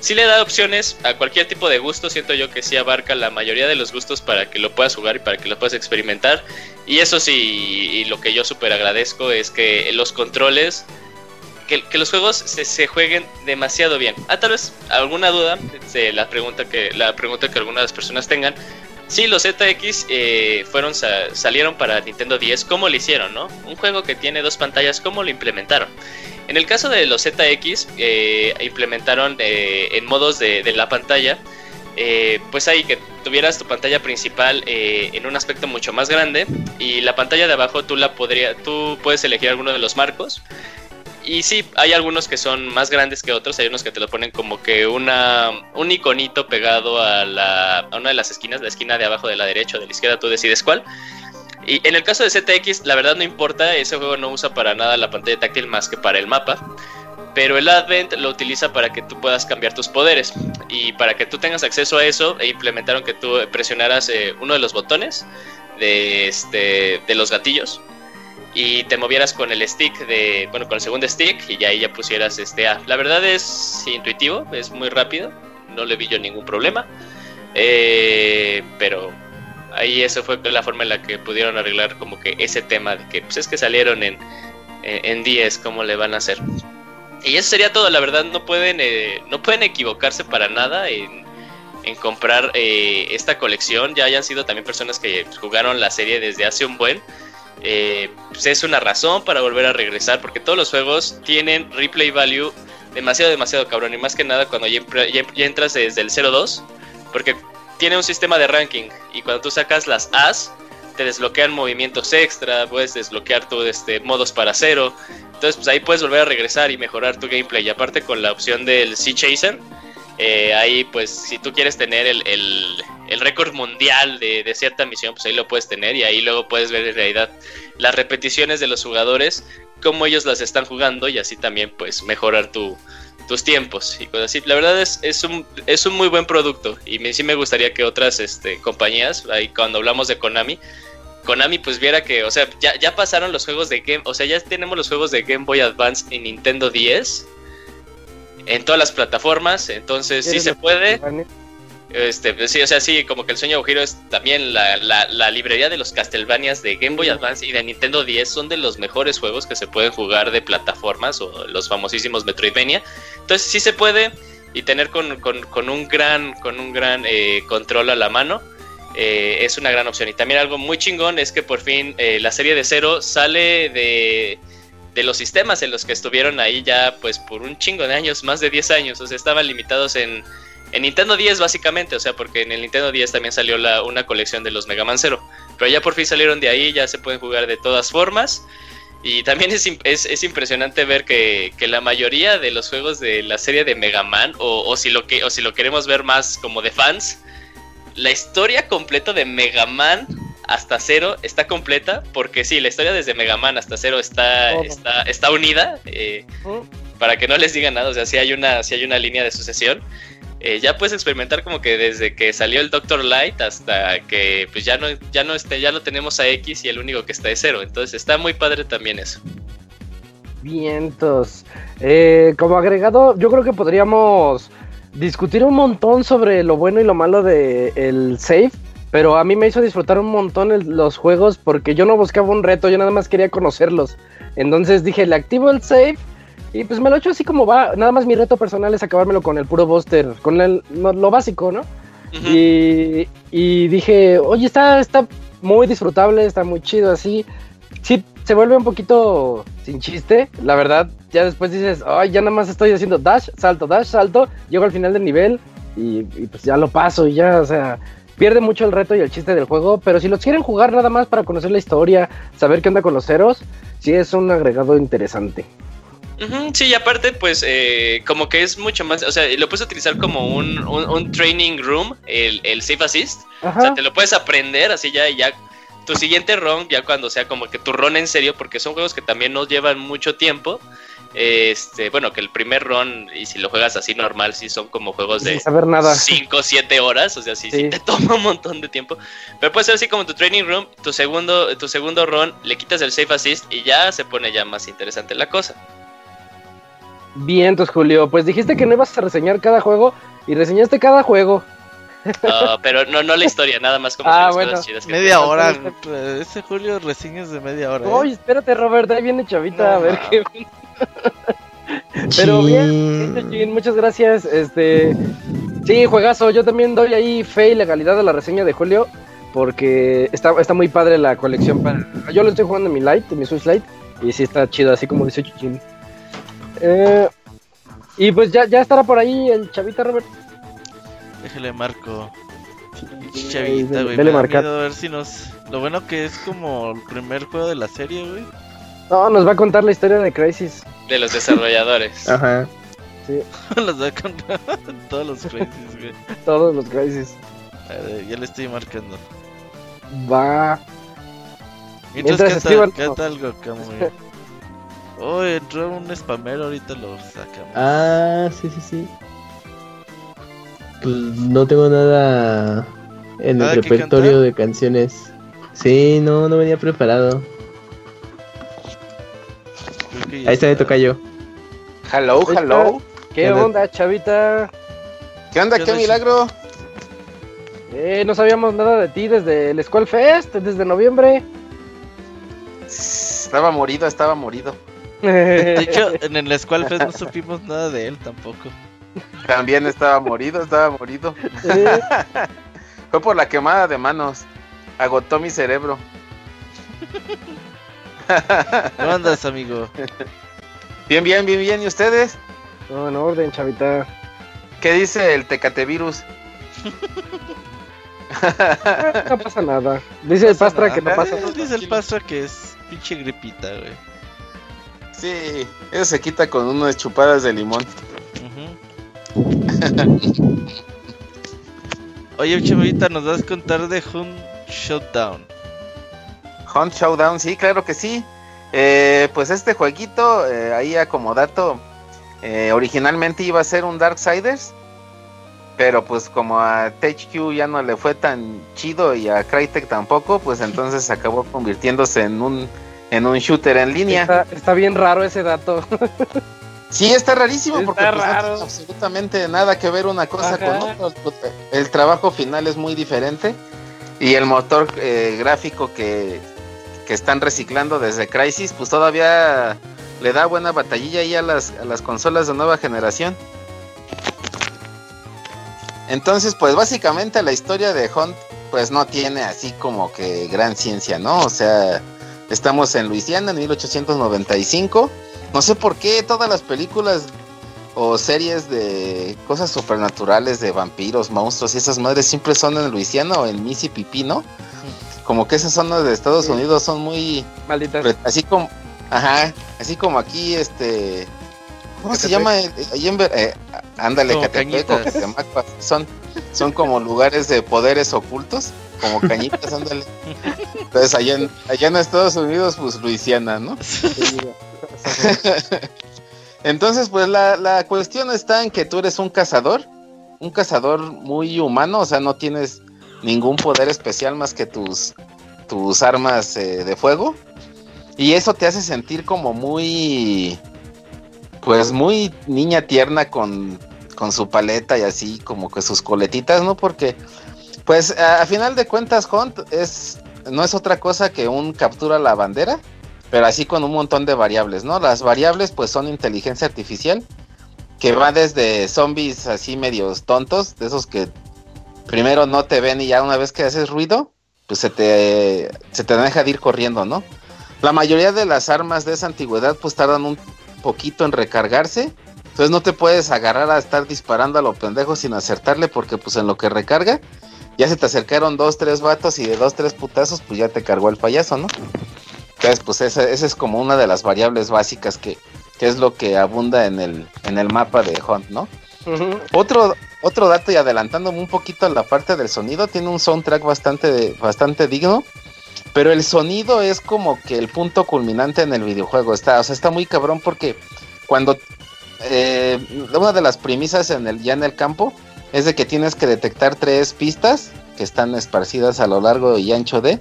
Sí le da opciones a cualquier tipo de gusto. Siento yo que sí abarca la mayoría de los gustos para que lo puedas jugar y para que lo puedas experimentar. Y eso sí, y lo que yo súper agradezco es que los controles. Que, los juegos se, se jueguen demasiado bien. Ah, tal vez alguna duda, la pregunta que la pregunta que algunas personas tengan. Sí, los ZX eh, fueron sa- salieron para Nintendo 10. ¿Cómo lo hicieron, no? Un juego que tiene dos pantallas, ¿cómo lo implementaron? En el caso de los ZX, eh, implementaron eh, en modos de la pantalla, eh, pues ahí que tuvieras tu pantalla principal eh, en un aspecto mucho más grande y la pantalla de abajo tú la podría, tú puedes elegir alguno de los marcos. Y sí, hay algunos que son más grandes que otros, hay unos que te lo ponen como que una, un iconito pegado a, la, a una de las esquinas, la esquina de abajo de la derecha o de la izquierda, tú decides cuál. Y en el caso de ZX, la verdad no importa, ese juego no usa para nada la pantalla táctil más que para el mapa. Pero el Advent lo utiliza para que tú puedas cambiar tus poderes. Y para que tú tengas acceso a eso, e implementaron que tú presionaras eh, uno de los botones de, este, de los gatillos. Y te movieras con el stick de. Bueno, con el segundo stick. Y ya ahí ya pusieras este A. La verdad es intuitivo, es muy rápido. No le vi yo ningún problema. Eh, pero ahí eso fue la forma en la que pudieron arreglar como que ese tema de que pues es que salieron en, en, en 10, ¿cómo le van a hacer? Y eso sería todo, la verdad no pueden, eh, no pueden equivocarse para nada en, comprar eh, esta colección, ya hayan sido también personas que jugaron la serie desde hace un buen, eh, pues es una razón para volver a regresar, porque todos los juegos tienen replay value demasiado, demasiado cabrón, y más que nada cuando ya- ya entras desde el 02, porque tiene un sistema de ranking, y cuando tú sacas las As, te desbloquean movimientos extra, puedes desbloquear tu este, modos para cero, entonces pues ahí puedes volver a regresar y mejorar tu gameplay, y aparte con la opción del Sea Chaser, eh, ahí pues si tú quieres tener el, el- el récord mundial de, de cierta misión, pues ahí lo puedes tener y ahí luego puedes ver en realidad las repeticiones de los jugadores, cómo ellos las están jugando y así también pues mejorar tu, tus tiempos y cosas así. La verdad es, es, un, es un muy buen producto y me, sí me gustaría que otras este, compañías, ahí cuando hablamos de Konami, Konami pues viera que, o sea, ya, ya pasaron los juegos de Game, o sea, ya tenemos los juegos de Game Boy Advance en Nintendo 10 en todas las plataformas, entonces sí se puede. Este, pues sí, o sea, sí, como que el sueño de Ujiro es también la, la, la librería de los Castlevanias de Game Boy Advance y de Nintendo 10 son de los mejores juegos que se pueden jugar de plataformas o los famosísimos Metroidvania. Entonces sí se puede y tener con, con- con un gran, con un gran eh, control a la mano eh, es una gran opción. Y también algo muy chingón es que por fin eh, la serie de cero sale de, de los sistemas en los que estuvieron ahí ya pues por un chingo de años, más de 10 años, o sea, estaban limitados en, en Nintendo 10 básicamente, o sea, porque en el Nintendo 10 también salió la, una colección de los Mega Man Zero, pero ya por fin salieron de ahí, ya se pueden jugar de todas formas. Y también es, es, es impresionante ver que, que la mayoría de los juegos de la serie de Mega Man, o, o si lo que, o si lo queremos ver más como de fans, la historia completa de Mega Man hasta cero está completa, porque sí, la historia desde Mega Man hasta cero está, está, está unida, eh, para que no les diga nada, o sea, si hay una, sí hay una línea de sucesión. Eh, ya puedes experimentar como que desde que salió el Doctor Light hasta que pues ya no, ya no ya lo tenemos a X y el único que está es cero. Entonces está muy padre también eso. Vientos. Eh, como agregado, yo creo que podríamos discutir un montón sobre lo bueno y lo malo de el save, pero a mí me hizo disfrutar un montón los juegos porque yo no buscaba un reto, yo nada más quería conocerlos. Entonces dije, le activo el save y pues me lo echo así como va. Nada más mi reto personal es acabármelo con el puro Buster, con el, no- lo básico, ¿no? Y dije, oye, está, está muy disfrutable, está muy chido así. Sí, se vuelve un poquito sin chiste. La verdad, ya después dices, ay, ya nada más estoy haciendo dash, salto, dash, salto. Llego al final del nivel y, y pues ya lo paso y ya, o sea, pierde mucho el reto y el chiste del juego. Pero si los quieren jugar nada más para conocer la historia, saber qué onda con los ceros, sí es un agregado interesante. Sí, y aparte, pues, eh, como que es mucho más, o sea, lo puedes utilizar como un, un- un training room, el, el Safe Assist. O sea, te lo puedes aprender así ya y ya. Tu siguiente run, ya cuando sea como que tu run en serio, porque son juegos que también no llevan mucho tiempo. Este, bueno, que el primer run, y si lo juegas así normal, sí son como juegos de Sin saber nada. 5 o 7 horas, o sea, sí, sí Sí. te (laughs) toma un montón de tiempo. Pero puede ser así como tu training room, tu segundo, tu segundo run, le quitas el safe assist y ya se pone ya más interesante la cosa. Bien, entonces, Julio, pues dijiste que no ibas a reseñar cada juego y reseñaste cada juego. Ah, pero no, no la historia, nada más como Ah, bueno. cosas chidas que Media hora. este- Ese Julio reseñas de media hora. ¿eh? Oye, espérate, Robert, ahí viene Chavita, No, a ver ma. qué. (laughs) Pero bien, Chin, muchas gracias. Este, sí, juegazo. Yo también doy ahí fe y legalidad a la reseña de Julio, porque está, está muy padre la colección. Para... Yo lo estoy jugando en mi Lite, en mi Switch Lite, y sí está chido, así como dice Chuchín. Eh, y pues ya, ya estará por ahí el Chavita, Robert. Déjale marco. Chavita, güey. dele marcar. miedo a ver si nos. Lo bueno que es como el primer juego de la serie, güey. No, nos va a contar la historia de Crisis. de los desarrolladores. (laughs) Ajá. (laughs) Los voy a contar (laughs) todos los crazies, güey. Todos los Crisis. A ver, ya le estoy marcando. Va. Mientras, Mientras ¿qué, escriban, tal, ¿qué no. Oh, entró un spamero, ahorita lo sacamos. Ah, sí, sí, sí. Pues no tengo nada en ¿Nada el repertorio de canciones. Sí, no, no venía preparado. Ahí está de tocayo. Hello, Ahí está. hello. ¿Qué ¿Qué onda? Chavita? ¿Qué onda? ¿Qué ¿Qué onda, milagro? Eh, no sabíamos nada de ti desde el Skull Fest, desde noviembre. Estaba morido, estaba morido. De (laughs) hecho, en el Squall Fest no supimos nada de él tampoco. También estaba morido, estaba morido. Eh, (laughs) Fue por la quemada de manos. Agotó mi cerebro. ¿Cómo andas, amigo? Bien, bien, bien, bien. ¿Y ustedes? no, en orden, Chavita. ¿Qué dice el Tecatevirus? Eh, (laughs) no pasa nada. Dice el Pasa Pastra nada. que no pasa Eh, nada. Dice el Pastra que es pinche gripita, güey. Sí, eso se quita con unas chupadas de limón. Ujú. Oye, Chavita, ¿nos vas a contar de Hunt Shutdown? Hunt Showdown, sí, claro que sí. Eh, pues este jueguito, eh, ahí como dato, eh, originalmente iba a ser un Darksiders, pero pues como a THQ ya no le fue tan chido y a Crytek tampoco, pues entonces acabó convirtiéndose en un en un shooter en línea. Está, está bien raro ese dato. (laughs) Sí, está rarísimo Está porque pues, no tiene absolutamente nada que ver una cosa Ajá. con otra. El trabajo final es muy diferente y el motor eh, gráfico que, que están reciclando desde Crisis, pues todavía le da buena batallilla ahí a las, a las consolas de nueva generación. Entonces, pues básicamente la historia de Hunt, pues no tiene así como que gran ciencia, ¿no? O sea, estamos en Luisiana en 1895. No sé por qué todas las películas o series de cosas supernaturales de vampiros, monstruos y esas madres siempre son en Luisiana o en Mississippi, ¿no? Como que esas zonas de Estados Sí. Unidos son muy Maldita. pero así como, ajá, así como aquí, este, ¿cómo se llama? Eh, Ahí en, Ver- eh, ándale, Como Catepec o cañitas. Catemaco, son, son como lugares de poderes ocultos, como cañitas, ándale. Entonces allá en, allá en Estados Unidos, pues Luisiana, ¿no? (laughs) Entonces, pues la, la cuestión está en que tú eres un cazador, un cazador muy humano, o sea, no tienes ningún poder especial más que tus, tus armas eh, de fuego. Y eso te hace sentir como muy, pues muy niña tierna con, con su paleta y así como que sus coletitas, ¿no? Porque, pues a, final de cuentas, Hunt es, no es otra cosa que un captura la bandera, pero así con un montón de variables, ¿no? Las variables pues son inteligencia artificial, que va desde zombies así medios tontos, de esos que primero no te ven y ya una vez que haces ruido, pues se te, se te deja de ir corriendo, ¿no? La mayoría de las armas de esa antigüedad pues tardan un poquito en recargarse. Entonces no te puedes agarrar a estar disparando a lo pendejo sin acertarle porque pues en lo que recarga ya se te acercaron dos, tres vatos y de dos, tres putazos pues ya te cargó el payaso, ¿no? Entonces pues esa, esa es como una de las variables básicas que, que es lo que abunda en el, en el mapa de Hunt, ¿no? Otro, otro dato y adelantándome un poquito a la parte del sonido, tiene un soundtrack bastante, bastante digno, pero el sonido es como que el punto culminante en el videojuego. Está, o sea, está muy cabrón porque cuando eh, una de las premisas ya en el campo es de que tienes que detectar tres pistas que están esparcidas a lo largo y ancho de,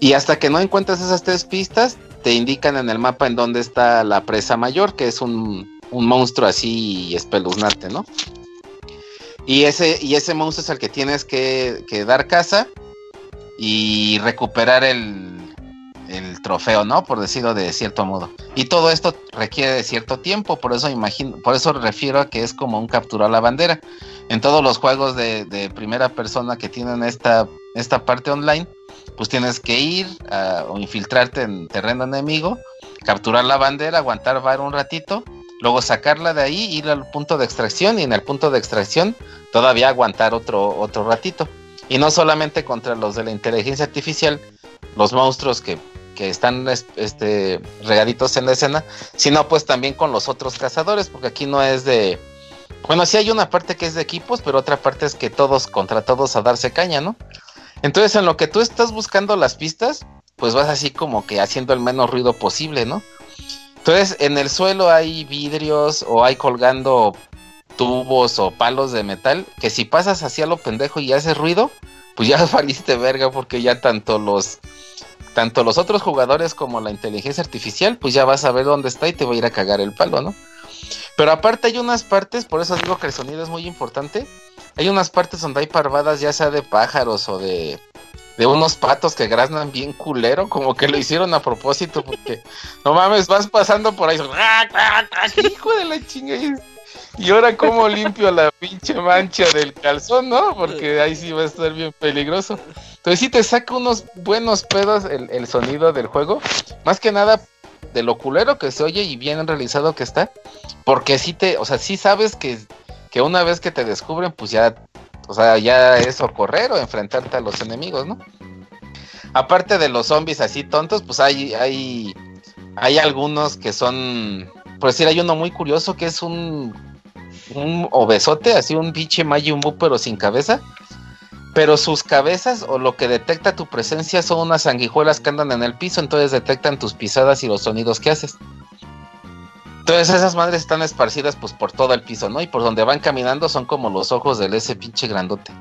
y hasta que no encuentras esas tres pistas, te indican en el mapa en dónde está la presa mayor, que es un, un monstruo así espeluznante, ¿no? Y ese, y ese monstruo es el que tienes que, que dar caza y recuperar el, el trofeo, ¿no? Por decirlo de cierto modo. Y todo esto requiere de cierto tiempo, por eso imagino, por eso refiero a que es como un capturar la bandera. En todos los juegos de, primera persona que tienen esta, esta parte online, pues tienes que ir o infiltrarte en terreno enemigo, capturar la bandera, aguantar var un ratito, luego sacarla de ahí, ir al punto de extracción y en el punto de extracción todavía aguantar otro, otro ratito. Y no solamente contra los de la inteligencia artificial, los monstruos que, que están es- este, regaditos en la escena, sino pues también con los otros cazadores, porque aquí no es de... Bueno, sí hay una parte que es de equipos, pero otra parte es que todos contra todos a darse caña, ¿no? Entonces en lo que tú estás buscando las pistas, pues vas así como que haciendo el menos ruido posible, ¿no? Entonces en el suelo hay vidrios o hay colgando tubos o palos de metal que si pasas hacia lo pendejo y haces ruido, pues ya (laughs) valiste verga porque ya tanto los tanto los otros jugadores como la inteligencia artificial, pues ya vas a ver dónde está y te va a ir a cagar el palo, ¿no? Pero aparte hay unas partes, por eso digo que el sonido es muy importante. Hay unas partes donde hay parvadas, ya sea de pájaros o de, de unos patos que graznan bien culero, como que lo hicieron a propósito, porque no mames, vas pasando por ahí, ¡ah, ah, ah! hijo de la chinga. Y ahora cómo limpio la pinche mancha del calzón, ¿no? Porque ahí sí va a estar bien peligroso. Entonces sí te saca unos buenos pedos el, el sonido del juego. Más que nada de lo culero que se oye y bien realizado que está. Porque sí te, o sea, sí sabes que, que una vez que te descubren, pues ya, o sea, ya es o correr o enfrentarte a los enemigos, ¿no? Aparte de los zombies así tontos, pues hay, hay, hay algunos que son, por decir, hay uno muy curioso que es un, un obesote, así un pinche Majin pero sin cabeza. Pero sus cabezas o lo que detecta tu presencia son unas sanguijuelas que andan en el piso, entonces detectan tus pisadas y los sonidos que haces. Entonces esas madres están esparcidas pues por todo el piso, ¿no? Y por donde van caminando son como los ojos del ese pinche grandote.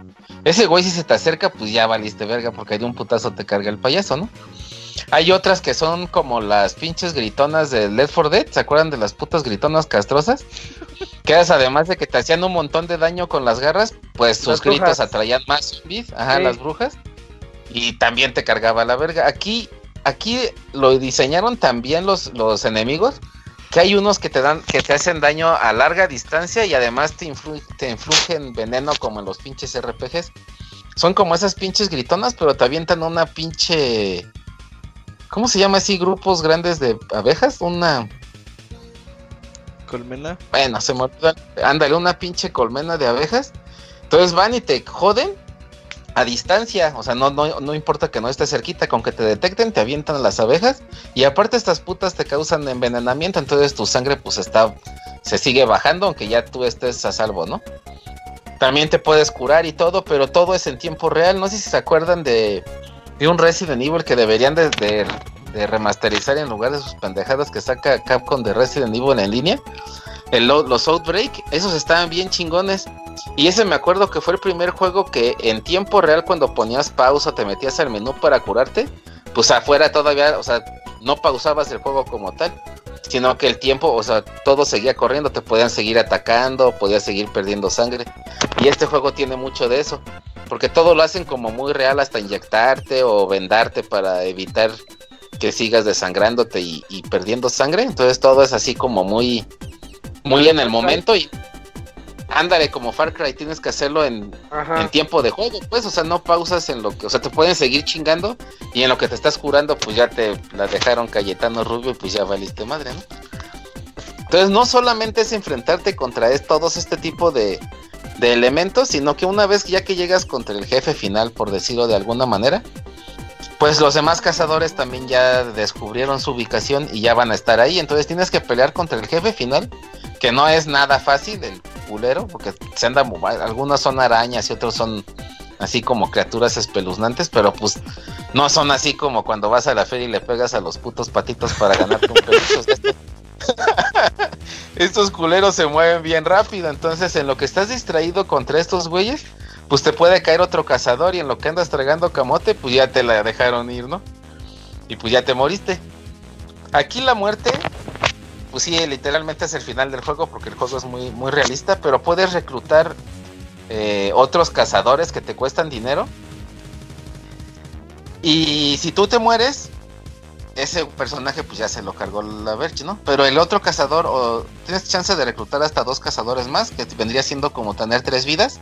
Ese güey si se te acerca pues ya valiste verga porque de un putazo te carga el payaso, ¿no? Hay otras que son como las pinches gritonas de Left 4 Dead, ¿se acuerdan de las putas gritonas castrosas? Que es además de que te hacían un montón de daño con las garras, pues sus Las gritos brujas. atraían más zombies, ajá, Sí. las brujas, y también te cargaba la verga. Aquí, aquí lo diseñaron también los, los enemigos, que hay unos que te dan, que te hacen daño a larga distancia y además te, influ- te influyen veneno como en los pinches RPGs. Son como esas pinches gritonas, pero te avientan una pinche. ¿Cómo se llama así? Grupos grandes de abejas. Una. Colmena. Bueno, se olvidó. Ándale, una pinche colmena de abejas. Entonces van y te joden a distancia. O sea, no, no, no importa que no estés cerquita. Con que te detecten, te avientan las abejas. Y aparte, estas putas te causan envenenamiento. Entonces tu sangre, pues está. Se sigue bajando, aunque ya tú estés a salvo, ¿no? También te puedes curar y todo, pero todo es en tiempo real. No sé si se acuerdan de, de un Resident Evil que deberían de, de- de remasterizar en lugar de sus pendejadas que saca Capcom de Resident Evil en línea. Los Outbreak, esos estaban bien chingones. Y ese me acuerdo que fue el primer juego que en tiempo real cuando ponías pausa, te metías al menú para curarte, pues afuera todavía, o sea, no pausabas el juego como tal, sino que el tiempo, o sea, todo seguía corriendo, te podían seguir atacando, podías seguir perdiendo sangre. Y este juego tiene mucho de eso, porque todo lo hacen como muy real hasta inyectarte o vendarte para evitar que sigas desangrándote y, y perdiendo sangre. Entonces todo es así como muy, muy en el momento y Ándale, como Far Cry, tienes que hacerlo en, tiempo de juego, pues, o sea, no pausas en lo que, o sea, te pueden seguir chingando y en lo que te estás curando, pues ya te la dejaron Cayetano Rubio y pues ya valiste madre, ¿no? Entonces, no solamente es enfrentarte contra es- todos este tipo de, de elementos, sino que una vez ya que llegas contra el jefe final, por decirlo de alguna manera, pues los demás cazadores también ya descubrieron su ubicación y ya van a estar ahí, entonces tienes que pelear contra el jefe final, que no es nada fácil, el culero, porque se anda algunos son arañas y otros son así como criaturas espeluznantes, pero pues no son así como cuando vas a la feria y le pegas a los putos patitos para ganarte un peluche. (laughs) estos culeros se mueven bien rápido, entonces en lo que estás distraído contra estos güeyes, pues te puede caer otro cazador y en lo que andas tragando camote, pues ya te la dejaron ir, ¿no? Y pues ya te moriste. Aquí la muerte, pues sí, literalmente es el final del juego porque el juego es muy, muy realista, pero puedes reclutar eh, otros cazadores que te cuestan dinero. Y si tú te mueres, ese personaje pues ya se lo cargó la Verge, ¿no? Pero el otro cazador, o tienes chance de reclutar hasta dos cazadores más, que vendría siendo como tener tres vidas.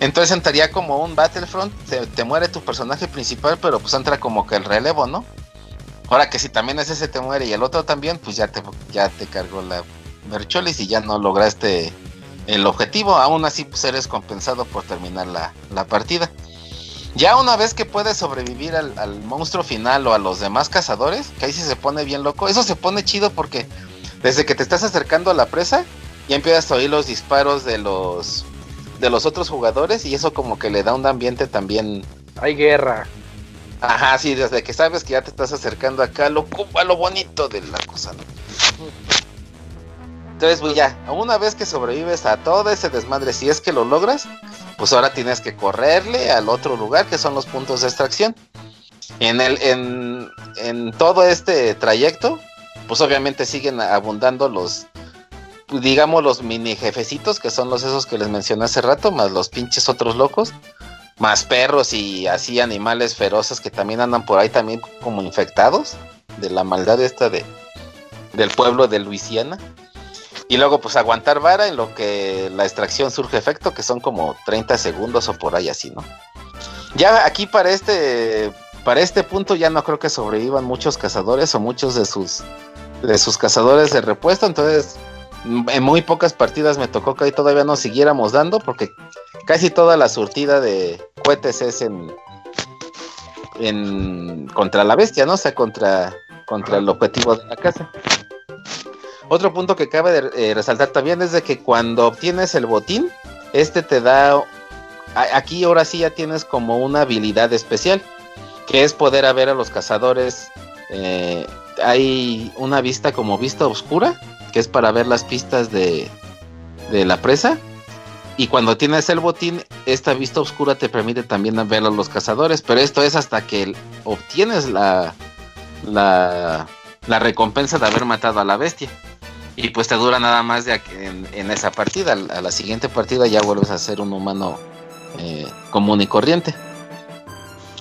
Entonces entraría como un Battlefront, te, muere tu personaje principal, pero pues entra como que el relevo, ¿no? Ahora que si también es ese te muere y el otro también, pues ya te, ya te cargó la Mercholis y ya no lograste el objetivo. Aún así, pues eres compensado por terminar la, la partida. Ya una vez que puedes sobrevivir al, al monstruo final o a los demás cazadores, que ahí sí se pone bien loco, eso se pone chido porque desde que te estás acercando a la presa, ya empiezas a oír los disparos de los de los otros jugadores y eso como que le da un ambiente también Hay guerra. Ajá, sí, desde que sabes que ya te estás acercando acá a lo, a lo bonito de la cosa, ¿no? Entonces, pues ya, una vez que sobrevives a todo ese desmadre, si es que lo logras, pues ahora tienes que correrle al otro lugar, que son los puntos de extracción. En, el, en, en todo este trayecto, pues obviamente siguen abundando los, digamos, los mini jefecitos, que son los esos que les mencioné hace rato, más los pinches otros locos más perros y así animales feroces que también andan por ahí también como infectados de la maldad esta de del pueblo de Luisiana. Y luego pues aguantar vara en lo que la extracción surge efecto, que son como 30 segundos o por ahí así, ¿no? Ya aquí para este para este punto ya no creo que sobrevivan muchos cazadores o muchos de sus de sus cazadores de repuesto, entonces en muy pocas partidas me tocó que ahí todavía nos siguiéramos dando porque casi toda la surtida de cohetes es en, en contra la bestia, ¿no? O sea, contra, contra el objetivo de la casa. Otro punto que cabe de eh, resaltar también es de que cuando obtienes el botín, este te da, a- aquí ahora sí ya tienes como una habilidad especial, que es poder a ver a los cazadores. eh, hay una vista como vista oscura, que es para ver las pistas de, de la presa. Y cuando tienes el botín, esta vista oscura te permite también ver a los cazadores. Pero esto es hasta que obtienes la, la, la recompensa de haber matado a la bestia. Y pues te dura nada más en esa partida. A la siguiente partida ya vuelves a ser un humano eh, común y corriente.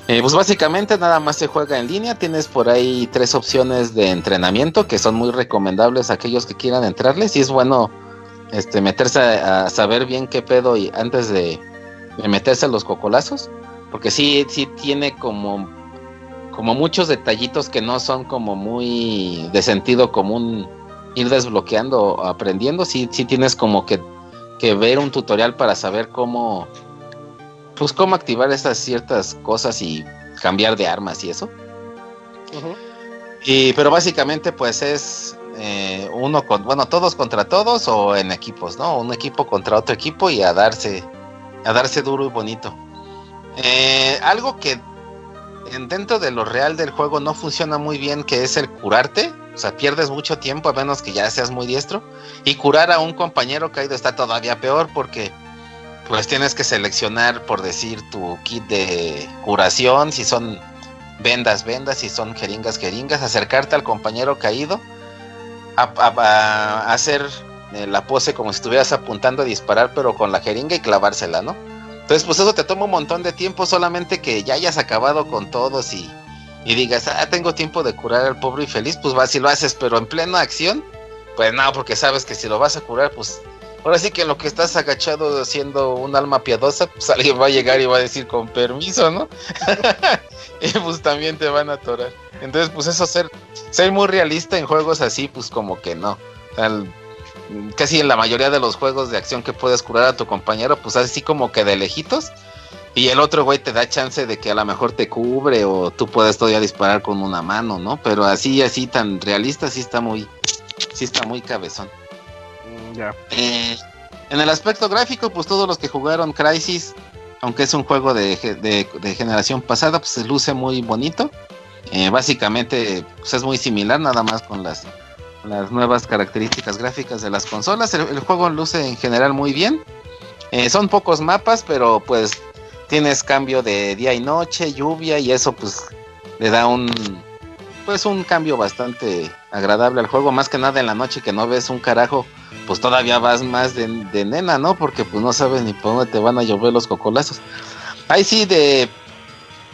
Eh, pues básicamente nada más se juega en línea. Tienes por ahí tres opciones de entrenamiento que son muy recomendables a aquellos que quieran entrarles. Y es bueno este meterse a, saber bien qué pedo y antes de, de meterse a los cocolazos. Porque sí, sí tiene como, como muchos detallitos que no son como muy de sentido común ir desbloqueando o aprendiendo. Sí, sí tienes como que, que ver un tutorial para saber cómo pues cómo activar esas ciertas cosas y cambiar de armas y eso. Y, pero básicamente pues es eh, uno con, bueno, todos contra todos o en equipos, ¿no? Un equipo contra otro equipo y a darse, a darse duro y bonito. Eh, algo que en- dentro de lo real del juego no funciona muy bien, que es el curarte. O sea, pierdes mucho tiempo a menos que ya seas muy diestro. Y curar a un compañero caído está todavía peor porque pues tienes que seleccionar, por decir, tu kit de curación, si son vendas, vendas, si son jeringas, jeringas, acercarte al compañero caído, a, hacer eh, la pose como si estuvieras apuntando a disparar, pero con la jeringa y clavársela, ¿no? Entonces, pues eso te toma un montón de tiempo, solamente que ya hayas acabado con todos y, y digas, ah, tengo tiempo de curar al pobre y feliz, pues vas y lo haces, pero en plena acción, pues no, porque sabes que si lo vas a curar, pues ahora sí que en lo que estás agachado haciendo un alma piadosa, pues alguien va a llegar y va a decir con permiso, ¿no? (laughs) y pues también te van a atorar. Entonces, pues eso ser, ser muy realista en juegos así, pues como que no. O sea, casi en la mayoría de los juegos de acción que puedes curar a tu compañero, pues así como que de lejitos. Y el otro güey te da chance de que a lo mejor te cubre o tú puedes todavía disparar con una mano, ¿no? Pero así, así tan realista, sí está muy, sí está muy cabezón. Eh, en el aspecto gráfico, pues todos los que jugaron Crisis, aunque es un juego de, ge- de- de generación pasada, pues se luce muy bonito. Eh, básicamente, pues es muy similar, nada más con las, nuevas características gráficas de las consolas. El, el juego luce en general muy bien. Eh, son pocos mapas, pero pues tienes cambio de día y noche, lluvia y eso pues le da un pues un cambio bastante agradable al juego, más que nada en la noche que no ves un carajo, pues todavía vas más de, de nena, ¿no? Porque pues no sabes ni por dónde te van a llover los cocolazos. Ahí sí de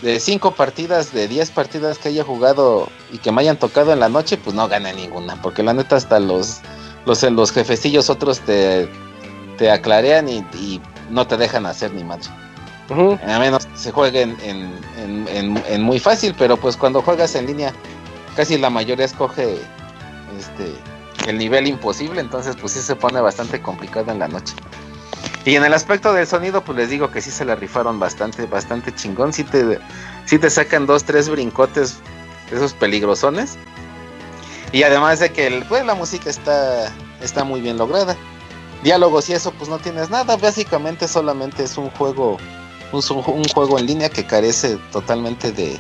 de cinco partidas, de 10 partidas que haya jugado y que me hayan tocado en la noche, pues no gané ninguna, porque la neta hasta los los, los jefecillos otros te, te aclarean y, y no te dejan hacer ni madre. A menos que se jueguen en, en- en- en muy fácil, pero pues cuando juegas en línea, casi la mayoría escoge este el nivel imposible, entonces pues sí se pone bastante complicado en la noche. Y en el aspecto del sonido, pues les digo que sí se la rifaron bastante, bastante chingón. Sí te, sí te sacan dos, tres brincotes, esos peligrosones. Y además de que el, pues, la música está, está muy bien lograda. Diálogos y eso, pues no tienes nada. Básicamente solamente es un juego un, un juego en línea que carece totalmente de,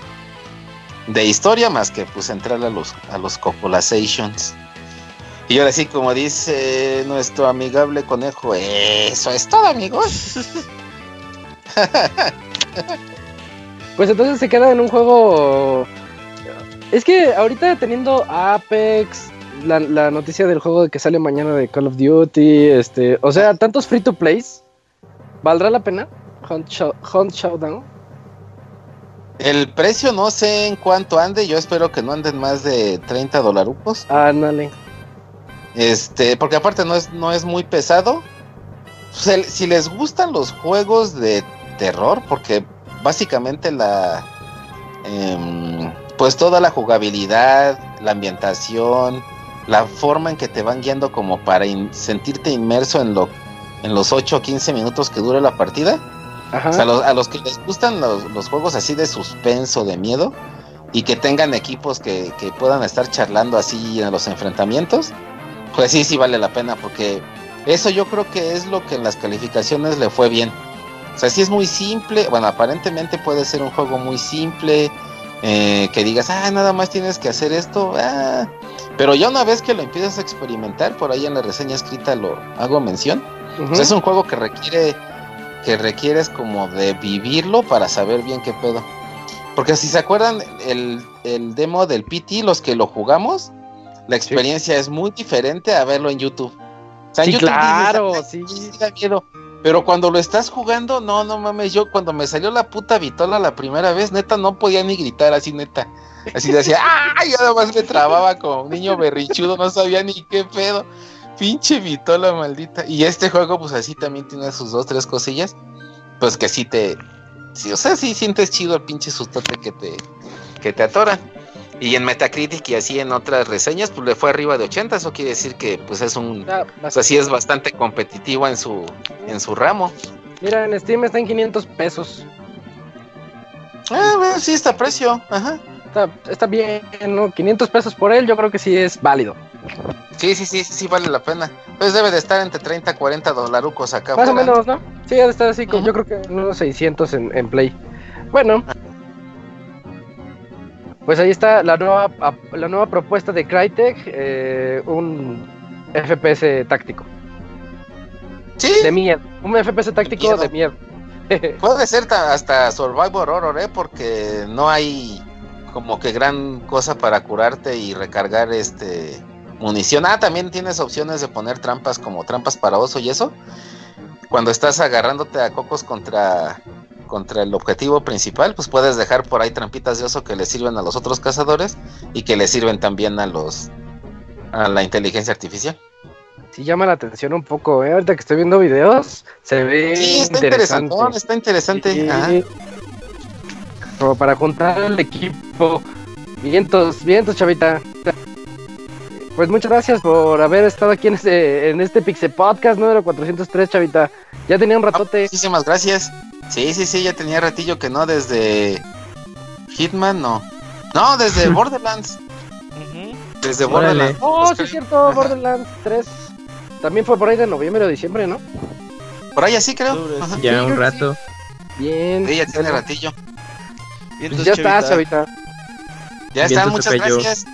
de historia más que pues entrar a los a los copulations. Y ahora sí, como dice nuestro amigable conejo, eso es todo, amigos. (laughs) Pues entonces se queda en un juego. Es que ahorita teniendo Apex, la, la noticia del juego que sale mañana de Call of Duty, este, o sea, tantos free to plays, ¿valdrá la pena? Hunt, Show- Hunt Showdown. El precio no sé en cuánto ande, yo espero que no anden más de 30 dolarucos. Ándale. Este, porque aparte no es, no es muy pesado. Pues si les gustan los juegos de terror, porque básicamente la. em, pues toda la jugabilidad, la ambientación, la forma en que te van guiando como para in- sentirte inmerso en, lo, en los 8 o 15 minutos que dura la partida. Ajá. O sea, los- a los que les gustan los, los juegos así de suspenso, de miedo, y que tengan equipos que, que puedan estar charlando así en los enfrentamientos, pues sí, sí vale la pena, porque eso yo creo que es lo que en las calificaciones le fue bien. O sea, sí es muy simple, bueno, aparentemente puede ser un juego muy simple, eh, que digas, ah, nada más tienes que hacer esto, ah. pero ya una vez que lo empiezas a experimentar, por ahí en la reseña escrita lo hago mención, o sea, es un juego que requiere que requieres como de vivirlo para saber bien qué pedo. Porque si se acuerdan el, el demo del PT, los que lo jugamos, la experiencia es muy diferente a verlo en YouTube. O sea, en Sí, YouTube claro, "Ay, sí. sí da miedo. Pero cuando lo estás jugando, no, no mames, yo cuando me salió la puta vitola la primera vez, neta, no podía ni gritar así, neta. Así decía, (laughs) ¡ay! Yo nada más me trababa como un niño berrichudo, no sabía ni qué pedo. Pinche vitola maldita. Y este juego, pues así también tiene sus dos, tres cosillas. Pues que sí te. Sí, o sea, sí sientes chido el pinche sustote que te, que te atoran. Y en Metacritic y así en otras reseñas, pues le fue arriba de 80. Eso quiere decir que pues es un. Ah, O sea, sí es bastante competitivo en su, en su ramo. Mira, en Steam está en 500 pesos. Ah, bueno, sí está a precio. Ajá. Está, está bien, ¿no? 500 pesos por él, yo creo que sí es válido. Sí, sí, sí, sí vale la pena. Pues debe de estar entre 30 y 40 dolarucos acá. Más o menos, ¿no? Sí, ha de estar así, con- Ujú. yo creo que unos 600 en, en Play. Bueno. Pues ahí está la nueva, la nueva propuesta de Crytek, eh, un FPS táctico. Sí, De miedo. Un FPS táctico miedo. de miedo. (laughs) puede ser ta- hasta Survivor Horror, ¿eh? Porque no hay como que gran cosa para curarte y recargar este munición. Ah, también tienes opciones de poner trampas como trampas para oso y eso. Cuando estás agarrándote a cocos contra contra el objetivo principal, pues puedes dejar por ahí trampitas de oso que le sirven a los otros cazadores y que le sirven también a los a la inteligencia artificial. sí llama la atención un poco, ¿eh? Ahorita que estoy viendo videos, se ve Sí, está interesante. interesante. Está interesante. Sí. Ajá. Como para juntar al equipo. Vientos, vientos, chavita. Pues muchas gracias por haber estado aquí en este, en este Pixel Podcast número 403, chavita. Ya tenía un ratote. Muchísimas gracias. Sí, sí, sí, ya tenía ratillo que no desde Hitman, no. No, desde (laughs) Borderlands. Desde Órale. Borderlands. Oh, sí es cierto, ajá. Borderlands 3. También fue por ahí de noviembre o diciembre, ¿no? Por ahí así creo. Ajá. Ya un rato. Bien. Sí, ya tiene Bueno, ratillo. Vientos, Pues ya está, chavita. chavita. Ya Bien, está, muchas gracias.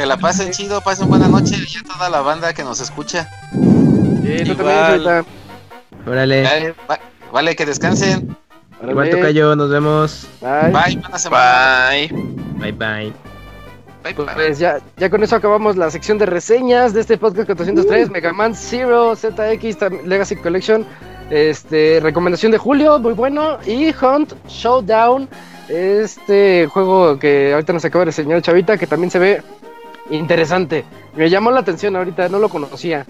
Que la pasen chido, pasen buena noche y a toda la banda que nos escucha. Sí, tú Igual. chavita. Órale. Vale, va- vale, que descansen. Órale. Igual toca yo, nos vemos. Bye. Bye, buena semana. Bye. Bye bye. Bye, bye. Pues ya, ya con eso acabamos la sección de reseñas de este podcast 403, Mega Man Zero, ZX Legacy Collection, este, recomendación de Julio, muy bueno, y Hunt Showdown, este juego que ahorita nos acaba de reseñar Chavita, que también se ve interesante. Me llamó la atención ahorita, no lo conocía.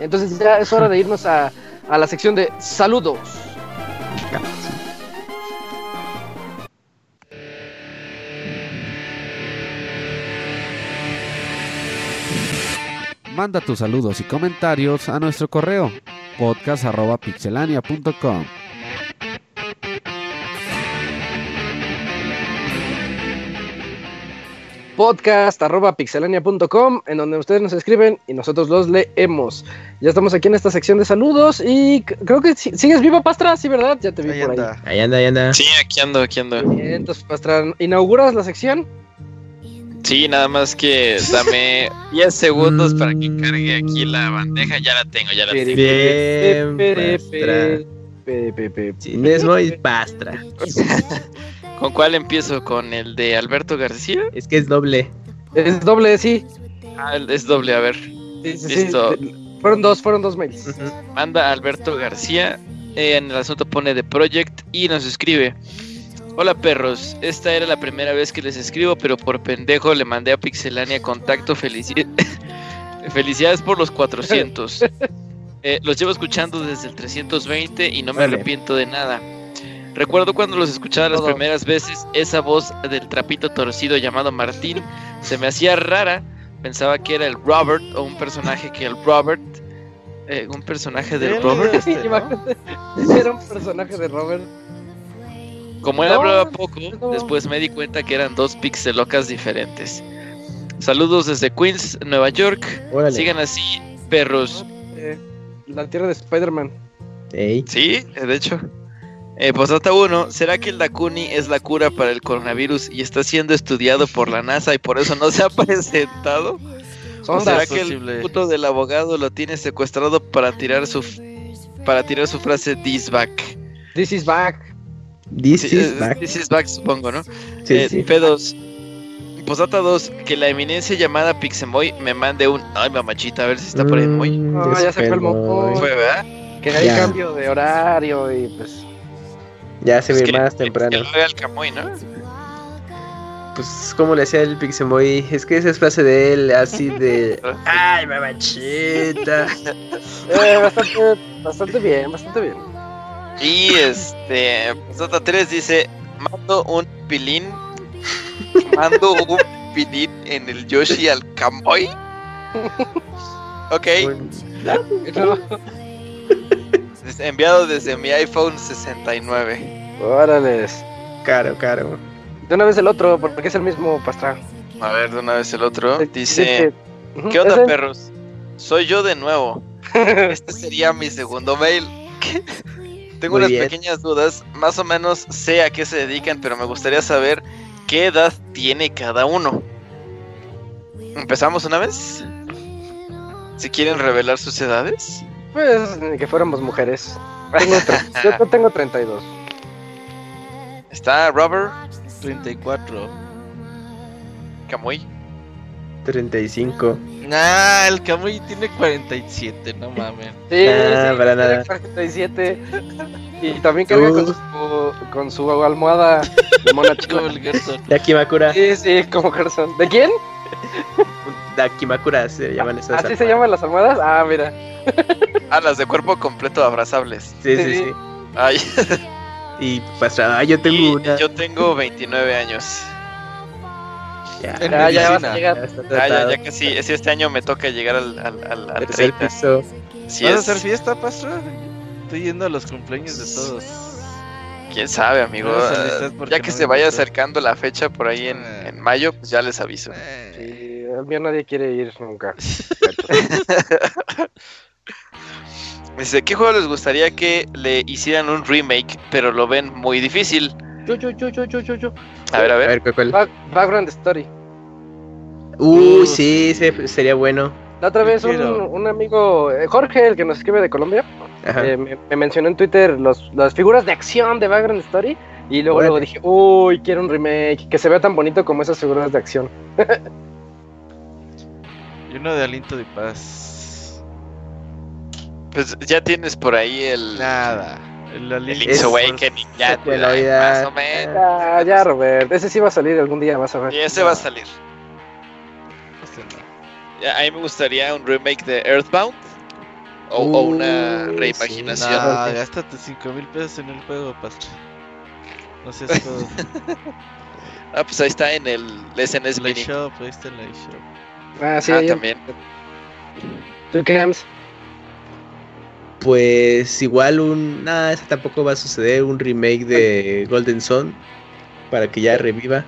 Entonces ya es hora de irnos a, a la sección de saludos. Manda tus saludos y comentarios a nuestro correo podcast.pixelania.com. podcast arroba pixelania.com en donde ustedes nos escriben y nosotros los leemos. Ya estamos aquí en esta sección de saludos y creo que si- sigues vivo, Pastra, sí, ¿verdad? Ya te vi Ahí por ahí. anda. Ahí anda, ahí anda. Sí, aquí ando, aquí ando. Bien, entonces, Pastra, ¿inauguras la sección? Sí, nada más que dame 10 segundos para que Mm. cargue aquí la bandeja. Ya la tengo, ya la tengo. Bien, Pastra. pe, pe, pe. Sí mismo y pastra. (laughs) ¿Con cuál empiezo? ¿Con el de Alberto García? Es que es doble. Es doble, sí. Ah, es doble, a ver. Sí, sí, sí. Listo. Fueron dos, fueron dos mails. Manda Alberto García. eh, en el asunto pone The Project y nos escribe. Hola perros, esta era la primera vez que les escribo, pero por pendejo le mandé a Pixelania contacto. Felici- (laughs) Felicidades por los 400. (laughs) Eh, los llevo escuchando desde el 320 y no me Vale. arrepiento de nada. Recuerdo cuando los escuchaba las primeras veces, esa voz del trapito torcido llamado Martín se me hacía rara. Pensaba que era el Robert o un personaje que el Robert. eh, un personaje del Robert. este, ¿no? Imagínate, Era un personaje de Robert. Como él No, hablaba poco, no. después me di cuenta que eran dos pixelocas diferentes. Saludos desde Queens, Nueva York. Órale. Sigan así, perros. Eh, la tierra de Spider-Man. Sí, de hecho. Eh, Postdata 1. ¿Será que el Dakuni es la cura para el coronavirus y está siendo estudiado por la NASA y por eso no se ha (laughs) presentado? ¿O será que el puto del abogado lo tiene secuestrado para tirar su para tirar su frase this back? This is back. This Sí, is eh, back. This is back, supongo, ¿no? Sí, Eh, sí. P2. Posdata 2. Que la eminencia llamada Pixemoy me mande un. Ay, mamachita, a ver si está por ahí muy. Mm, No, ya se fue el moco. Fue, ¿verdad? Que hay Ya. cambio de horario y pues. Ya se Pues ve más temprano. El Camoy, ¿no? Pues como le decía el Pixemoy, es que esa es frase de él, así de... (laughs) ¡Ay, mamachita! (laughs) Eh, bastante, bastante bien, bastante bien. Y este. Posdata 3 dice: Mando un pilín. Mando un pilín en el Yoshi al Camoy. (laughs) Ok. Un- No, Es Enviado desde mi iPhone 69. Órales. Caro, caro. De una vez el otro, porque es el mismo pastra. A ver, de una vez el otro. Dice. ¿Qué onda, ese- perros? Soy yo de nuevo. (laughs) Este sería mi segundo mail. Tengo Muy unas bien. pequeñas dudas. Más o menos sé a qué se dedican, pero me gustaría saber qué edad tiene cada uno. ¿Empezamos una vez? Si quieren revelar sus edades. Pues ni que fuéramos mujeres. Tengo yo, tengo 32. Está Robert 34. Camuy. 35. Nah, el Camuy tiene 47, no mames. Sí, Ah, sí, para tiene nada. 47. Y también carga con Tú. su, con su almohada de mona chica. (laughs) Como el Gerson. Yaki Makura. Sí, sí, como Gerson. ¿De quién? (laughs) Dakimakura se llaman esas. ¿Así se almohadas. llaman las almohadas? Ah, mira. Ah, las de cuerpo completo abrazables. Sí, sí, Sí. sí. Ay, Y pues ah, yo tengo y una. yo tengo 29 años. Ya, Ya, ya vas a ya llegar. está Ah, ya, ya casi, sí, este año me toca llegar al, al, al, al Tercer 30. piso. Sí ¿Vas a es. hacer fiesta, Pastra? Estoy yendo a los cumpleaños de todos. Quién sabe, amigo. No Ya que no se vaya acercando la fecha por ahí en, en mayo, pues ya les aviso. Eh, Sí, al mío nadie quiere ir nunca. (laughs) Dice, ¿qué juego les gustaría que le hicieran un remake, pero lo ven muy difícil? Chu, chu, chu, chu, chu, chu, chu. A ver, a A ver. ver, ¿cuál, cuál? Back- Background Story. Uy, sí, se- sería bueno. La otra Yo vez un, amigo, eh, Jorge, el que nos escribe de Colombia, eh, me, me mencionó en Twitter los, las figuras de acción de Background Story. Y luego, luego dije, uy, quiero un remake que se vea tan bonito como esas figuras de acción. (laughs) Y uno de aliento de paz. Pues ya tienes por ahí el, Nada. El el aliento Link's Es- Awakening. Ya, te lo ay, voy a- más o menos. Ya, ya, Robert. Ese sí va a salir algún día, vas a ver. Y ese va a salir. Este no. Ya, A mí me gustaría un remake de Earthbound. O, o una Uh, reimaginación. Nah, gástate 5 mil pesos en el juego, Pastra. No seas (laughs) todo. Ah, pues ahí está en el SNES Mini. shop, ahí está la shop. Ah, sí, Ah, también. ¿Tú qué, Hams? Pues igual un. Nada, eso tampoco va a suceder. Un remake de Golden Sun. Para que ya reviva.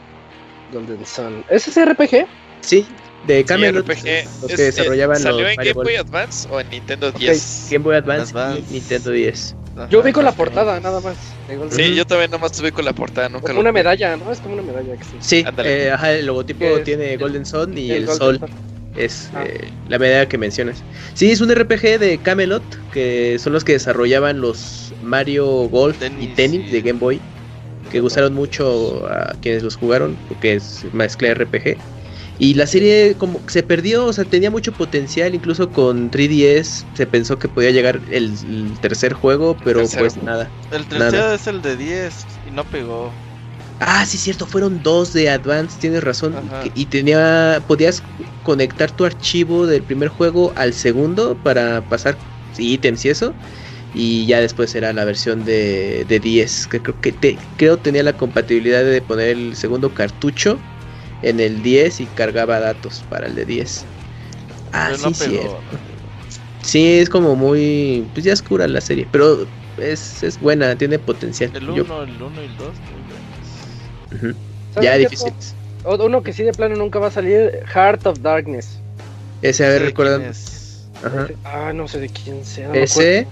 Golden Sun. ¿Ese es RPG? Sí, de Sí, Camelot. RPG. Los Es- que eh, desarrollaban ¿Salió los en Mario Game Boy. Advance o en Nintendo Ok, 10? Game Boy Advance, Advance. y Nintendo 10. Ajá, Yo vi con la portada, nada más. de Golden Sí, yo también nomás tuve con la portada, nunca Como lo una vi. medalla, ¿no? Es como una medalla que sí. Eh, ajá, el logotipo es tiene el- Golden Sun y El sol Sun. es Ah. eh, la medalla que mencionas. Sí, es un RPG de Camelot, que son los que desarrollaban los Mario Golf y Tenis, Tennis sí. de Game Boy, que gustaron mucho a quienes los jugaron, porque es mezcla RPG. Y la serie como se perdió, o sea, tenía mucho potencial, incluso con 3DS se pensó que podía llegar el, el tercer juego, pero tercero. pues nada. El tercero Nada. es el de 10 y no pegó. Ah, sí, cierto, fueron dos de Advance, tienes razón. Ajá. Y tenía, podías conectar tu archivo del primer juego al segundo para pasar ítems y eso. Y ya después era la versión de, de 10, que creo que te, creo tenía la compatibilidad de poner el segundo cartucho en el 10 y cargaba datos para el de 10. Ah, sí, no cierto. pegó. Sí, es como muy, pues ya es oscura la serie, pero es, es buena, tiene potencial. El Yo- 1, el 1 y el 2. muy buenos. Ujú. ¿Sabes Ya qué difícil. otro? O- Uno que sí de plano nunca va a salir, Heart of Darkness. Ese, a ver, ¿Sé de recuerda. quién es? Ajá. Ah, no sé de quién sea. No Ese.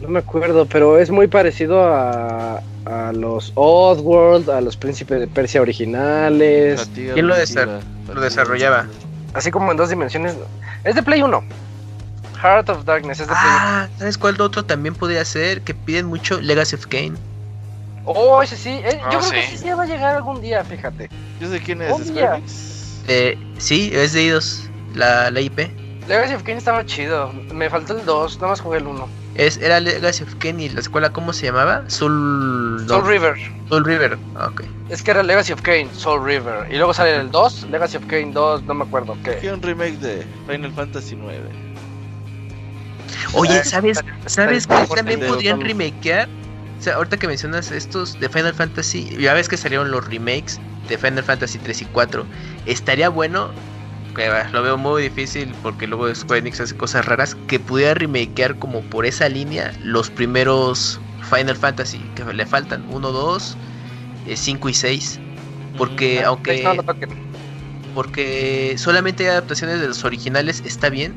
No me acuerdo, pero es muy parecido a, a los Oddworld, a los Príncipes de Persia originales. ¿Quién lo desa- lo desarrollaba? Así como en dos dimensiones. Es de Play 1. Heart of Darkness es de Play Ah, ¿sabes cuál otro también podría ser? Que piden mucho Legacy of Kane. 1. Oh, ese sí. eh, Ah, yo creo que sí. sí va a llegar algún día, fíjate. Yo sé quién es, Enix. Eh, sí, es de IDOS, la, la IP. Legacy of Kane estaba chido. Me faltó el 2, nada más jugué el 1. Es, era Legacy of Kane y la escuela, ¿cómo se llamaba? Soul... no, Soul River. Soul River. Ah, ok. Es que era Legacy of Kane, Soul River. Y luego sale el 2, Legacy of Kane 2, no me acuerdo qué. Quiero un remake de Final Fantasy 9. Oye, Eh, ¿sabes, ¿sabes cuál también podrían remakear? O sea, ahorita que mencionas estos de Final Fantasy, ya ves que salieron los remakes de Final Fantasy 3 y 4. Estaría bueno, que va, lo veo muy difícil porque luego Square Enix hace cosas raras, que pudiera remakear como por esa línea los primeros Final Fantasy, que le faltan 1, 2, 5 y 6. Porque Ah, aunque no toquen. porque solamente hay adaptaciones de los originales está bien,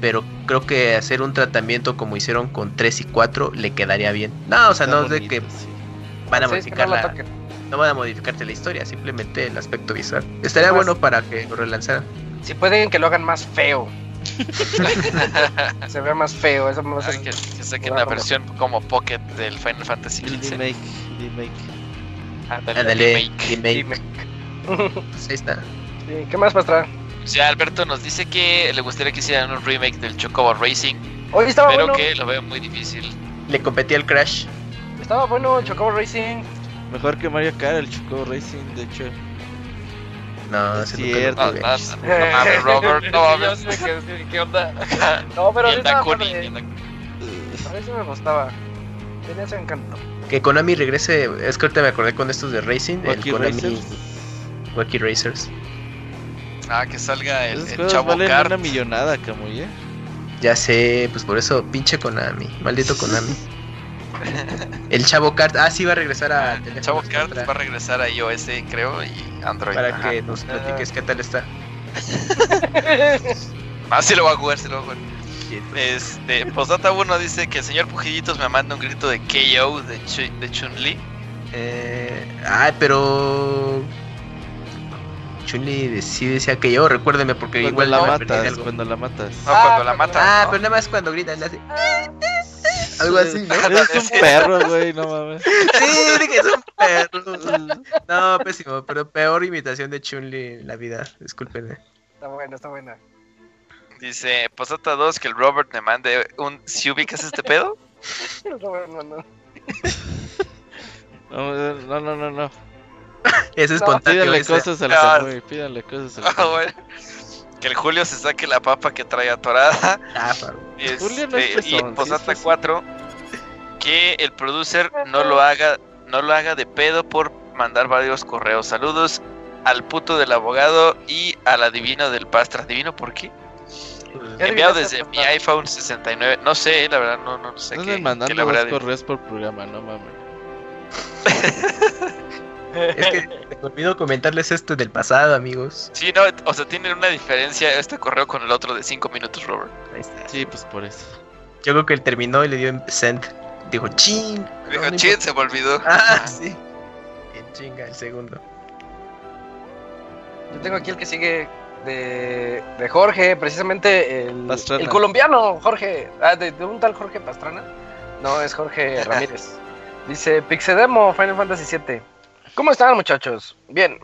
pero creo que hacer un tratamiento como hicieron con 3 y 4 le quedaría bien. No, o sea, Está no es de que sí. van a modificar la, no van a modificarte la historia, simplemente el aspecto visual. Estaría Además- bueno para que lo relanzaran. Si pueden que lo hagan más feo. (laughs) Se vea más feo. Eso me va a Ay, hacer- que, que saquen una versión como Pocket del Final Fantasy El XV. remake, remake. Ándale, remake. Pues ahí está. Sí, ¿Qué más, Pastra? Pues ya Alberto nos dice que le gustaría que hicieran un remake del Chocobo Racing, Hoy estaba pero bueno. que lo veo muy difícil. Le competía el Crash. Estaba bueno Chocobo Racing. Mejor que Mario Kart, el Chocobo Racing, de hecho. No, lo Cierto. No, no, no, no mames, Robert, no (laughs) mames. ¿Qué onda? (laughs) No, pero Y. A mí sí me gustaba. Tenía su encanto. Que Konami regrese, es que ahorita me acordé con estos de Racing, Wacky el Konami Racers. Wacky Racers. Ah, que salga el, el Chavo valen Kart. una millonada, Camuy, ¿eh? Ya sé, pues por eso, pinche Konami, maldito Konami. (laughs) El Chavo Kart, ah, sí va a regresar a El Chavo Kart contra- va a regresar a iOS, creo, y Android. para Ajá. que nos platiques qué tal está. (laughs) Ah, sí lo va a jugar, sí lo va a jugar. Este, Postdata 1 dice que el señor Pujillitos me manda un grito de KO de, de Chun-Li. Eh, ah, pero Chun-Li sí decía que yo, recuérdeme porque Cuando igual la matas, cuando la matas. No, Ah, cuando la cuando mata. Ah, ¿no? pero nada más cuando gritan, le hace algo así, ¿no? Eres un perro, güey, no mames. Sí, dije, es un perro. No, pésimo, pero peor imitación de Chun-Li en la vida, discúlpenme. Está buena, está buena. Dice Postdata 2 que el Robert me mande un. ¿Si ubicas este pedo? (laughs) Está bueno, no. No, no, no, no. Es espontáneo. Pídanle ese. cosas al Ah. Camuy, pídanle cosas al Ah, bueno. Que el Julio se saque la papa que trae atorada. Ah. Este, no es y fresón, sí Postdata es fresón. 4 que el producer no lo haga no lo haga de pedo por mandar varios correos. Saludos al puto del abogado y al adivino del pastra. ¿Adivino por qué? ¿Qué Enviado desde mi iPhone 69. No sé, la verdad, no, no sé No qué, anden qué mandando dos adivinado. correos por programa, no mames. (laughs) Es que te olvido comentarles esto del pasado, amigos. Sí, no, o sea, tienen una diferencia este correo con el otro de 5 minutos, Robert. Ahí está. Sí, pues por eso. Yo creo que él terminó y le dio en send. Dijo, ching. Dijo, no, chin, importa". se me olvidó. Ah, sí. En chinga, el segundo. Yo tengo aquí el que sigue de, de Jorge, precisamente el, el colombiano Jorge. Ah, de, de un tal Jorge Pastrana. No, es Jorge (laughs) Ramírez. Dice Pixedemo Final Fantasy VII. ¿Cómo están, muchachos? Bien.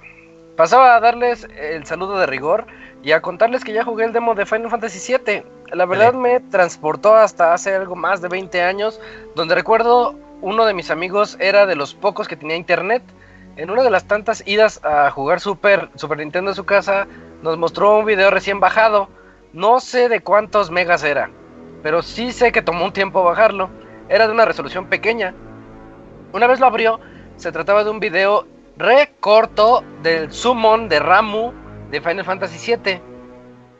Pasaba a darles el saludo de rigor y a contarles que ya jugué el demo de Final Fantasy VII. La verdad me transportó hasta hace algo más de 20 años, donde recuerdo uno de mis amigos era de los pocos que tenía internet. En una de las tantas idas a jugar Super, Super Nintendo en su casa, nos mostró un video recién bajado. No sé de cuántos megas era, pero sí sé que tomó un tiempo bajarlo. Era de una resolución pequeña. Una vez lo abrió, se trataba de un video re corto del summon de Ramu de Final Fantasy VII.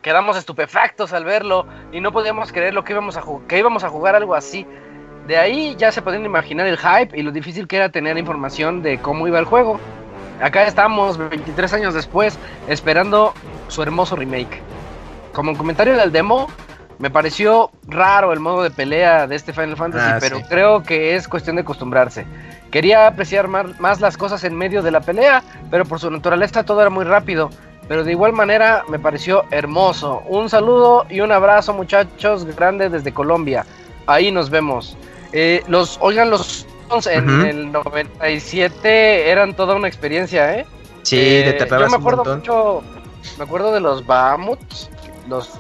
Quedamos estupefactos al verlo y no podíamos creer lo que íbamos a que íbamos a jugar algo así. De ahí ya se podían imaginar el hype y lo difícil que era tener información de cómo iba el juego. Acá estamos, 23 años después, esperando su hermoso remake. Como comentario del demo, me pareció raro el modo de pelea de este Final Fantasy, Ah, pero sí. creo que es cuestión de acostumbrarse. Quería apreciar más las cosas en medio de la pelea, pero por su naturaleza todo era muy rápido. Pero de igual manera me pareció hermoso. Un saludo y un abrazo muchachos grandes desde Colombia. Ahí nos vemos. Eh, los, oigan, los en Ujú. el 97 eran toda una experiencia, ¿eh? Sí, Eh, te Yo me acuerdo mucho, me acuerdo de los Bahamuts, los,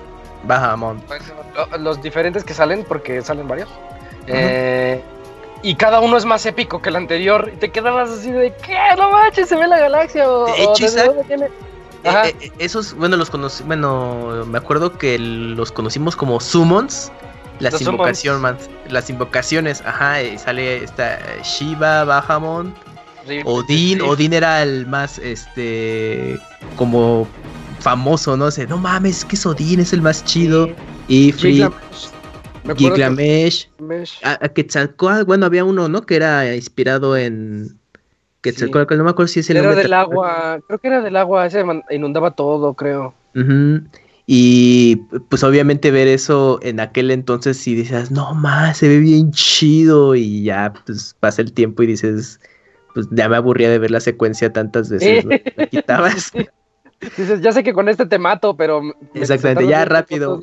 Bahamon. los diferentes que salen, porque salen varios. Eh, y cada uno es más épico que el anterior. Y te quedabas así de, ¿qué? No manches, se ve la galaxia. O, De. Eh, eh, esos, bueno, los conocí, bueno, me acuerdo que los conocimos como summons. Las Los invocaciones, las invocaciones, ajá, y sale esta Shiva, Bahamon, Sí, Odín. Odín era el más, este, como famoso, ¿no? sé no mames, es que es Odín, es el más chido. Y Free, Gilgamesh. A, a Quetzalcóatl, bueno, había uno, ¿no? Que era inspirado en Quetzalcóatl, no me acuerdo si es el Era del agua, creo que era del agua, ese inundaba todo, creo. Y pues obviamente ver eso en aquel entonces si dices, no más, se ve bien chido y ya pues pasa el tiempo y dices, pues ya me aburría de ver la secuencia tantas veces, ¿no? (laughs) La quitabas. (laughs) Dices, ya sé que con este te mato, pero... me Exactamente, ya rápido.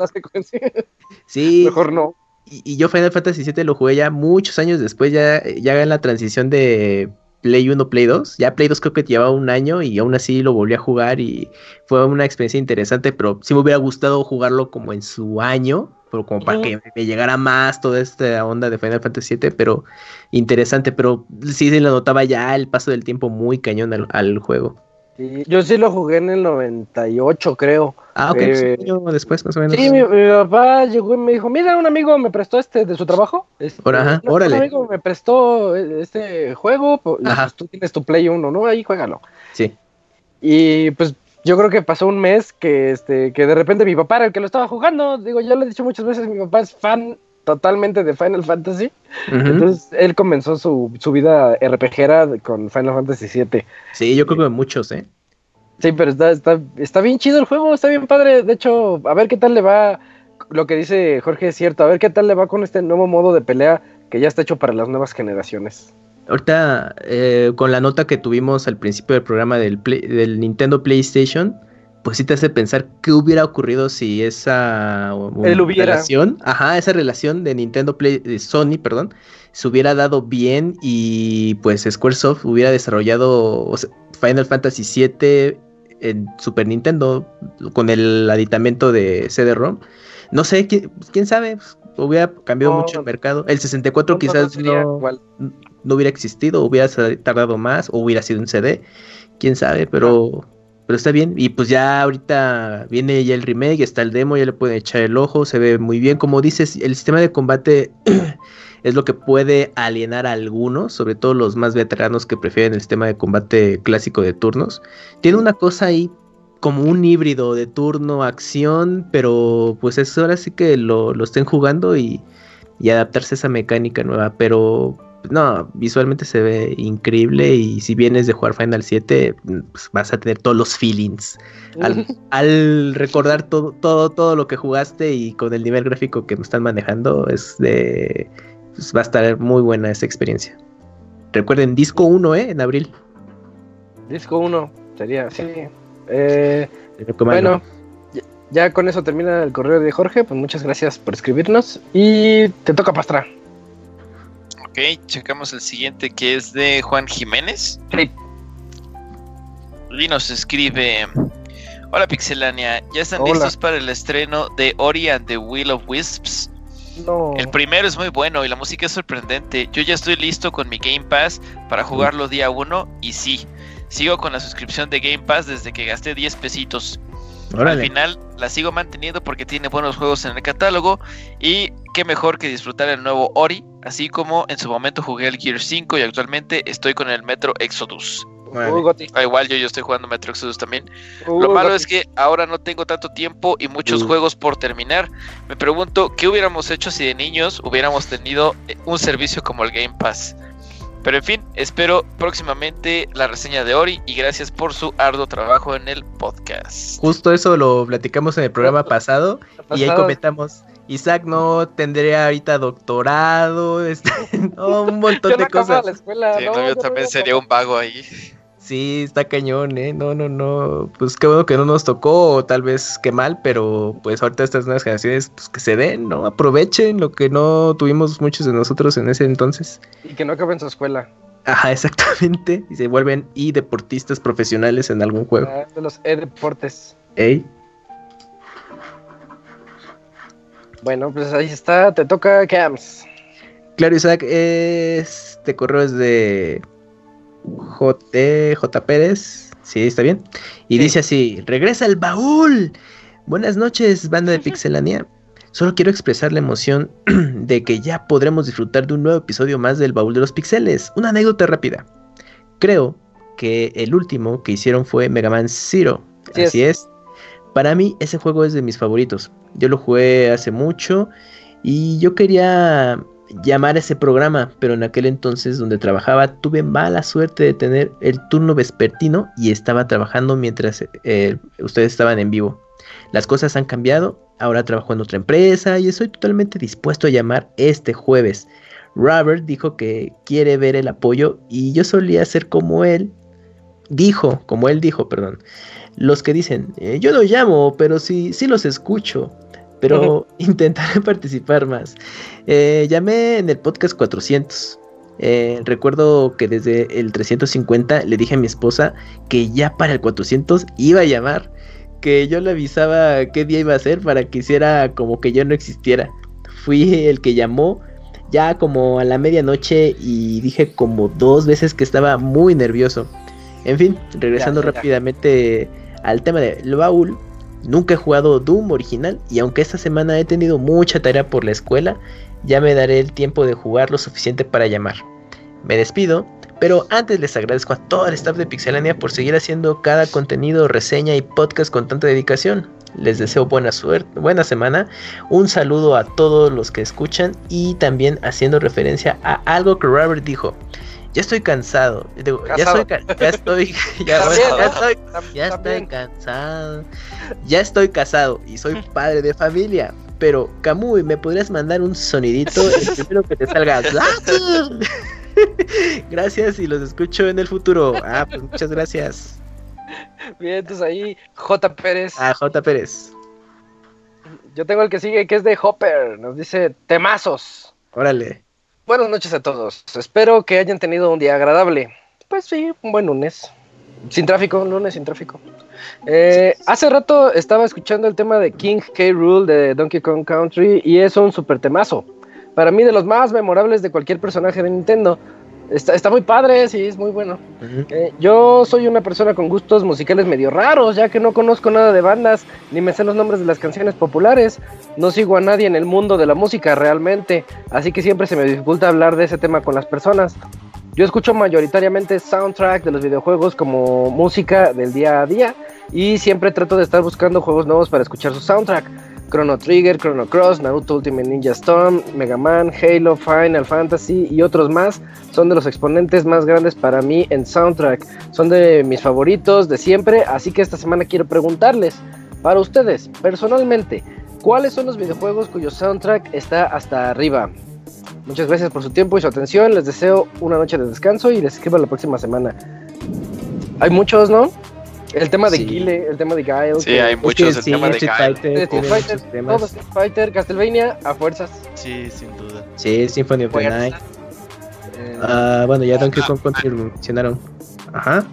Sí, (laughs) Mejor no. y, y yo Final Fantasy VII lo jugué ya muchos años después, ya, ya en la transición de Play 1, Play 2. Ya Play 2 creo que llevaba un año y aún así lo volví a jugar y fue una experiencia interesante, pero sí me hubiera gustado jugarlo como en su año, pero como para que me llegara más toda esta onda de Final Fantasy VII, pero interesante, pero sí se le notaba ya el paso del tiempo muy cañón al, al juego. Sí, yo sí lo jugué en el 98, creo. Ah, ok, Eh, año después más o menos. Sí, mi, mi papá llegó y me dijo, mira, un amigo me prestó este de su trabajo. Este, ajá, un- órale. Un amigo me prestó eh, este juego, pues, Ajá. tú tienes tu Play 1, ¿no? Ahí juégalo. Sí. Y pues yo creo que pasó un mes que, este, que de repente mi papá era el que lo estaba jugando. Digo, ya lo he dicho muchas veces, mi papá es fan totalmente de Final Fantasy. Entonces él comenzó su, su vida RPGera con Final Fantasy VII. Sí, yo creo que muchos, ¿eh? Sí, pero está, está, está bien chido el juego, está bien padre. De hecho, a ver qué tal le va. Lo que dice Jorge es cierto. A ver qué tal le va con este nuevo modo de pelea que ya está hecho para las nuevas generaciones. Ahorita, eh, con la nota que tuvimos al principio del programa del, Play- del Nintendo PlayStation, pues sí te hace pensar qué hubiera ocurrido si esa relación, ajá, esa relación de Nintendo Play, de Sony, perdón, se hubiera dado bien y pues Squaresoft hubiera desarrollado o sea, Final Fantasy VII en Super Nintendo con el aditamento de CD-ROM. No sé, ¿quién, quién sabe? Pues, hubiera cambiado No, mucho el mercado. El 64 No, no, quizás no no, hubiera existido, hubiera tardado más, o hubiera sido un CD, quién sabe, pero, pero está bien. Y pues ya ahorita viene ya el remake, está el demo, ya le pueden echar el ojo, se ve muy bien. Como dices, el sistema de combate (clears throat) es lo que puede alienar a algunos, sobre todo los más veteranos que prefieren el sistema de combate clásico de turnos. Tiene una cosa ahí como un híbrido de turno, acción, pero pues es ahora sí que lo, lo estén jugando y, y adaptarse a esa mecánica nueva, pero no, visualmente se ve increíble y si vienes de jugar Final 7, pues vas a tener todos los feelings. Al, (laughs) al recordar todo, todo, todo lo que jugaste y con el nivel gráfico que me están manejando, es de pues va a estar muy buena esa experiencia. Recuerden, disco 1, ¿eh? En abril. Disco 1 sería, sí. Eh, bueno, ya, ya con eso termina el correo de Jorge. Pues muchas gracias por escribirnos. Y te toca Pastra. Ok, checamos el siguiente que es de Juan Jiménez. Sí. Y nos escribe: Hola Pixelania, ¿ya están Hola. listos para el estreno de Ori and the Will of Wisps? No. El primero es muy bueno y la música es sorprendente. Yo ya estoy listo con mi Game Pass para jugarlo día 1 y sí, sigo con la suscripción de Game Pass desde que gasté 10 pesitos. Al final la sigo manteniendo porque tiene buenos juegos en el catálogo y qué mejor que disfrutar el nuevo Ori, así como en su momento jugué el Gear 5 y actualmente estoy con el Metro Exodus. Goti. Ah, igual yo, yo estoy jugando Metro Exodus también. Uy, Lo malo Goti. es que ahora no tengo tanto tiempo y muchos Uh. juegos por terminar. Me pregunto qué hubiéramos hecho si de niños hubiéramos tenido eh, un servicio como el Game Pass. Pero en fin, espero próximamente la reseña de Ori y gracias por su arduo trabajo en el podcast. Justo eso lo platicamos en el programa pasado y ahí comentamos. Isaac no tendría ahorita doctorado, (laughs) este, no, un montón Yo no de cosas. la escuela. Sí, no, no, yo no también sería un vago ahí. Sí, está cañón, ¿eh? No, no, no. Pues qué bueno que no nos tocó, o tal vez qué mal, pero pues ahorita estas nuevas generaciones, pues que se den, ¿no? Aprovechen lo que no tuvimos muchos de nosotros en ese entonces. Y que no acaben su escuela. Ajá, (laughs) exactamente. Y se vuelven y deportistas profesionales en algún juego. Ah, de los e-deportes. Ey, Bueno, pues ahí está. Te toca Cams. Claro, Isaac, este correo es de J. J. Pérez. Sí, está bien. Y Sí. dice así: Regresa el baúl. Buenas noches, banda de Pixelania. Solo quiero expresar la emoción (clears throat) de que ya podremos disfrutar de un nuevo episodio más del baúl de los pixeles. Una anécdota rápida. Creo que el último que hicieron fue Mega Man Zero. Así Así es. Para mí ese juego es de mis favoritos. Yo lo jugué hace mucho y yo quería llamar ese programa, pero en aquel entonces donde trabajaba tuve mala suerte de tener el turno vespertino y estaba trabajando mientras eh, ustedes estaban en vivo. Las cosas han cambiado, ahora trabajo en otra empresa y estoy totalmente dispuesto a llamar este jueves. Robert dijo que quiere ver el apoyo y yo solía ser como él. Dijo, como él dijo, perdón. Los que dicen, "Eh, yo no llamo, pero sí, sí los escucho. Pero (laughs) intentaré participar más. Eh, llamé en el podcast 400. Eh, recuerdo que desde el 350 le dije a mi esposa que ya para el 400 iba a llamar. Que yo le avisaba qué día iba a ser para que hiciera como que yo no existiera. Fui el que llamó ya como a la medianoche y dije como dos veces que estaba muy nervioso. En fin, regresando Ya, ya, ya. rápidamente al tema del baúl. Nunca he jugado Doom original y aunque esta semana he tenido mucha tarea por la escuela, ya me daré el tiempo de jugar lo suficiente para llamar. Me despido, pero antes les agradezco a todo el staff de Pixelania por seguir haciendo cada contenido, reseña y podcast con tanta dedicación. Les deseo buena suerte, buena semana. Un saludo a todos los que escuchan y también haciendo referencia a algo que Robert dijo. Ya estoy cansado. Digo, ya estoy, ya estoy, (laughs) ya, También, ya ¿no? estoy, cansado. Ya estoy casado y soy (laughs) padre de familia. Pero, Camuy, ¿me podrías mandar un sonidito? El (laughs) primero que te salga. gracias y los escucho en el futuro. Ah, pues muchas gracias. Bien, entonces ahí, J. Pérez. A J. Pérez. Yo tengo el que sigue, que es de Hopper. Nos dice, temazos. Órale. Buenas noches a todos. Espero que hayan tenido un día agradable. Pues sí, un buen lunes. Sin tráfico, un lunes sin tráfico. Eh, hace rato estaba escuchando el tema de King K. Rule de Donkey Kong Country y es un super temazo. Para mí de los más memorables de cualquier personaje de Nintendo. Está, está muy padre, sí, es muy bueno. Eh, yo soy una persona con gustos musicales medio raros, ya que no conozco nada de bandas, ni me sé los nombres de las canciones populares. No sigo a nadie en el mundo de la música realmente, así que siempre se me dificulta hablar de ese tema con las personas. Yo escucho mayoritariamente soundtrack de los videojuegos como música del día a día y siempre trato de estar buscando juegos nuevos para escuchar su soundtrack. Chrono Trigger, Chrono Cross, Naruto Ultimate Ninja Storm, Mega Man, Halo, Final Fantasy y otros más son de los exponentes más grandes para mí en soundtrack. Son de mis favoritos de siempre, así que esta semana quiero preguntarles, para ustedes, personalmente, ¿cuáles son los videojuegos cuyo soundtrack está hasta arriba? Muchas gracias por su tiempo y su atención. Les deseo una noche de descanso y les escribo la próxima semana. Hay muchos, ¿no? El tema de Sí. Guile, el tema de Guile. Sí, que- hay muchos. El sí, tema de Street Guile. Fighter Street todo Street Fighter, Castlevania, a fuerzas. Sí, sin duda. Sí, Symphony of the Night. Eh, Ah, bueno, ya Donkey Kong Country lo mencionaron. Ajá.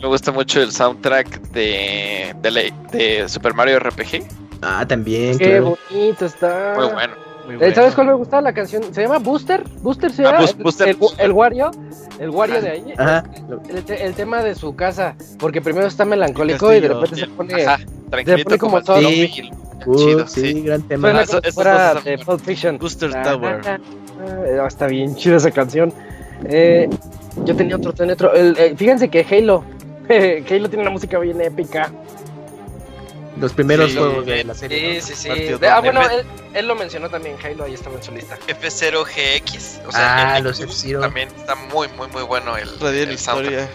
Me gusta mucho el soundtrack de, de, Super Mario RPG. Ah, también, qué claro. bonito está. Muy bueno. Muy Eh, bueno. ¿Sabes cuál me gusta la canción? ¿Se llama Booster? ¿Booster se Ah, llama? Bus- Booster. El, el Wario. El Wario de ahí. Ajá. El, el tema de su casa. Porque primero está melancólico y de repente se pone. Ajá, tranquilito pone como todo. sí. Uh, Chido, sí, sí. gran tema. Suena Ah, eso- fuera de Pulp Fiction. Booster Ah, Tower. ah, ah, está bien chida esa canción. Eh, yo tenía otro, tenía otro. el- eh, fíjense que Halo. (laughs) Halo tiene una música bien épica. Los primeros Sí, juegos de la serie. Sí, sí, sí. De- ah, bueno, él, él lo mencionó también. Halo ahí estaba en su lista. F0GX. O Ah, sea, los Eclipse F-Zero. También está muy, muy, muy bueno el, el. Historia.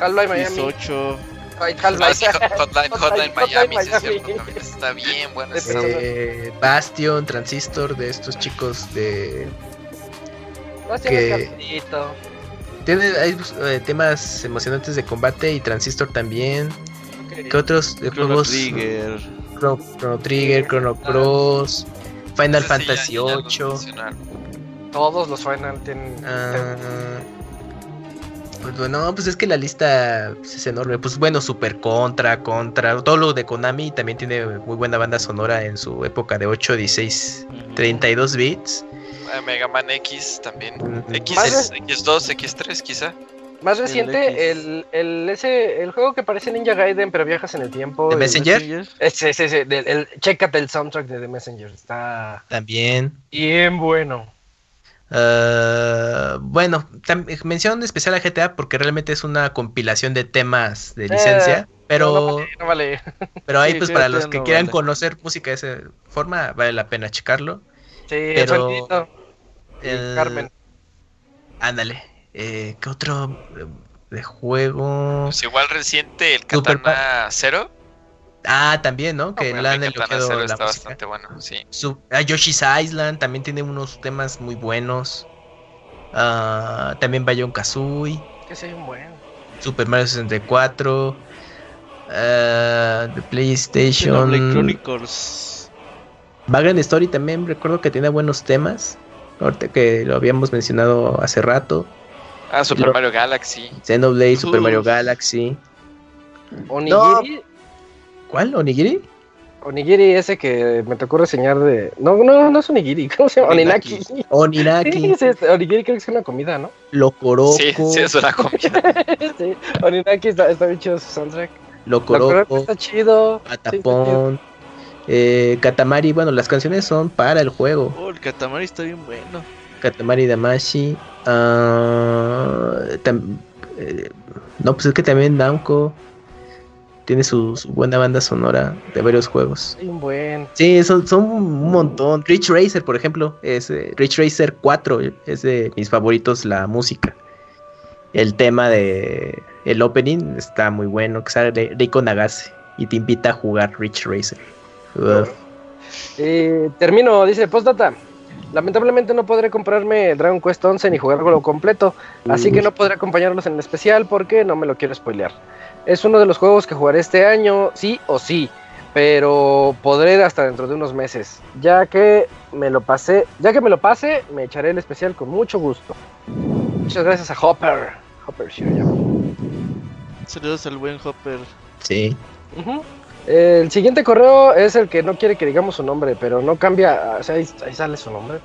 Half-Life Miami. 18. Ay, Ah, sí, (laughs) Hotline, Hotline Miami, sí, es Miami. cierto, también está bien bueno Sí. Eh, Bastion, Transistor, de estos chicos de... Bastian que-. Tiene hay, eh, temas emocionantes de combate y Transistor también. ¿Qué otros de Chrono juegos? Trigger. Chrono, Chrono Trigger, Chrono Cross, Final Fantasy ya los 8. mencionaron. Todos los Final tienen. Ah, pues bueno, pues es que la lista pues, es enorme. Pues bueno, Super Contra, Contra, todo lo de Konami también tiene muy buena banda sonora en su época de 8, 16, 32 bits. Ah, Mega Man X también. X, Más X2, X3 quizá. Más El reciente, el, el, ese, el juego que parece Ninja Gaiden, pero viajas en el tiempo. ¿The el- Messenger? Ese, ese, el, chécate el soundtrack de The Messenger. Está También. bien bueno. Ah, bueno, mención especial a GTA porque realmente es una compilación de temas de licencia. pero, No, no vale, no vale. (laughs) pero ahí, Sí, pues para los que no quieran vale. conocer música de esa forma, vale la pena checarlo. Sí, el Pero- Eh, Carmen. Ándale. Eh, ¿Qué otro eh, de juego? Pues igual reciente, el Super Katana Zero. Ah, también, ¿no? Que Bueno, le han elogiado Zero la está música. bastante bueno, sí. Su- ah, Yoshi's Island también tiene unos temas muy buenos. Ah, también Bayon Kazooie, Que sí, un buen. Super Mario 64, ah, de PlayStation. Xenoblade Chronicles. Vagrant Story también recuerdo que tiene buenos temas. Ahorita que lo habíamos mencionado hace rato. Ah, Super Mario Galaxy. Xenoblade, Super. Mario Galaxy. Onigiri. ¿Cuál? ¿Onigiri? Onigiri ese que me tocó reseñar de... No, no, no es onigiri, ¿cómo se llama? Oninaki. Oninaki. Sí, sí, es- onigiri creo que es una comida, ¿no? Locoroco, Sí, sí, es una comida. (laughs) sí, Oninaki está, está bien chido su soundtrack. Locoroco, Locoroco está chido. sí, está chido. Atapón, eh, Katamari, bueno, las canciones son para el juego. Oh, el Katamari está bien bueno. Katamari Damashi. Ah, tam- eh, no, pues es que también Namco tiene su, su buena banda sonora de varios juegos. Buen. Sí, son, son un montón. Rich Racer, por ejemplo, es eh, Rich Racer 4, es de mis favoritos la música. El tema de el opening está muy bueno, que sale Rico Nagase y te invita a jugar Rich Racer. Eh, termino, dice Postdata. Lamentablemente no podré comprarme Dragon Quest 11 ni jugarlo completo, así que no podré acompañarlos en el especial porque no me lo quiero spoilear. Es uno de los juegos que jugaré este año, sí o sí, pero podré hasta dentro de unos meses. Ya que me lo pasé, ya que me lo pase, me echaré el especial con mucho gusto. Muchas gracias a Hopper. Hopper. Saludos al buen Hopper. Sí. Ujú. El siguiente correo es el que no quiere que digamos su nombre, pero no cambia, o sea, ahí, ahí sale su nombre.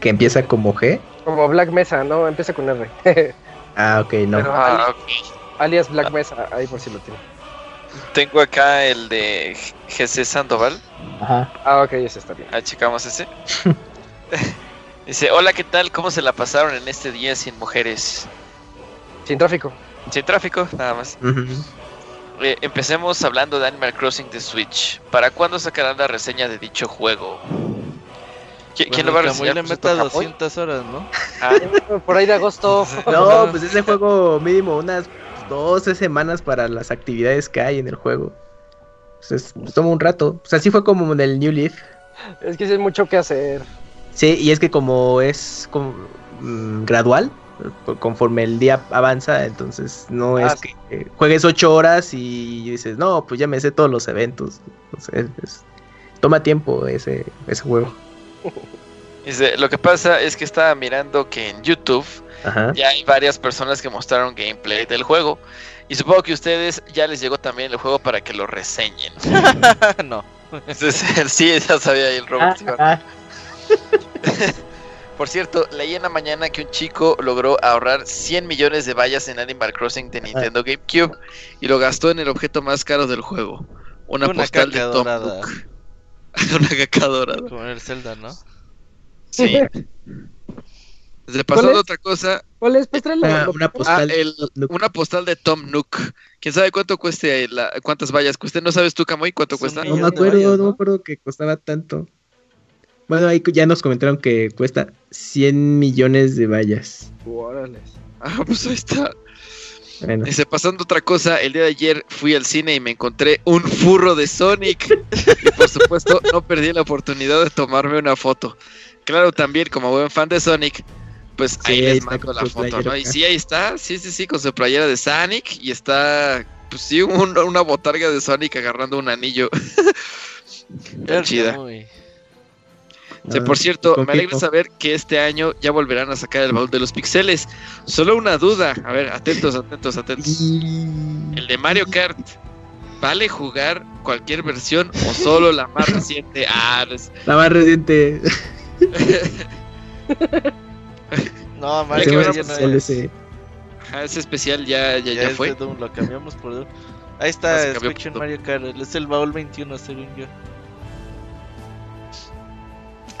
Que empieza como G. Como Black Mesa, ¿no? Empieza con R. (laughs) Ah, ok, no. Pero- Ah, ok. Alias Black Mesa, ahí por si lo tiene. Tengo acá el de GC Sandoval. Ajá. Ah, ok, ese está bien. Ah, checamos ese. (laughs) Dice, hola, ¿qué tal? ¿Cómo se la pasaron en este día sin mujeres? Sin tráfico. Sin tráfico, nada más. Ujú. Eh, empecemos hablando de Animal Crossing de Switch. ¿Para cuándo sacarán la reseña de dicho juego? ¿Qui- ¿Quién lo va a reseñar? Camuy le Pues, meta ¿tu Camuy? 200 horas, ¿no? Ah, Por ahí de agosto. (laughs) No, pues ese juego mínimo unas 12 semanas para las actividades que hay en el juego. Pues es- pues toma un rato. O sea, así fue como en el New Leaf. Es que sí hay mucho que hacer. Sí, y es que como es como, mm, gradual, conforme el día avanza, entonces no Ah, es que eh, juegues 8 horas y dices, no, pues ya me sé todos los eventos. Entonces, es- toma tiempo ese, ese juego. (laughs) dice, lo que pasa es que estaba mirando que en YouTube Ajá. ya hay varias personas que mostraron gameplay del juego. Y supongo que a ustedes ya les llegó también el juego para que lo reseñen. (laughs) no. Entonces, (laughs) sí, ya sabía ahí el robot. Ah, Por cierto, leí en la mañana que un chico logró ahorrar 100 millones de vallas en Animal Crossing de Nintendo GameCube y lo gastó en el objeto más caro del juego. Una, Una postal de Tom dorada. Nook. (laughs) una caca dorada. Como en el Zelda, ¿no? Sí. (laughs) Desde pasando otra cosa, ¿Cuál es? Pues una, una ah, postal. el- una postal de Tom Nook. ¿Quién sabe cuánto cueste la, cuántas vallas cueste? ¿No sabes tú, Camoy, cuánto cuesta? No me acuerdo, vallas, no me acuerdo que costaba tanto. Bueno, ahí ya nos comentaron que cuesta 100 millones de vallas. Órale. (laughs) Ah, pues ahí está. Bueno, Dice, pasando otra cosa, el día de ayer fui al cine y me encontré un furro de Sonic. y por supuesto, no perdí la oportunidad de tomarme una foto. Claro, también como buen fan de Sonic, pues Sí, ahí les está mando la foto, playera ¿no? Y sí, ahí está, sí, sí, sí, con su playera de Sonic y está, pues sí, un- una botarga de Sonic agarrando un anillo. (laughs) Chida. Camuy. Sí, ah, por cierto, me alegra saber que este año ya volverán a sacar el baúl de los pixeles. Solo una duda, a ver, atentos, atentos, atentos. El de Mario Kart, ¿vale jugar cualquier versión o solo la más (laughs) reciente? Ah, es- La más reciente. No, Mario Kart ya no especial es. ese. ajá, ese especial ya, ya, Ya ya es fue. de Doom, lo cambiamos por Doom. Ahí Ah, está, Mario Kart. Es el baúl 21, según yo.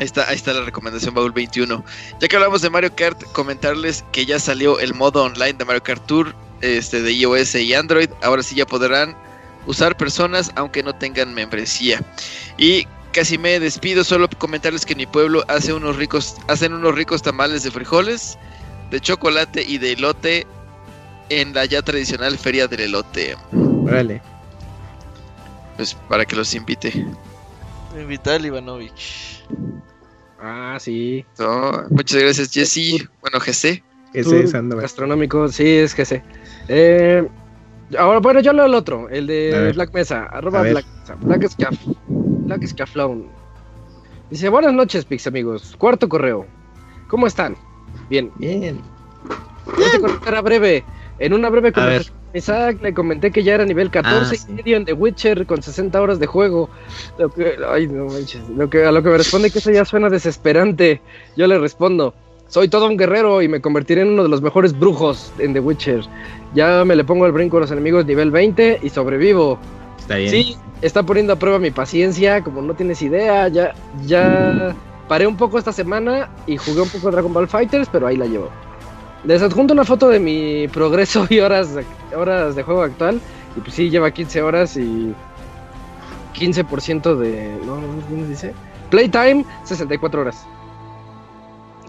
Ahí está, ahí está la recomendación Baúl 21. Ya que hablamos de Mario Kart, comentarles que ya salió el modo online de Mario Kart Tour este, de iOS y Android. Ahora sí ya podrán usar personas aunque no tengan membresía. Y casi me despido, solo comentarles que en mi pueblo hace unos ricos, hacen unos ricos tamales de frijoles, de chocolate y de elote en la ya tradicional feria del elote. Órale. Pues para que los invite. Vital Ivanovich. Ah, sí. So, muchas gracias Jesse. Bueno, GC. Es Sandoval. Gastronómico, sí, es sé. Eh, ahora, bueno, yo leo el otro, el de. Black Mesa, arroba. Black Mesa, Black Scaff, Black Scafflown. Dice, buenas noches, Pix amigos. Cuarto correo. ¿Cómo están? Bien. Bien. Este correo era breve. En una breve conversación Isaac le comenté que ya era nivel 14 Ah, y medio en The Witcher con 60 horas de juego. Lo que, ay, no manches. Lo que, a lo que me responde que eso ya suena desesperante. Yo le respondo, soy todo un guerrero y me convertiré en uno de los mejores brujos en The Witcher. Ya me le pongo el brinco a los enemigos nivel 20 y sobrevivo. Está bien. Sí, está poniendo a prueba mi paciencia, como no tienes idea. Ya, ya paré un poco esta semana y jugué un poco Dragon Ball Fighters, pero ahí la llevo. Les adjunto una foto de mi progreso (laughs) y horas de, horas de juego actual. Y pues sí, lleva 15 horas y 15% de... No, no, ¿cómo se dice? Playtime, 64 horas.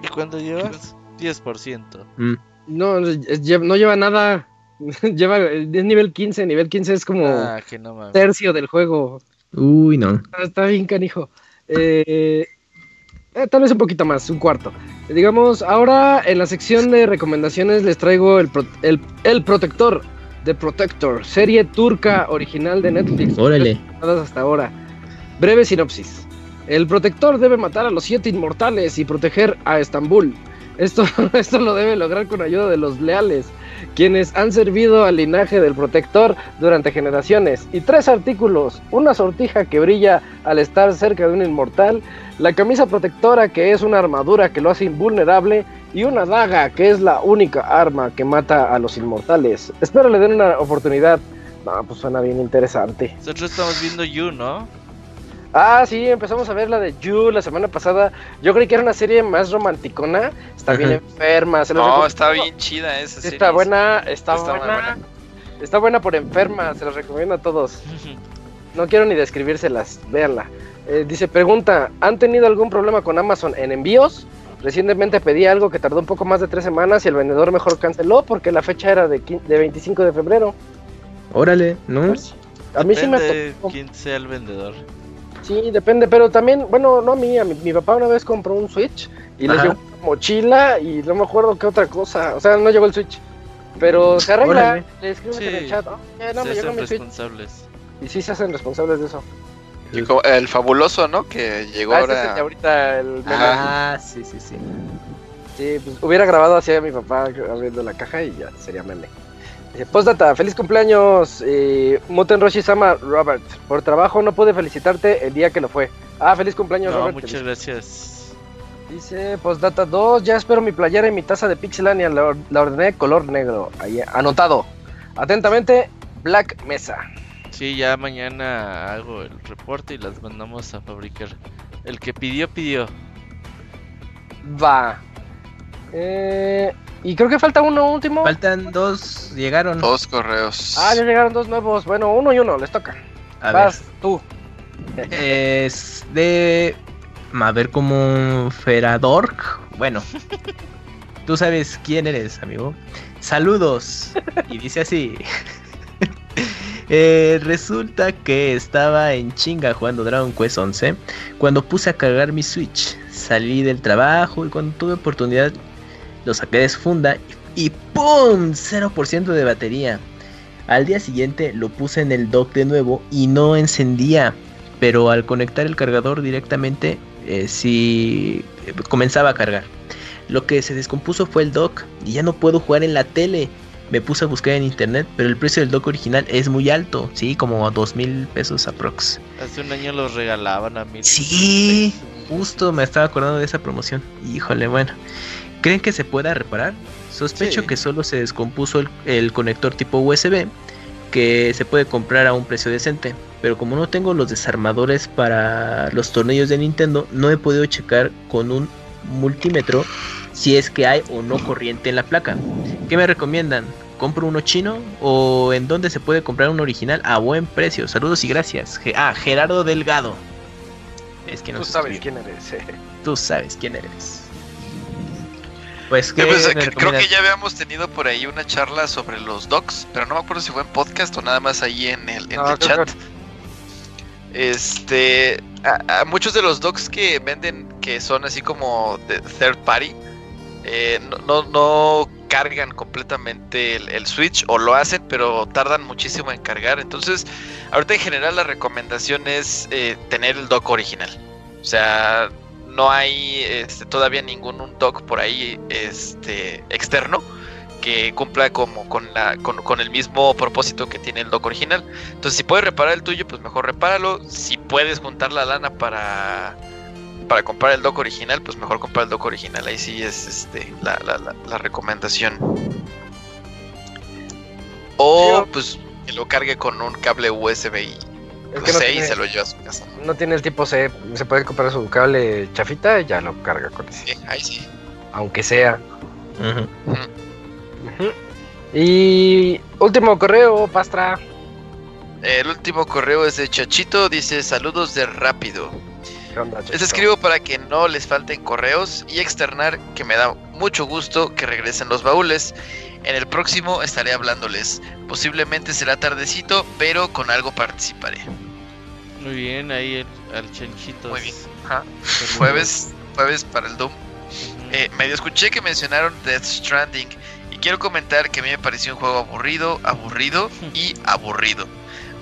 ¿Y cuánto llevas? 10%. Mm. No, no lleva nada. (laughs) lleva, es nivel 15, nivel 15 es como Ah, que no tercio del juego. Uy, no. Está bien, canijo. Eh, eh, tal vez un poquito más, un cuarto. Digamos, ahora en la sección de recomendaciones les traigo el, pro- el, el Protector, The Protector, serie turca original de Netflix. Órale. Hasta ahora. Breve sinopsis. El Protector debe matar a los siete inmortales y proteger a Estambul. Esto, (laughs) esto lo debe lograr con ayuda de los leales, quienes han servido al linaje del Protector durante generaciones. Y tres artículos, una sortija que brilla al estar cerca de un inmortal, la camisa protectora que es una armadura que lo hace invulnerable y una daga que es la única arma que mata a los inmortales. Espero le den una oportunidad. No, pues suena bien interesante. Nosotros estamos viendo You, ¿no? Ah, sí, empezamos a ver la de You la semana pasada. Yo creí que era una serie más romanticona. Está bien enferma. Se No, está bien chida esa Sí, serie. Está buena, está, Está muy buena. buena. Está buena por enferma, se los recomiendo a todos. (laughs) No quiero ni describírselas, véanla. Eh, dice, pregunta, ¿han tenido algún problema con Amazon en envíos? Recientemente pedí algo que tardó un poco más de tres semanas y el vendedor mejor canceló porque la fecha era de, de 25 de febrero. Órale, ¿no? A mí sí me Depende tocó. quién sea el vendedor. Sí, depende, pero también, bueno, no a mí, a mi, mi papá una vez compró un Switch y le Ajá. dio una mochila y no me acuerdo qué otra cosa. O sea, no llegó el Switch. Pero se arregla, Órale. le escribes Sí. en el chat, "Ah, ya no Se me llegó hacen mi Switch. responsables. Y sí se hacen responsables de eso. Y como el fabuloso, ¿no? Que llegó Ah, ahora. ahorita el. Ah, sí, sí, sí. Sí, pues hubiera grabado así a mi papá abriendo la caja y ya sería meme. Dice, postdata, feliz cumpleaños, eh, Muten Roshi Sama Robert. Por trabajo no pude felicitarte el día que lo fue. Ah, feliz cumpleaños, No, Robert. muchas gracias. Dice, postdata 2, ya espero mi playera y mi taza de Pixelania, la, or- la ordené color negro. Ahí, anotado. Atentamente, Black Mesa. Sí, ya mañana hago el reporte y las mandamos a fabricar. El que pidió, pidió. Va. Eh, y creo que falta uno último. Faltan dos, llegaron. Dos correos. Ah, ya llegaron dos nuevos. Bueno, uno y uno, les toca. A ver. Vas tú. Es de. A ver, como Ferador. Bueno, (laughs) tú sabes quién eres, amigo. Saludos. Y dice así. (laughs) Eh, resulta que estaba en chinga jugando Dragon Quest 11 cuando puse a cargar mi Switch. Salí del trabajo y cuando tuve oportunidad lo saqué de su funda y ¡pum! 0% de batería. Al día siguiente lo puse en el dock de nuevo y no encendía pero al conectar el cargador directamente eh, sí eh, comenzaba a cargar. Lo que se descompuso fue el dock y ya no puedo jugar en la tele. Me puse a buscar en internet, pero el precio del dock original es muy alto, sí, como a dos mil pesos aprox. Hace un año los regalaban a mí. Sí, justo me estaba acordando de esa promoción. Híjole, bueno. ¿Creen que se pueda reparar? Sospecho Sí. que solo se descompuso el, el conector tipo USB, que se puede comprar a un precio decente. Pero como no tengo los desarmadores para los tornillos de Nintendo, no he podido checar con un multímetro si es que hay o no corriente en la placa. ¿Qué me recomiendan? ¿Compro uno chino o en dónde se puede comprar un original a buen precio? Saludos y gracias. Ge- ah, Gerardo Delgado. Es que no Tú sabes quién eres. eh. Tú sabes quién eres. Pues, ¿qué pues, creo que ya habíamos tenido por ahí una charla sobre los docs, pero no me acuerdo si fue en podcast o nada más ahí en el, en No, el creo chat. Este, a, a muchos de los docs que venden que son así como de third party, eh, no, no, no cargan completamente el, Switch o lo hacen, pero tardan muchísimo en cargar. Entonces, ahorita en general la recomendación es eh, tener el dock original. O sea, no hay este, todavía ningún un dock por ahí este, externo que cumpla como con, la, con, con el mismo propósito que tiene el dock original. Entonces, si puedes reparar el tuyo, pues mejor repáralo. Si puedes juntar la lana para, para comprar el dock original, pues mejor comprar el dock original. Ahí sí es este, la, la, la, la recomendación. O pues que lo cargue con un cable USB y, Es que no C y tiene- se lo lleva a su casa. No tiene el tipo C, se puede comprar su cable chafita y ya lo carga con ese. Sí, ahí sí. Aunque sea. Y último correo, Pastra. El último correo es de Chachito, dice saludos de rápido. ¿Qué onda, Les escribo para que no les falten correos y externar que me da mucho gusto que regresen los baúles. En el próximo estaré hablándoles. Posiblemente será tardecito, pero con algo participaré. Muy bien, ahí el, al chanchito. Muy bien. Ajá. Jueves, jueves para el Doom. Eh, medio escuché que mencionaron Death Stranding y quiero comentar que a mí me pareció un juego aburrido, aburrido y (laughs) aburrido.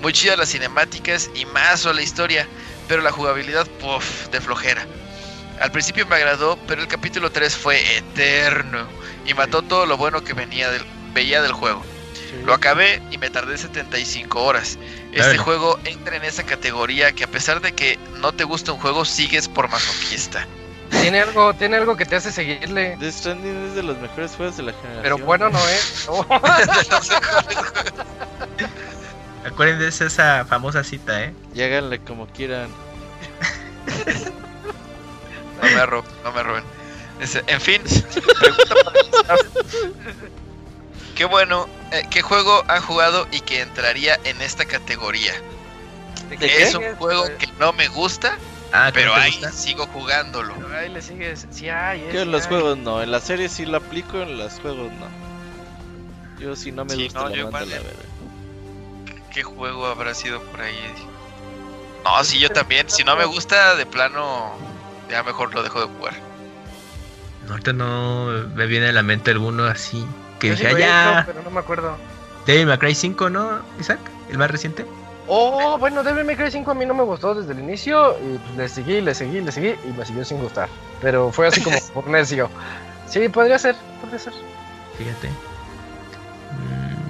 Muy chidas las cinemáticas y más o la historia, pero la jugabilidad, puff, de flojera. Al principio me agradó, pero el capítulo 3 fue eterno y mató todo lo bueno que venía del, veía del juego. Lo acabé y me tardé 75 horas. Este Bueno. juego entra en esa categoría que a pesar de que no te gusta un juego, sigues por masoquista. Tiene algo, tiene algo que te hace seguirle. Death Stranding es de los mejores juegos de la generación. Pero bueno no es. No. (laughs) (laughs) (laughs) Acuérdense de esa famosa cita, ¿eh? Y háganle como quieran. No me roben, no me roben. En fin, pregunta (laughs) para. Qué bueno, eh, ¿qué juego han jugado y que entraría en esta categoría? qué? Es un juego que no me gusta, Ah, ¿que pero ahí gusta? sigo jugándolo. Pero ahí le sigues. Sí hay, Yo en sí los hay. juegos no, en las series sí lo aplico, en los juegos no. Yo si no me Sí, gusta no, la eh. ¿Qué juego habrá sido por ahí? No, sí, yo también. Si no me gusta, de plano, ya mejor lo dejo de jugar. No, ahorita no me viene a la mente alguno así. Que Yo sí dije, lo he ya. hecho, pero no me acuerdo. Devil May Cry 5, ¿no, Isaac? El más reciente. Oh, bueno, Devil May Cry 5 a mí no me gustó desde el inicio y pues, le seguí, le seguí, le seguí y me siguió sin gustar. Pero fue así como (laughs) por necio. Sí, podría ser, podría ser. Fíjate.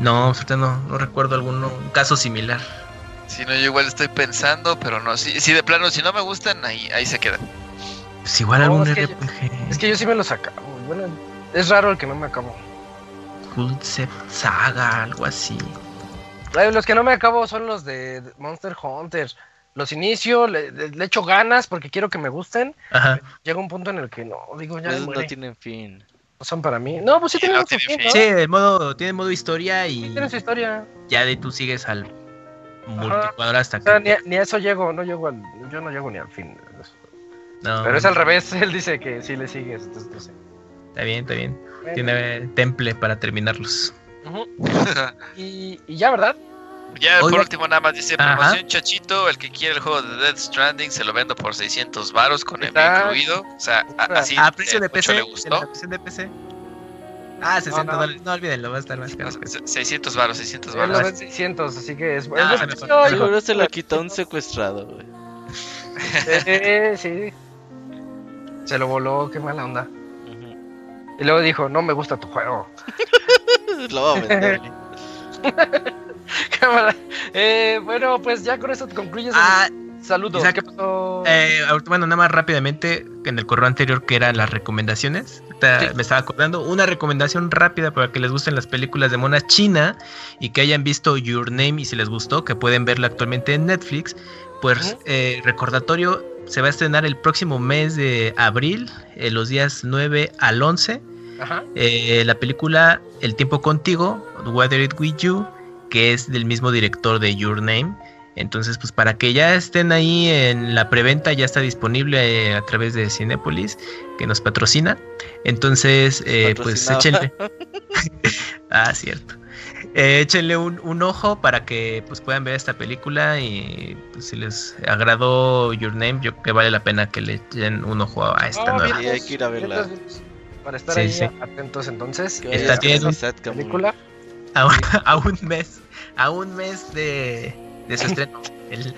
No, no, no recuerdo alguno, un caso similar. Si no, yo igual estoy pensando, pero no. Si, si de plano, si no me gustan, ahí, ahí se quedan. Pues igual No, algún es que RPG. Es que yo sí me los acabo. Bueno, es raro el que no me acabo. Concept Saga, algo así. Ay, Los que no me acabo son los de Monster Hunter. Los inicio, le, le- le echo ganas porque quiero que me gusten. Ajá. Llega un punto en el que no, digo, ya no tienen fin. No son para mí. No, pues sí Sí, tienen fin, ¿no? Sí, el modo, tiene modo historia Sí y tienen su historia. ya de tú sigues al multijugador hasta O sea, que. ni, ni a eso llego, no llego al, yo no llego ni al fin. No, Pero es al revés, (laughs) él dice que sí le sigues. Entonces, no sé. Está bien, está bien. Bueno. Tiene temple para terminarlos. (laughs) Y ya, ¿verdad? Ya por último nada más dice Ajá. promoción chachito, el que quiere el juego de Death Stranding se lo vendo por 600 varos con Está- incluido. O sea, a- así Ah, precio eh, de mucho PC. le gustó. de PC. Ah, 60 no. dólares. No olvídenlo, va a estar más caro. No, se- 600 varos, 600 Él lo varos. ven 600, así que es, es Ah. Seguro se lo quitó un secuestrado, güey. (laughs) Sí, sí. Se lo voló, qué mala onda. Y luego dijo, no me gusta tu juego. (laughs) Lo va a vender. (laughs) (laughs) Eh, bueno, pues ya con esto concluyes. Ah, Saludos. Isaac, ¿Qué pasó? Eh, bueno, nada más rápidamente, en el correo anterior que eran las recomendaciones, Sí. me estaba acordando, una recomendación rápida para que les gusten las películas de mona china y que hayan visto Your Name y si les gustó, que pueden verla actualmente en Netflix, pues eh, recordatorio, se va a estrenar el próximo mes de abril, los días 9 al 11, Ajá. la película El tiempo contigo, Whether It With You, que es del mismo director de Your Name. Entonces, pues para que ya estén ahí en la preventa, ya está disponible eh, a través de Cinépolis, que nos patrocina. Entonces, eh, pues échenle. (laughs) ah, cierto. Eh, échenle un, un ojo para que pues puedan ver esta película y pues, si les agradó Your Name, yo creo que vale la pena que le echen un ojo a esta Oh, nueva. Sí, hay que ir a verla. Para estar Sí, ahí sí. atentos entonces. Está a bien. Película. a, un- (laughs) a un mes, a un mes de, de su estreno, el,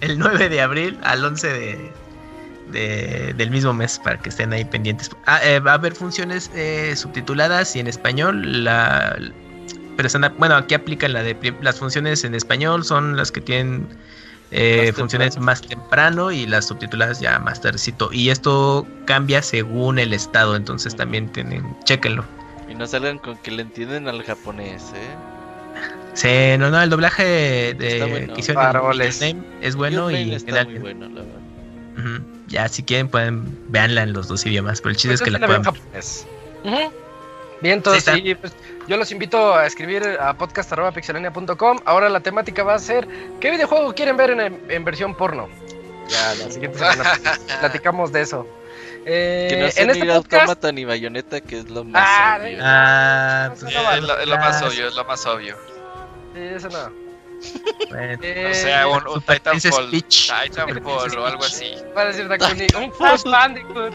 el 9 de abril al 11 de, de- del mismo mes para que estén ahí pendientes. Ah, eh, va a haber funciones eh, subtituladas y en español. La, pero están bueno, aquí aplican la de las funciones en español son las que tienen eh, Más funciones temprano. más temprano y las subtituladas ya más tardecito. Y esto cambia según el estado, entonces también tienen, chéquenlo. Y no salgan con que le entienden al japonés, ¿eh? Sí, no, no, el doblaje de, Está bueno. que hicieron. Your Name es bueno y está muy generalmente- bueno, la verdad. Ujú. Ya, si quieren, pueden veanla en los dos idiomas. Pero el chiste Pues es que la en puedan. japonés. Ujú. Bien, entonces Sí, sí, pues, yo los invito a escribir a podcast.pixelania.com. Ahora la temática va a ser ¿qué videojuego quieren ver en, en versión porno? Ya, la siguiente semana platicamos de eso. Eh, Que no sea en este ni podcast... Automata ni Bayonetta, que es lo más Ah, obvio. Ah, pues, Eh, es, lo, es lo más Ah, obvio, es lo más obvio. Eso no. bueno. Eh, O sea, un, un Titanfall. Titanfall o algo así. Va a decir un (laughs) Crash Bandicoot.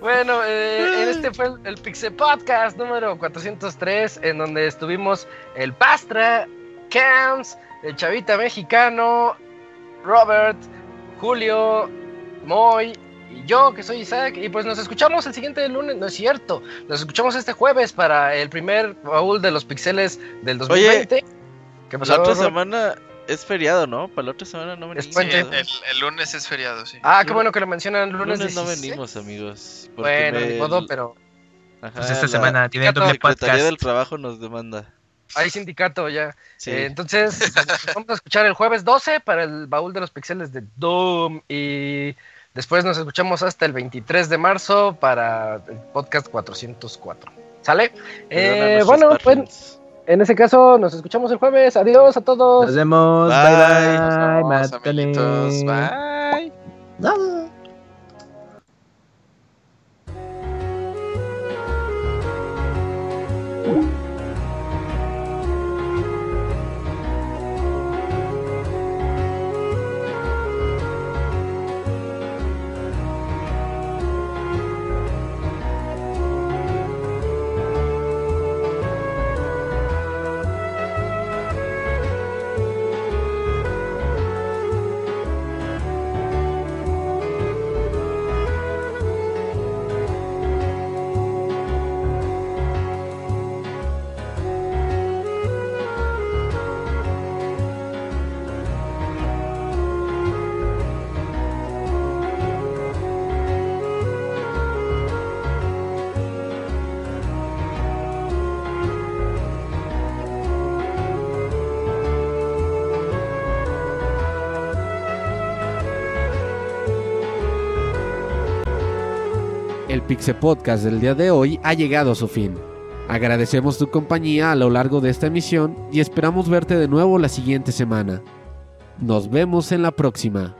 Bueno, eh, en este fue el, el Pixel Podcast número 403, en donde estuvimos el Pastra, Cams, el Chavita Mexicano, Robert, Julio, Moy yo, que soy Isaac. Y pues nos escuchamos el siguiente lunes, no es cierto, nos escuchamos este jueves para el primer baúl de los pixeles del 2020. ¿Qué pasó, La otra semana es feriado, ¿no? Para la otra semana no venimos. Sí, el, el lunes es feriado, sí. Ah, qué bueno que lo mencionan lunes, Lunes no 16. venimos, amigos. Bueno, ni modo, pero Ajá, Pues esta la semana tiene Sindicato doble Secretaría podcast. del Trabajo nos demanda. hay sindicato ya. Sí. Eh, entonces, nos (laughs) vamos a escuchar el jueves 12 para el baúl de los pixeles de Doom. Y después nos escuchamos hasta el 23 de marzo para el podcast 404. ¿Sale? Eh, bueno, pues en ese caso nos escuchamos el jueves. Adiós a todos. Nos vemos. Bye. Bye bye. Nos vemos, amiguitos. Bye. Bye. Pixe Podcast del día de hoy ha llegado a su fin. Agradecemos tu compañía a lo largo de esta emisión y esperamos verte de nuevo la siguiente semana. Nos vemos en la próxima.